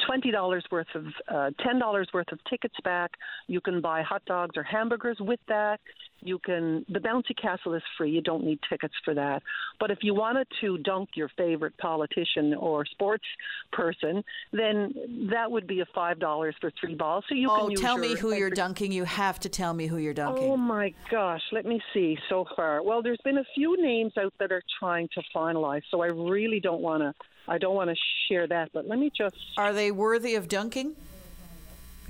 twenty dollars worth of uh, ten dollars worth of tickets back. You can buy hot dogs or hamburgers with that. You can the bouncy castle is free. You don't need tickets for that. But if you wanted to dunk your favorite politician or sports person, then that would be a five dollars for three balls. So you oh, can tell me who you're dunking. You have to tell me who you're dunking. Oh my gosh, let me see so far. Well, there's been a few names out that are trying to finalize, so I really don't want to I don't want to share that, but let me just Are they worthy of dunking?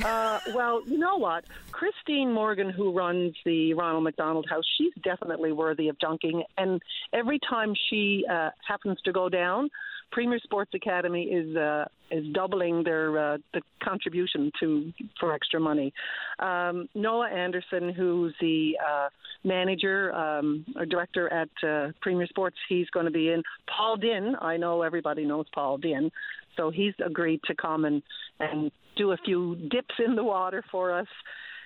Uh, well, you know what? Christine Morgan, who runs the Ronald McDonald House, she's definitely worthy of dunking. And every time she uh, happens to go down, Premier Sports Academy is uh, is doubling their uh, the contribution to for extra money. Um, Noah Anderson, who's the uh, manager um, or director at uh, Premier Sports, he's going to be in. Paul Dinn, I know everybody knows Paul Dinn, so he's agreed to come and and do a few dips in the water for us.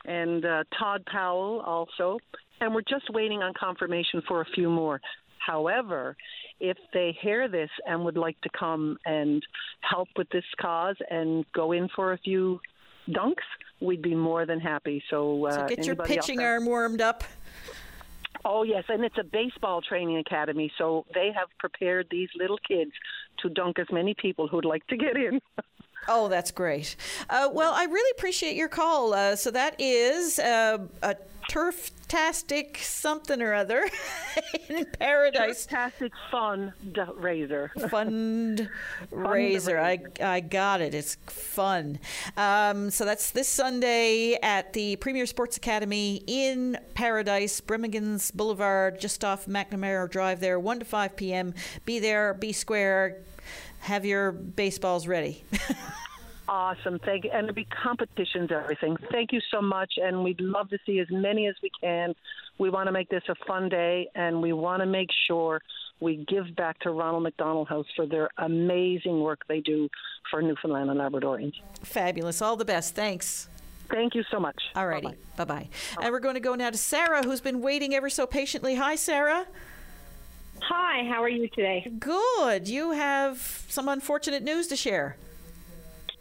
And uh, Todd Powell also, and we're just waiting on confirmation for a few more. However, if they hear this and would like to come and help with this cause and go in for a few dunks, we'd be more than happy. So, uh, So get your pitching arm warmed up. Oh yes, and it's a baseball training academy, so they have prepared these little kids to dunk as many people who'd like to get in. Oh, that's great. Uh, well, I really appreciate your call. Uh, so that is uh, a turf-tastic something or other in paradise. Fantastic fun d- raiser. Fund raiser. I, I got it. It's fun. Um, so that's this Sunday at the Premier Sports Academy in Paradise, Birmingham's Boulevard, just off McNamara Drive there, 1 to 5 p.m. Be there, be square, have your baseballs ready. Awesome, thank you. And there'll be competitions, everything. Thank you so much, and we'd love to see as many as we can. We want to make this a fun day, and we want to make sure we give back to Ronald McDonald House for their amazing work they do for Newfoundland and Labradorians. Fabulous. All the best. Thanks. Thank you so much. All righty. Bye bye. And we're going to go now to Sarah, who's been waiting ever so patiently. Hi, Sarah. Hi, how are you today? Good. You have some unfortunate news to share.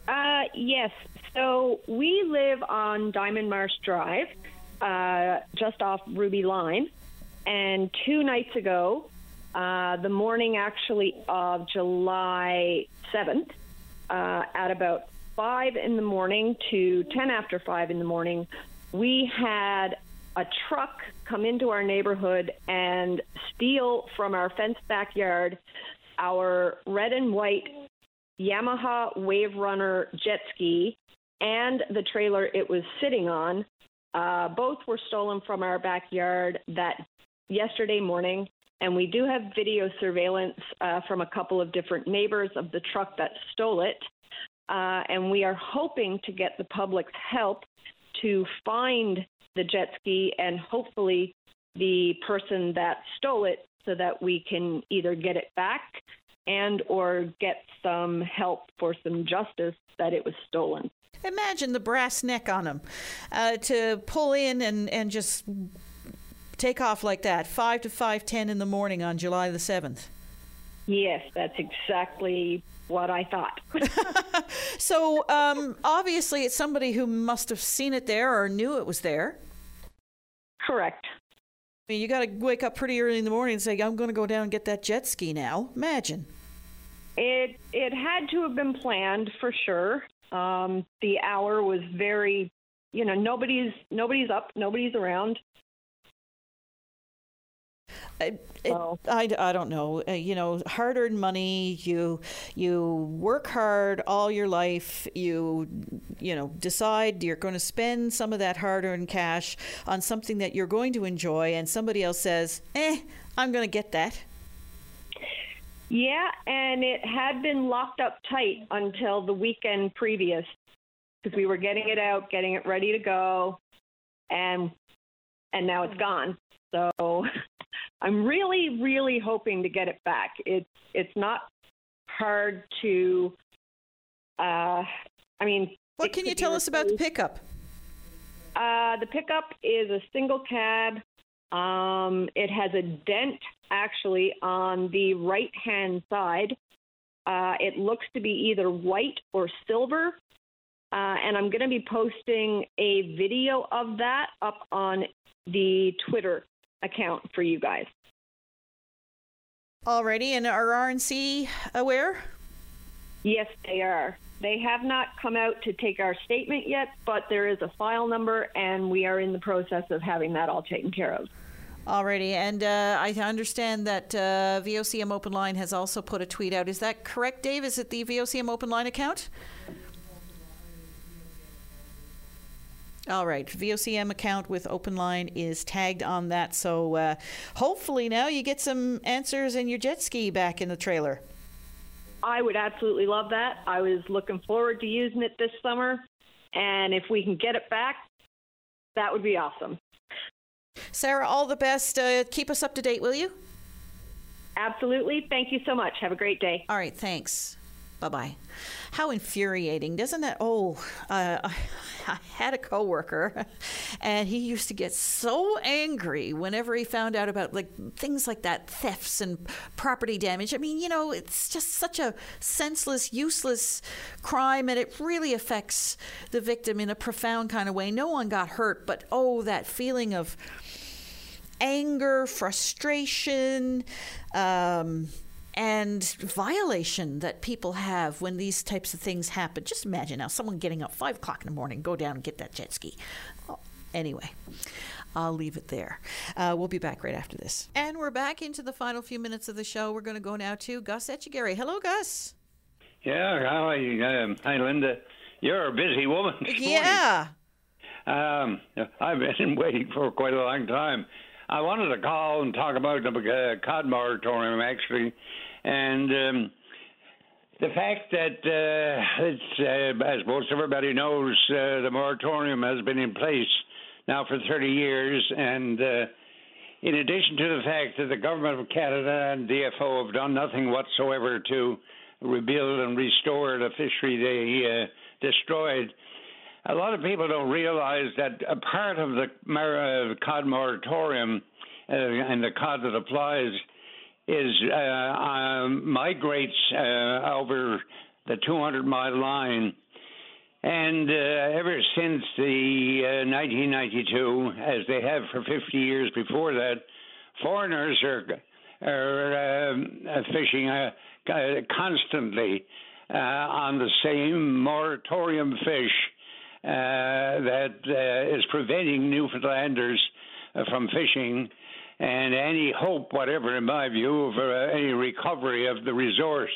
Uh, yes. So we live on Diamond Marsh Drive, uh, just off Ruby Line. And two nights ago, uh, the morning actually of July 7th, uh, at about 5 in the morning to 10 after 5 in the morning, we had a truck come into our neighborhood and steal from our fenced backyard our red and white Yamaha Wave Runner jet ski and the trailer it was sitting on. Uh, both were stolen from our backyard that yesterday morning, and we do have video surveillance uh, from a couple of different neighbors of the truck that stole it. Uh, and we are hoping to get the public's help to find the jet ski and hopefully the person that stole it so that we can either get it back and or get some help for some justice that it was stolen. Imagine the brass neck on them uh, to pull in and, and just take off like that, 5 to 5.10 in the morning on July the 7th. Yes, that's exactly what I thought. So um, obviously it's somebody who must have seen it there or knew it was there. Correct. I mean, you got to wake up pretty early in the morning and say, I'm going to go down and get that jet ski now. Imagine. It it had to have been planned for sure. Um, the hour was very, you know, nobody's nobody's up, nobody's around. I, it, I, I don't know. Uh, you know, hard-earned money. You you work hard all your life. You you know decide you're going to spend some of that hard-earned cash on something that you're going to enjoy, and somebody else says, "Eh, I'm going to get that." Yeah, and it had been locked up tight until the weekend previous because we were getting it out, getting it ready to go, and and now it's gone. So I'm really, really hoping to get it back. It's it's not hard to. Uh, I mean, What can you tell us about the pickup? Uh, the pickup is a single cab. Um, it has a dent actually on the right hand side. Uh, it looks to be either white or silver. Uh, and I'm going to be posting a video of that up on the Twitter account for you guys. Alrighty, and are RNC aware? Yes, they are. They have not come out to take our statement yet, but there is a file number, and we are in the process of having that all taken care of. Alrighty, and uh, I understand that uh, VOCM Open Line has also put a tweet out. Is that correct, Dave? Is it the VOCM Open Line account? All right, VOCM account with Open Line is tagged on that. So uh, hopefully now you get some answers and your jet ski back in the trailer. I would absolutely love that. I was looking forward to using it this summer, and if we can get it back, that would be awesome. Sarah, all the best. Uh, keep us up to date, will you? Absolutely. Thank you so much. Have a great day. All right, thanks. Bye bye. How infuriating, doesn't it? Oh, uh, I had a coworker, and he used to get so angry whenever he found out about like things like that, thefts and property damage. I mean, you know, it's just such a senseless, useless crime, and it really affects the victim in a profound kind of way. No one got hurt, but oh, that feeling of anger, frustration. Um, and violation that people have when these types of things happen. Just imagine now someone getting up five o'clock in the morning, go down and get that jet ski. Oh, anyway. I'll leave it there. Uh, we'll be back right after this. And we're back into the final few minutes of the show. We're going to go now to Gus Etchegary. Hello, Gus. Yeah, how are you? Um, hi, Linda. You're a busy woman. Yeah. Um, I've been waiting for quite a long time. I wanted to call and talk about the uh, cod moratorium, actually and um, the fact that uh, uh, as most everybody knows, uh, the moratorium has been in place now for 30 years, and uh, in addition to the fact that the government of Canada and DFO have done nothing whatsoever to rebuild and restore the fishery they uh, destroyed, a lot of people don't realize that a part of the uh, cod moratorium and the cod that applies is uh, um, migrates uh, over the 200 mile line. And uh, ever since the 1992, as they have for 50 years before that, foreigners are are um, fishing constantly on the same moratorium fish uh, that uh, is preventing Newfoundlanders uh, from fishing and any hope, whatever, in my view, of uh, any recovery of the resource.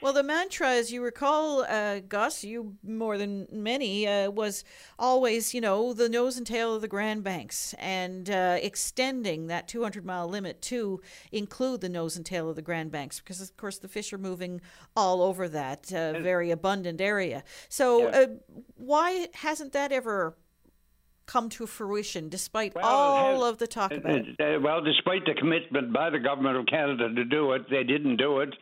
Well, the mantra, as you recall, uh, Gus, you more than many, uh, was always, you know, the nose and tail of the Grand Banks and uh, extending that 200 mile limit to include the nose and tail of the Grand Banks because, of course, the fish are moving all over that uh, very abundant area. So, yeah. Uh, why hasn't that ever come to fruition despite well, all has, of the talk about it? Uh, well, despite the commitment by the government of Canada to do it, they didn't do it.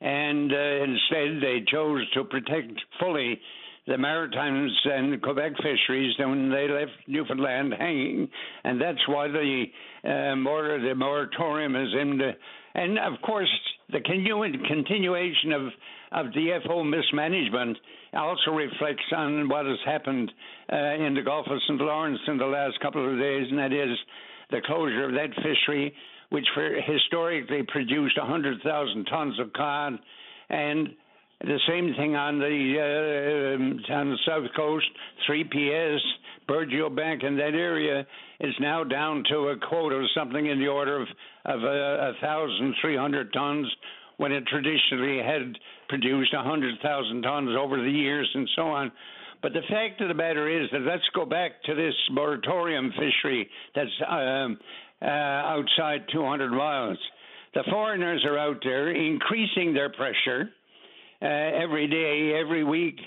And uh, instead, they chose to protect fully the Maritimes and Quebec fisheries when they left Newfoundland hanging. And that's why the, uh, the moratorium is in the. And of course, the continu- continuation of, of DFO mismanagement also reflects on what has happened uh, in the Gulf of St. Lawrence in the last couple of days, and that is the closure of that fishery, which historically produced 100,000 tons of cod, and the same thing on the uh, on the south coast, 3PS, Burgeo Bank in that area is now down to a quota of something in the order of of uh, 1,300 tons, when it traditionally had produced 100,000 tons over the years and so on. But the fact of the matter is that let's go back to this moratorium fishery that's um, uh, outside 200 miles. The foreigners are out there increasing their pressure uh, every day, every week,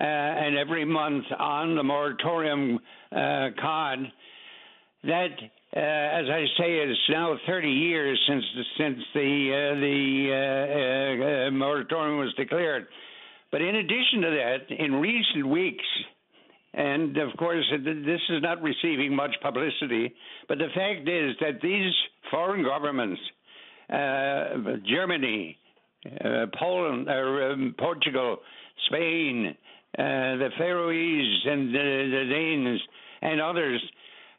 uh, and every month on the moratorium uh, cod. That uh, as I say, it's now 30 years since the, since the uh, the uh, uh, moratorium was declared. But in addition to that, in recent weeks, and of course, this is not receiving much publicity. But the fact is that these foreign governments, uh, Germany, uh, Poland, um, Portugal, Spain, uh, the Faroese, and the, the Danes, and others,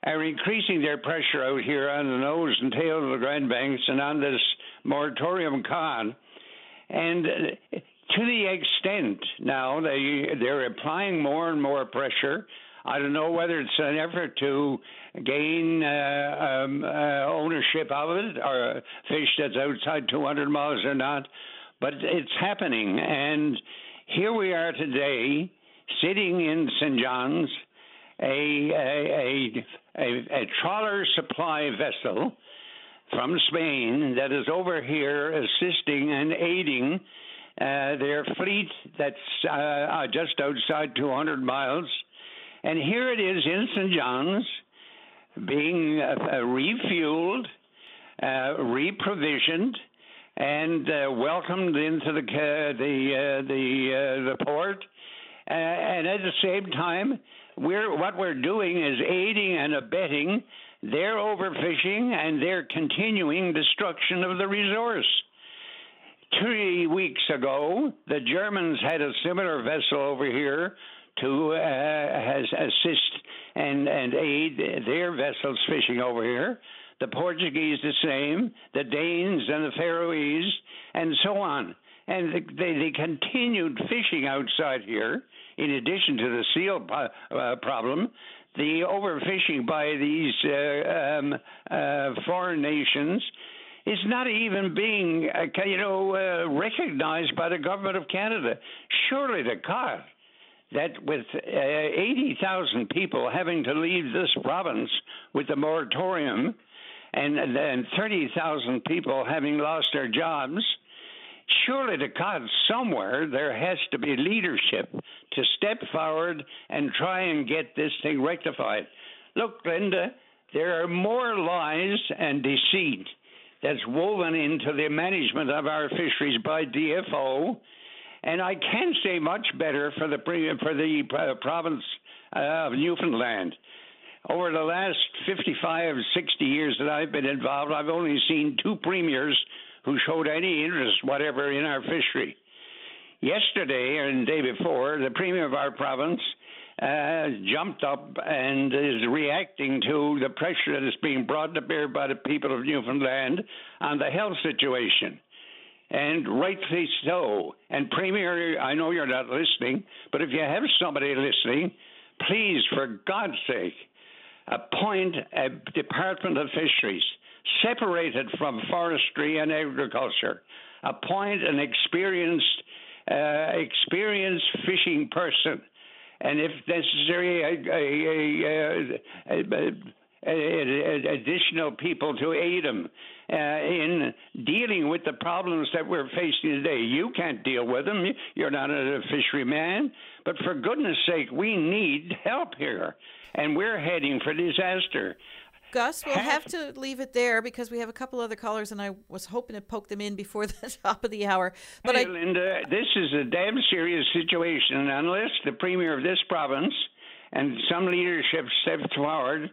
are increasing their pressure out here on the nose and tail of the Grand Banks and on this moratorium con. And uh, to the extent now they they're applying more and more pressure. I don't know whether it's an effort to gain uh, um, uh, ownership of it or fish that's outside 200 miles or not, but it's happening. And here we are today, sitting in St. John's, a a, a, a, trawler supply vessel from Spain that is over here assisting and aiding uh, their fleet that's uh, uh just outside 200 miles. And here it is in St. John's being uh, uh refueled, uh, reprovisioned, and welcomed into the the the the port. and at the same time, we're what we're doing is aiding and abetting their overfishing and their continuing destruction of the resource. Three weeks ago, the Germans had a similar vessel over here to uh, assist and, and aid their vessels fishing over here. The Portuguese the same, the Danes and the Faroese, and so on. And they, they continued fishing outside here, in addition to the seal uh, problem the overfishing by these uh, um, uh, foreign nations is not even being, uh, you know, uh, recognized by the government of Canada. Surely the God that with uh, 80,000 people having to leave this province with the moratorium and then 30,000 people having lost their jobs, surely to God, somewhere there has to be leadership to step forward and try and get this thing rectified. Look, Linda, there are more lies and deceit that's woven into the management of our fisheries by DFO. And I can say much better for the for the uh, province of Newfoundland. Over the last 55, 60 years that I've been involved, I've only seen two premiers who showed any interest whatever in our fishery. Yesterday and the day before, the premier of our province uh, jumped up and is reacting to the pressure that is being brought to bear by the people of Newfoundland on the health situation. And rightly so. And Premier, I know you're not listening, but if you have somebody listening, please, for God's sake, appoint a Department of Fisheries separated from forestry and agriculture. Appoint an experienced, uh, experienced fishing person and if necessary, a, a, a, additional people to aid them uh, in dealing with the problems that we're facing today. You can't deal with them. You're not a fisheryman. But for goodness sake, we need help here. And we're heading for disaster. Gus, we'll have to leave it there because we have a couple other callers, and I was hoping to poke them in before the top of the hour. But hey, I, Linda, this is a damn serious situation. Unless the premier of this province and some leadership steps forward,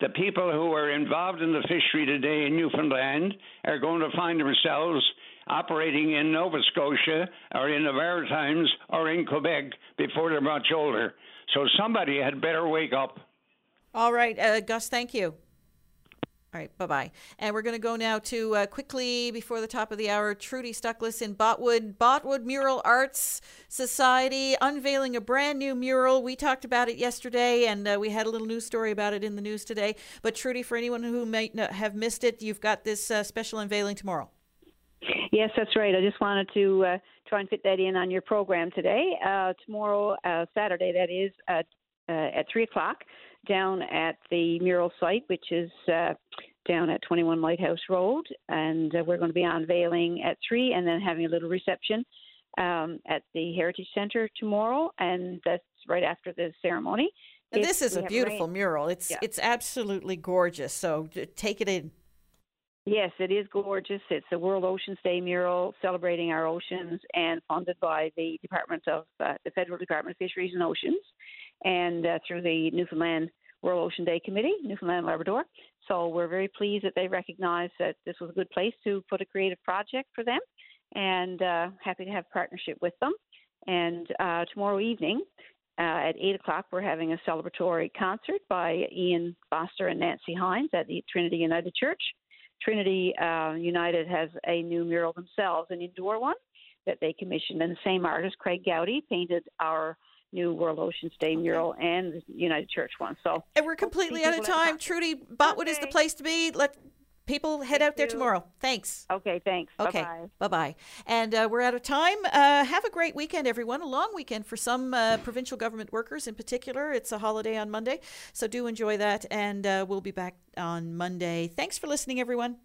the people who are involved in the fishery today in Newfoundland are going to find themselves operating in Nova Scotia or in the Maritimes or in Quebec before they're much older. So somebody had better wake up. All right, uh, Gus, thank you. All right, bye bye. And we're going to go now to uh, quickly before the top of the hour. Trudy Stuckless in Botwood, Botwood Mural Arts Society unveiling a brand new mural. We talked about it yesterday, and uh, we had a little news story about it in the news today. But Trudy, for anyone who might have missed it, you've got this uh, special unveiling tomorrow. Yes, that's right. I just wanted to uh, try and fit that in on your program today. Uh, tomorrow, uh, Saturday, that is at at three o'clock down at the mural site, which is uh, down at 21 Lighthouse Road, and uh, we're going to be unveiling at three, and then having a little reception um, at the Heritage Centre tomorrow, and that's right after the ceremony. And this is a beautiful rain. mural. It's yeah. it's absolutely gorgeous. So take it in. Yes, it is gorgeous. It's a World Oceans Day mural celebrating our oceans and funded by the Department of uh, the Federal Department of Fisheries and Oceans and uh, through the Newfoundland World Ocean Day Committee, Newfoundland Labrador. So we're very pleased that they recognized that this was a good place to put a creative project for them, and uh, happy to have partnership with them. And uh, tomorrow evening, uh, at 8 o'clock, we're having a celebratory concert by Ian Foster and Nancy Hines at the Trinity United Church. Trinity uh, United has a new mural themselves, an indoor one that they commissioned, and the same artist, Craig Gowdy, painted our new World Oceans Day mural and the United Church one. So, and we're completely out of time. Trudy Botwood okay. is the place to be. Let people head Thank out there you. tomorrow. Thanks. Okay, thanks. Okay, bye bye. And uh, we're out of time. Uh, have a great weekend, everyone. A long weekend for some uh, provincial government workers in particular. It's a holiday on Monday, so do enjoy that. And uh, we'll be back on Monday. Thanks for listening, everyone.